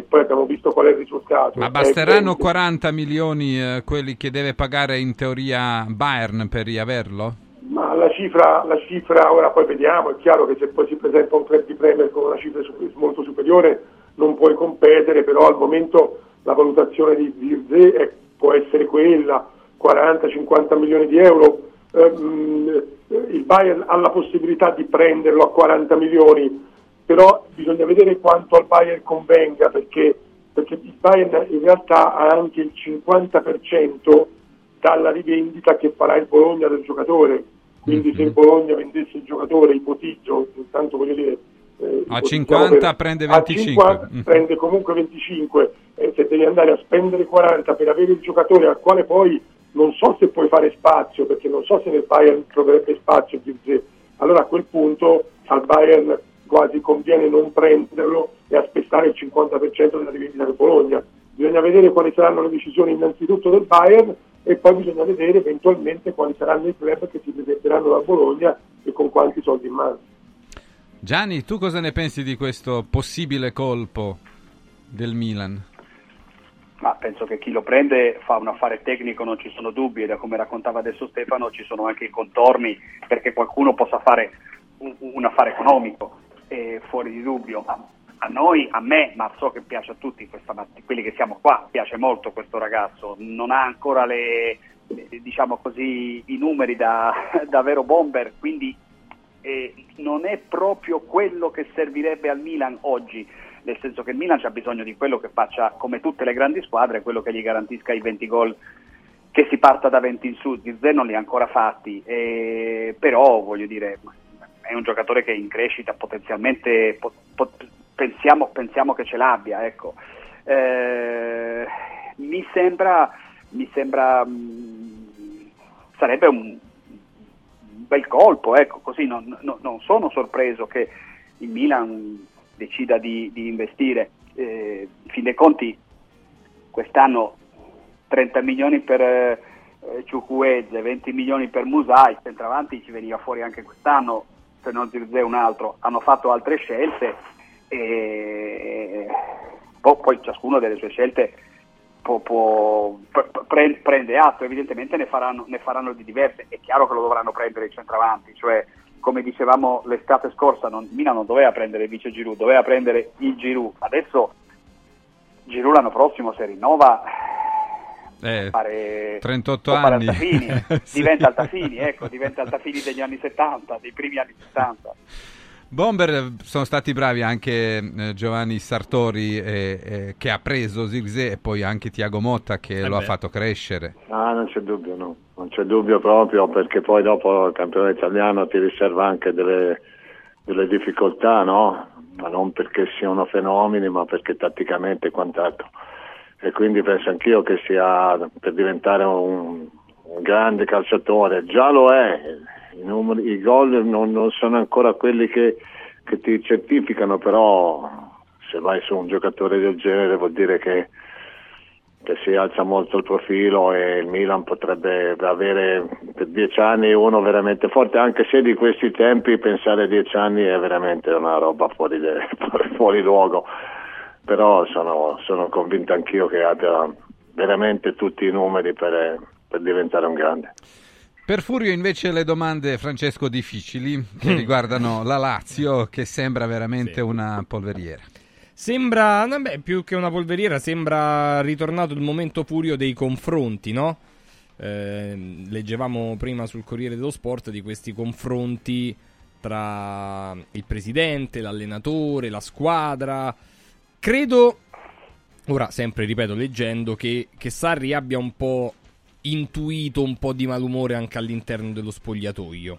e poi abbiamo visto qual è il risultato. Ma Eh, basteranno 20. 40 milioni eh, quelli che deve pagare in teoria Bayern per riaverlo? Ma la cifra, la cifra, ora poi vediamo, è chiaro che se poi si presenta un club di Premier con una cifra molto superiore non puoi competere, però al momento la valutazione di Zirze è- può essere quella, 40-50 milioni di euro. Ehm, il Bayern ha la possibilità di prenderlo a 40 milioni, però bisogna vedere quanto al Bayern convenga, perché, perché il Bayern in realtà ha anche il 50% dalla rivendita che farà il Bologna del giocatore. Quindi se il Bologna vendesse il giocatore, ipotizzo, intanto voglio dire... eh, A ipotizziamo 50 prende a 25. 50 Mm. prende comunque 25 e se devi andare a spendere 40 per avere il giocatore al quale poi non so se puoi fare spazio, perché non so se nel Bayern troverebbe spazio Zirze. allora a quel punto al Bayern quasi conviene non prenderlo e aspettare il 50% della rivendita del Bologna. Bisogna vedere quali saranno le decisioni innanzitutto del Bayern e poi bisogna vedere eventualmente quali saranno i club che si presenteranno da Bologna e con quanti soldi in mano. Gianni, tu cosa ne pensi di questo possibile colpo del Milan? Ma penso che chi lo prende fa un affare tecnico, non ci sono dubbi, e da come raccontava adesso Stefano ci sono anche i contorni perché qualcuno possa fare un, un affare economico, eh, fuori di dubbio. A, a noi, a me, ma so che piace a tutti, questa, quelli che siamo qua, piace molto questo ragazzo, non ha ancora le, diciamo così, i numeri da, da vero bomber, quindi eh, non è proprio quello che servirebbe al Milan oggi nel senso che il Milan ha bisogno di quello che faccia come tutte le grandi squadre, quello che gli garantisca i 20 gol che si parta da 20 in su, Zirze non li ha ancora fatti, eh, però voglio dire è un giocatore che in crescita potenzialmente po- po- pensiamo, pensiamo, che ce l'abbia ecco. eh, mi sembra, mi sembra mh, sarebbe un bel colpo ecco, così non, non, non sono sorpreso che il Milan decida di, di investire. Eh, in fin dei conti quest'anno 30 milioni per eh, Ciucueze, 20 milioni per Musai, centravanti ci veniva fuori anche quest'anno, se non Zirze un altro, hanno fatto altre scelte e poi, poi ciascuno delle sue scelte può, può, pre, prende atto, evidentemente ne faranno, ne faranno di diverse, è chiaro che lo dovranno prendere i centravanti, cioè come dicevamo l'estate scorsa, non, Milan non doveva prendere il vice Giroud, doveva prendere il Giroud. Adesso Giroud l'anno prossimo se rinnova eh, fare, 38 anni Altafini, sì. diventa Altafini, ecco, diventa Altafini degli anni 70, dei primi anni 70. Bomber sono stati bravi anche eh, Giovanni Sartori eh, eh, che ha preso Zirze e poi anche Tiago Motta che eh lo beh. ha fatto crescere. Ah, non c'è dubbio, no. Non c'è dubbio proprio perché poi dopo il campionato italiano ti riserva anche delle, delle difficoltà, no? Ma non perché siano fenomeni, ma perché tatticamente e quant'altro. E quindi penso anch'io che sia per diventare un, grande calciatore, già lo è, i, numeri, i gol non, non, sono ancora quelli che, che, ti certificano, però se vai su un giocatore del genere vuol dire che, che, si alza molto il profilo e il Milan potrebbe avere per dieci anni uno veramente forte, anche se di questi tempi pensare a dieci anni è veramente una roba fuori, de, fuori luogo, però sono, sono convinto anch'io che abbia veramente tutti i numeri per, per diventare un grande. Per Furio invece le domande, Francesco, difficili che riguardano la Lazio che sembra veramente sì. una polveriera. Sembra, beh, più che una polveriera, sembra ritornato il momento Furio dei confronti, no? Eh, leggevamo prima sul Corriere dello Sport di questi confronti tra il presidente, l'allenatore, la squadra. Credo, ora sempre ripeto leggendo, che, che Sarri abbia un po' intuito un po' di malumore anche all'interno dello spogliatoio.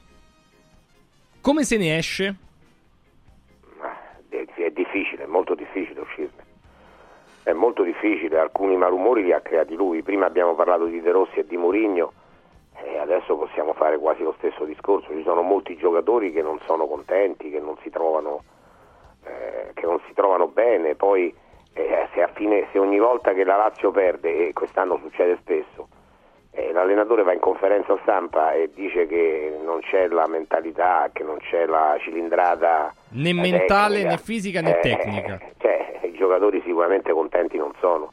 Come se ne esce? È difficile, è molto difficile uscirne. È molto difficile, alcuni malumori li ha creati lui. Prima abbiamo parlato di De Rossi e di Mourinho e adesso possiamo fare quasi lo stesso discorso. Ci sono molti giocatori che non sono contenti, che non si trovano, eh, che non si trovano bene. Poi eh, se, fine, se ogni volta che la Lazio perde, e quest'anno succede spesso, eh, l'allenatore va in conferenza stampa e dice che non c'è la mentalità, che non c'è la cilindrata né mentale tecnica. né fisica né eh, tecnica. Cioè, i giocatori sicuramente contenti non sono,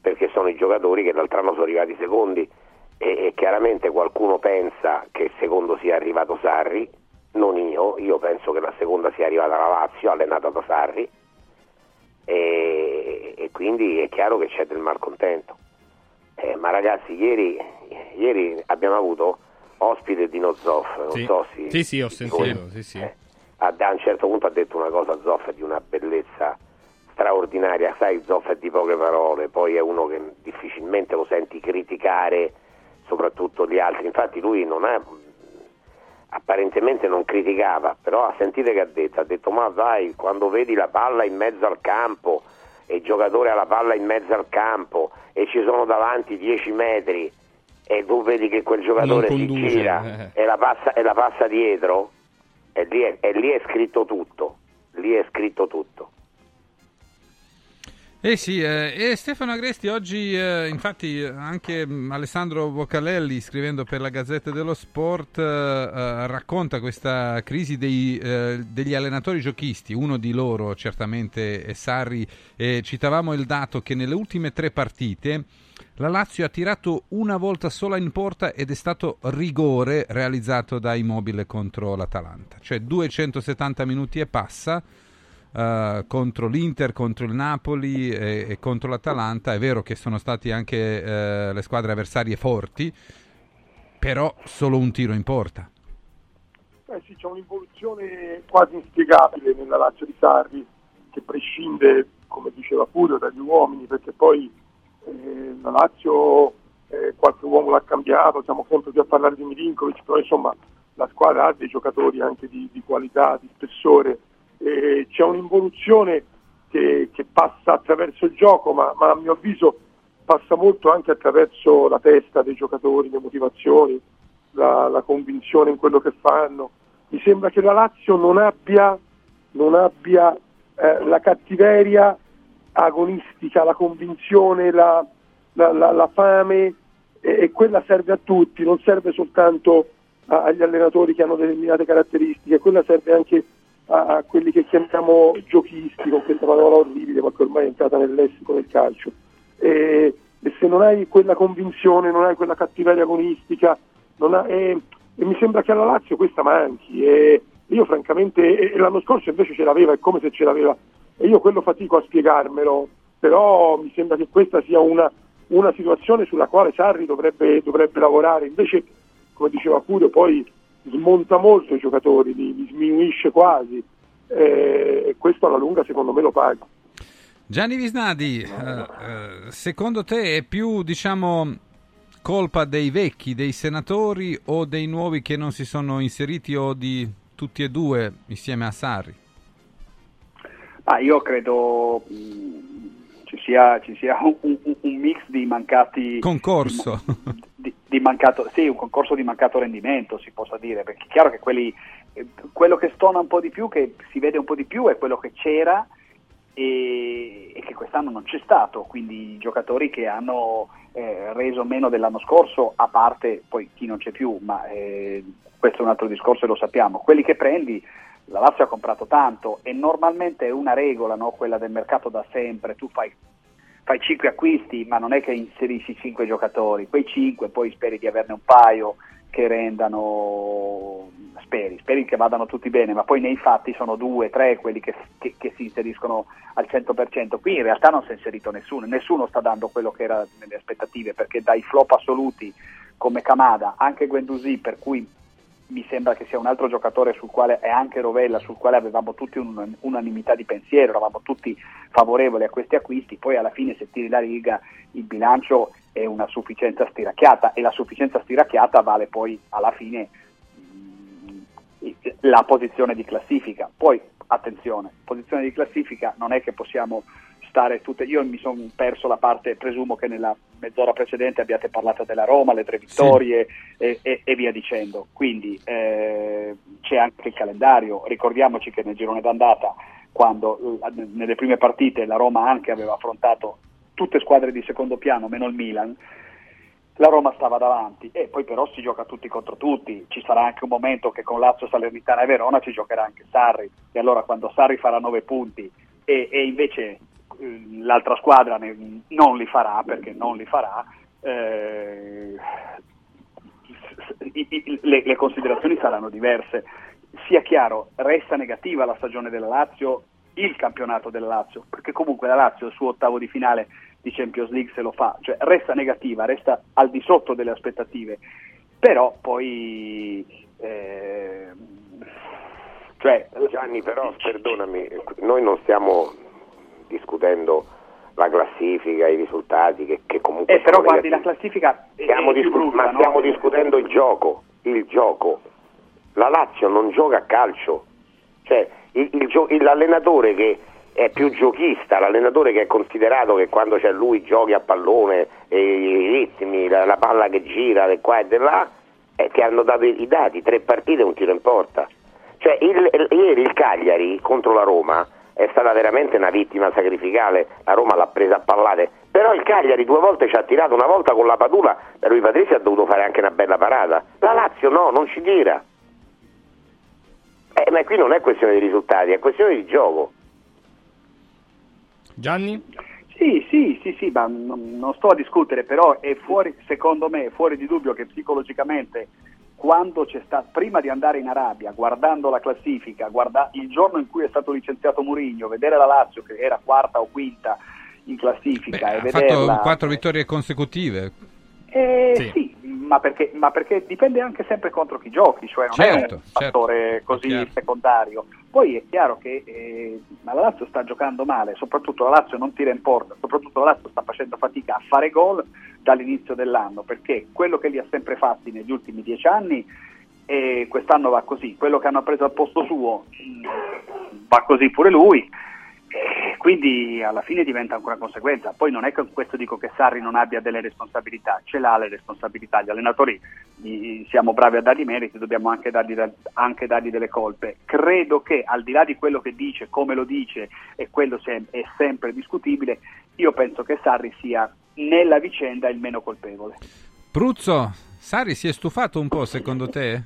perché sono i giocatori che l'altro anno sono arrivati secondi e, e chiaramente qualcuno pensa che secondo sia arrivato Sarri, non io, io penso che la seconda sia arrivata la Lazio, allenata da Sarri e, e quindi è chiaro che c'è del malcontento. Eh, ma ragazzi, ieri, ieri, abbiamo avuto ospite Dino Zoff, non sì. so se... Sì, sì, ho sentito, sì, sì. Eh, a, a, un certo punto ha detto una cosa Zoff di una bellezza straordinaria, sai Zoff è di poche parole, poi è uno che difficilmente lo senti criticare soprattutto gli altri, infatti lui non è apparentemente non criticava, però sentite che ha detto, ha detto ma vai, quando vedi la palla in mezzo al campo e il giocatore ha la palla in mezzo al campo e ci sono davanti 10 metri e tu vedi che quel giocatore si gira eh. e, la passa, e la passa dietro e lì, è, e lì è scritto tutto lì è scritto tutto Eh sì, eh, e Stefano Agresti oggi, eh, infatti anche mh, Alessandro Boccalelli scrivendo per la Gazzetta dello Sport eh, eh, racconta questa crisi dei, eh, degli allenatori giochisti, uno di loro certamente è Sarri citavamo il dato che nelle ultime tre partite la Lazio ha tirato una volta sola in porta ed è stato rigore realizzato da Immobile contro l'Atalanta, cioè 270 minuti e passa Uh, contro l'Inter, contro il Napoli e, e, contro l'Atalanta. È vero che sono stati anche uh, le squadre avversarie forti, però solo un tiro in porta. Eh sì, c'è un'involuzione quasi inspiegabile nella Lazio di Sarri, che prescinde, come diceva Furio, dagli uomini, perché poi eh, la Lazio eh, qualche uomo l'ha cambiato, siamo sempre più a parlare di Milinkovic, però insomma la squadra ha dei giocatori anche di, di qualità, di spessore eh, c'è un'involuzione che, che, passa attraverso il gioco, ma, ma, a mio avviso passa molto anche attraverso la testa dei giocatori, le motivazioni, la, la convinzione in quello che fanno. Mi sembra che la Lazio non abbia, non abbia eh, la cattiveria agonistica, la convinzione, la, la, la fame e, e, quella serve a tutti, non serve soltanto a, agli allenatori che hanno determinate caratteristiche, quella serve anche a, quelli che chiamiamo giochisti, con questa parola orribile ma che ormai è entrata nel lessico del calcio. E, e se non hai quella convinzione, non hai quella cattiveria agonistica, ha, e, e, mi sembra che alla Lazio questa manchi. E io francamente, l'anno scorso invece ce l'aveva, è come se ce l'aveva, e io quello fatico a spiegarmelo, però mi sembra che questa sia una, una situazione sulla quale Sarri dovrebbe, dovrebbe lavorare. Invece, come diceva Curio, poi smonta molto i giocatori, li, li sminuisce quasi eh, e questo alla lunga secondo me lo paga. Gianni Visnadi, eh, eh, secondo te è più diciamo colpa dei vecchi, dei senatori o dei nuovi che non si sono inseriti o di tutti e due insieme a Sarri? Ah, io credo mm, ci, sia, ci sia un, un, un, mix di mancati... Concorso. Di, di, mancato, sì, un concorso di mancato rendimento si possa dire, perché è chiaro che quelli, quello che stona un po' di più, che si vede un po' di più, è quello che c'era e, e che quest'anno non c'è stato, quindi i giocatori che hanno eh, reso meno dell'anno scorso, a parte poi chi non c'è più, ma eh, questo è un altro discorso e lo sappiamo, quelli che prendi la Lazio ha comprato tanto e normalmente è una regola, no? quella del mercato da sempre, tu fai fai 5 acquisti, ma non è che inserisci 5 giocatori, quei 5 poi speri di averne un paio che rendano, speri, speri che vadano tutti bene, ma poi nei fatti sono 2, 3 quelli che, che, che, si inseriscono al 100%. Qui in realtà non si è inserito nessuno, nessuno sta dando quello che era nelle aspettative, perché dai flop assoluti come Kamada, anche Guendouzi, per cui mi sembra che sia un altro giocatore sul quale è anche Rovella, sul quale avevamo tutti un'unanimità di pensiero, eravamo tutti favorevoli a questi acquisti, poi alla fine se tiri la riga il bilancio è una sufficienza stiracchiata e la sufficienza stiracchiata vale poi alla fine mh, la posizione di classifica. Poi attenzione, posizione di classifica non è che possiamo stare tutte. Io mi sono perso la parte, presumo che nella mezz'ora precedente abbiate parlato della Roma, le tre vittorie sì. e, e, e, via dicendo. Quindi eh, c'è anche il calendario. Ricordiamoci che nel girone d'andata, quando nelle prime partite la Roma anche aveva affrontato tutte squadre di secondo piano, meno il Milan. La Roma stava davanti e poi però si gioca tutti contro tutti, ci sarà anche un momento che con Lazio, Salernitana e Verona ci giocherà anche Sarri e allora quando Sarri farà nove punti e, e invece l'altra squadra non li farà perché non li farà. Eh, le, le, considerazioni saranno diverse. Sia chiaro, resta negativa la stagione della Lazio, il campionato della Lazio, perché comunque la Lazio il suo ottavo di finale di Champions League se lo fa, cioè resta negativa, resta al di sotto delle aspettative, però poi... Eh, cioè, Gianni, però perdonami, noi non stiamo discutendo la classifica, i risultati che, che comunque eh, però guardi la classifica stiamo discu- brutta, ma no? stiamo discutendo il gioco il gioco. La Lazio non gioca a calcio. Cioè il, il gio- l'allenatore che è più giochista l'allenatore che è considerato che quando c'è lui giochi a pallone e i ritmi la, la palla che gira di qua e di là eh, ti hanno dato i, i dati tre partite e un tiro in porta. Cioè il, il, ieri il Cagliari contro la Roma è stata veramente una vittima sacrificale, la Roma l'ha presa a pallate, però il Cagliari due volte ci ha tirato, una volta con la Padula, da lui Patrizio ha dovuto fare anche una bella parata, la Lazio no, non ci tira. Eh, ma qui non è questione di risultati, è questione di gioco. Gianni? Sì, sì, sì, sì, ma non, sto a discutere, però è fuori, secondo me, è fuori di dubbio che psicologicamente stato, prima di andare in Arabia, guardando la classifica, guarda, il giorno in cui è stato licenziato Mourinho, vedere la Lazio che era quarta o quinta in classifica e Ha vederla... fatto quattro vittorie consecutive. Eh, Sì. sì, ma perché, ma perché dipende anche sempre contro chi giochi, cioè non è Certo, un fattore così secondario. Poi è chiaro che eh, ma la Lazio sta giocando male, soprattutto la Lazio non tira in porta, soprattutto la Lazio sta facendo fatica a fare gol dall'inizio dell'anno, perché quello che li ha sempre fatti negli ultimi dieci anni e quest'anno va così, quello che hanno preso al posto suo mh, va così pure lui. E quindi alla fine diventa anche una conseguenza. Poi non è che con questo dico che Sarri non abbia delle responsabilità, ce l'ha le responsabilità. Gli allenatori siamo bravi a dargli meriti, dobbiamo anche dargli, da- anche dargli delle colpe. Credo che al di là di quello che dice, come lo dice e quello è sempre discutibile, io penso che Sarri sia nella vicenda il meno colpevole. Pruzzo, Sari si è stufato un po' secondo te?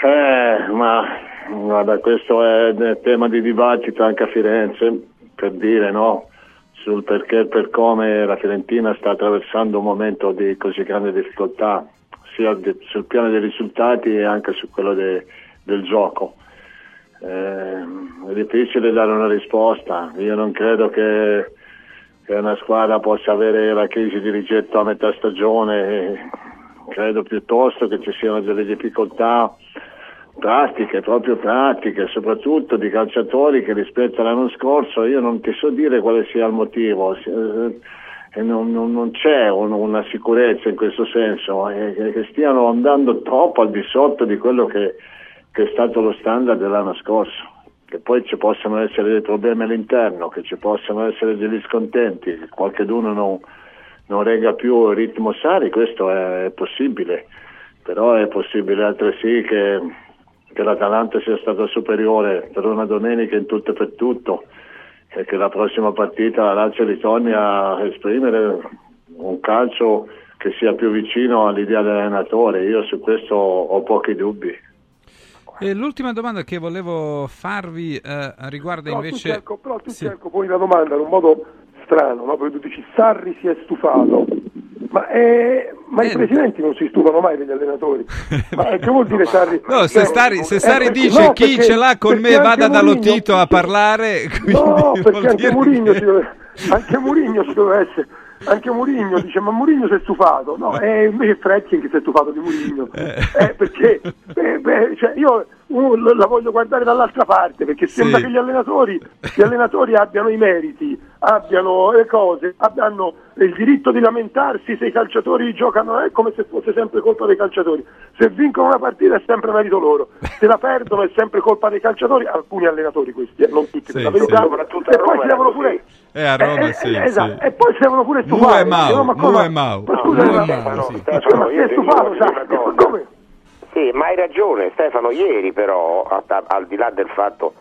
Eh, ma guarda, questo è tema di dibattito anche a Firenze, per dire no, sul perché e per come la Fiorentina sta attraversando un momento di così grande difficoltà, sia de- sul piano dei risultati e anche su quello de- del gioco. Eh, è difficile dare una risposta, io non credo che, che una squadra possa avere la crisi di rigetto a metà stagione, credo piuttosto che ci siano delle difficoltà pratiche, proprio pratiche, soprattutto di calciatori che rispetto all'anno scorso io non ti so dire quale sia il motivo, eh, non, non- non c'è un- una sicurezza in questo senso, eh, che stiano andando troppo al di sotto di quello che, che è stato lo standard dell'anno scorso, che poi ci possano essere dei problemi all'interno, che ci possano essere degli scontenti, che qualcheduno non, non regga più il ritmo Sari, questo è, è possibile, però è possibile altresì che, che l'Atalanta sia stata superiore per una domenica in tutto e per tutto e che la prossima partita la Lazio ritorni a esprimere un calcio che sia più vicino all'idea dell'allenatore. Io su questo ho pochi dubbi. E l'ultima domanda che volevo farvi eh, riguarda tu, invece... Cerco, però tu Sì. Cerco, poni la domanda in un modo strano, no? perché tu dici Sarri si è stufato, ma, eh, ma i presidenti non si stufano mai degli allenatori. Ma eh, che vuol dire Sarri? No, se Cioè, Sari, se eh, Sari perché- dice no, chi perché- ce l'ha con me vada dallo Tito a parlare, No, perché anche Mourinho, che- ci deve, anche Mourinho ci deve essere. Anche Mourinho dice: Ma Mourinho si è stufato. No, è invece Fredkin che si è stufato di Mourinho. Eh, perché beh, beh, cioè, io uh, la voglio guardare dall'altra parte perché sembra Sì. che gli allenatori, gli allenatori abbiano i meriti, abbiano le cose, abbiano il diritto di lamentarsi se i calciatori giocano, è come se fosse sempre colpa dei calciatori. Se vincono una partita è sempre merito loro, se la perdono è sempre colpa dei calciatori, alcuni allenatori questi, eh, non tutti per la verità, soprattutto a e poi si devono così. pure Eh, a Roma eh, sì, eh, esatto, sì. e poi si devono pure Mu stufare. e Mau, No, ma Mu come- e Mau. ma scusa, Mu e ma- Mau, ma- sì. ma Stefano, si io è ti stufato, dico sai? una cosa. Come? Sì, ma hai ragione Stefano, ieri però, al di là del fatto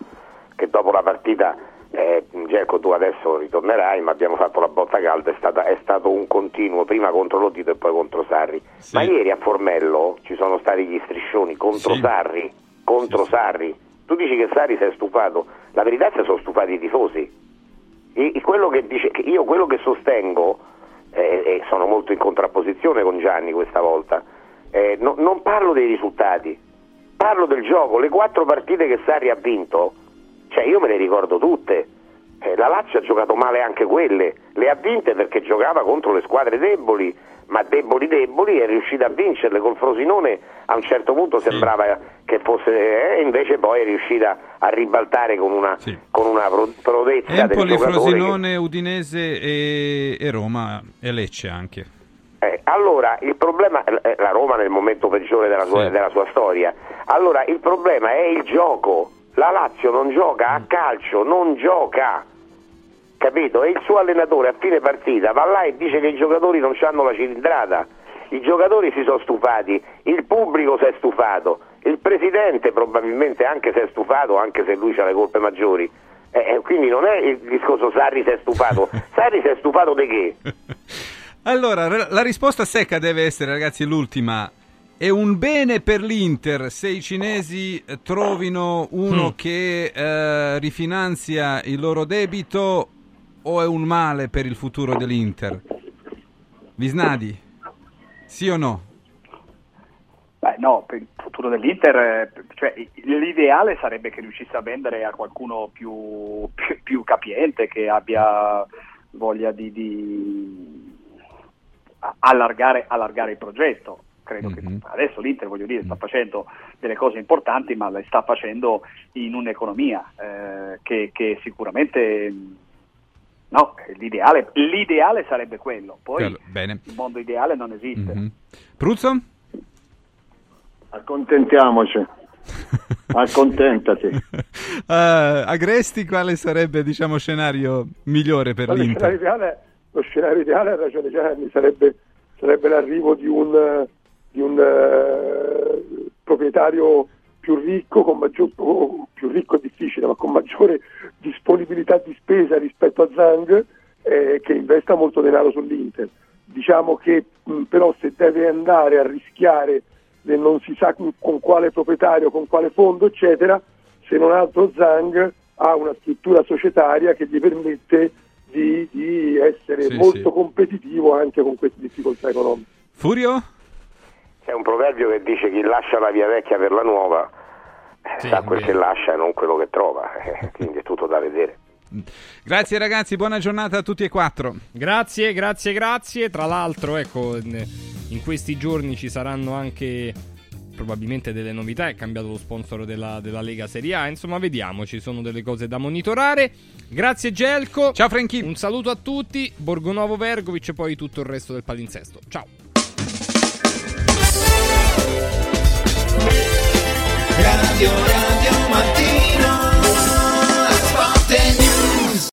che dopo la partita, eh, Gerco tu adesso ritornerai, ma abbiamo fatto la botta calda, è, stata- è stato un continuo, prima contro Lotito e poi contro Sarri. Ma ieri a Formello ci sono stati gli striscioni contro Sì. Sarri, contro Sarri. Tu dici che Sarri si è stufato, la verità è che sono stufati i tifosi. I- quello che dice, io quello che sostengo, eh, e sono molto in contrapposizione con Gianni questa volta, eh, no- non parlo dei risultati, parlo del gioco. Le quattro partite che Sarri ha vinto, cioè io me le ricordo tutte. Eh, la Lazio ha giocato male anche quelle, le ha vinte perché giocava contro le squadre deboli, ma deboli deboli è riuscita a vincerle col Frosinone a un certo punto sembrava che fosse e invece poi è riuscita a ribaltare con una, con una pro- prodezza del Empoli, che- Frosinone, Udinese e, e Roma e Lecce anche. Eh, allora, il problema, eh, la Roma nel momento peggiore della sua, della sua storia, allora il problema è il gioco, la Lazio non gioca a calcio, non gioca, capito? E il suo allenatore a fine partita va là e dice che i giocatori non hanno la cilindrata, i giocatori si sono stufati, il pubblico si è stufato, il presidente probabilmente anche si è stufato, anche se lui ha le colpe maggiori, Eh, quindi non è il discorso Sarri si è stufato. Sarri si è stufato di che? Allora, la risposta secca deve essere, ragazzi, l'ultima. È un bene per l'Inter se i cinesi eh, trovino uno Mm. che eh, rifinanzia il loro debito o è un male per il futuro dell'Inter? Visnadi, sì o no? Beh, no, per il futuro dell'Inter, eh, cioè, l'ideale sarebbe che riuscisse a vendere a qualcuno più, più- più capiente, che abbia voglia di, di allargare, allargare il progetto. Credo che adesso l'Inter, voglio dire, sta facendo delle cose importanti, ma le sta facendo in un'economia eh, che, che sicuramente mh, no, l'ideale, l'ideale sarebbe quello. Poi Quello, bene. il mondo ideale non esiste. Mhm. Pruzzo? Accontentiamoci. Accontentati. Eh, Agresti, quale sarebbe, diciamo, scenario migliore per lo l'Inter? Lo scenario ideale, ha ragione Gianni, sarebbe, sarebbe l'arrivo di un, di un eh, proprietario più ricco, con maggior, più ricco è difficile, ma con maggiore disponibilità di spesa rispetto a Zang, eh, che investa molto denaro sull'Inter. Diciamo che mh, però se deve andare a rischiare non si sa con, con quale proprietario, con quale fondo, eccetera, se non altro Zang ha una struttura societaria che gli permette di, di essere Sì, molto sì. competitivo anche con queste difficoltà economiche. Furio? C'è un proverbio che dice chi lascia la via vecchia per la nuova eh, sa quel che lascia e non quello che trova, eh, quindi è tutto da vedere. Grazie ragazzi, buona giornata a tutti e quattro. Grazie, grazie, grazie. Tra l'altro, ecco, in questi giorni ci saranno anche probabilmente delle novità. È cambiato lo sponsor della, della Lega Serie A. Insomma, vediamo, ci sono delle cose da monitorare. Grazie Gelco. Ciao Franchi. Un saluto a tutti. Borgonovo Vergovic e poi tutto il resto del palinsesto. Ciao. Radio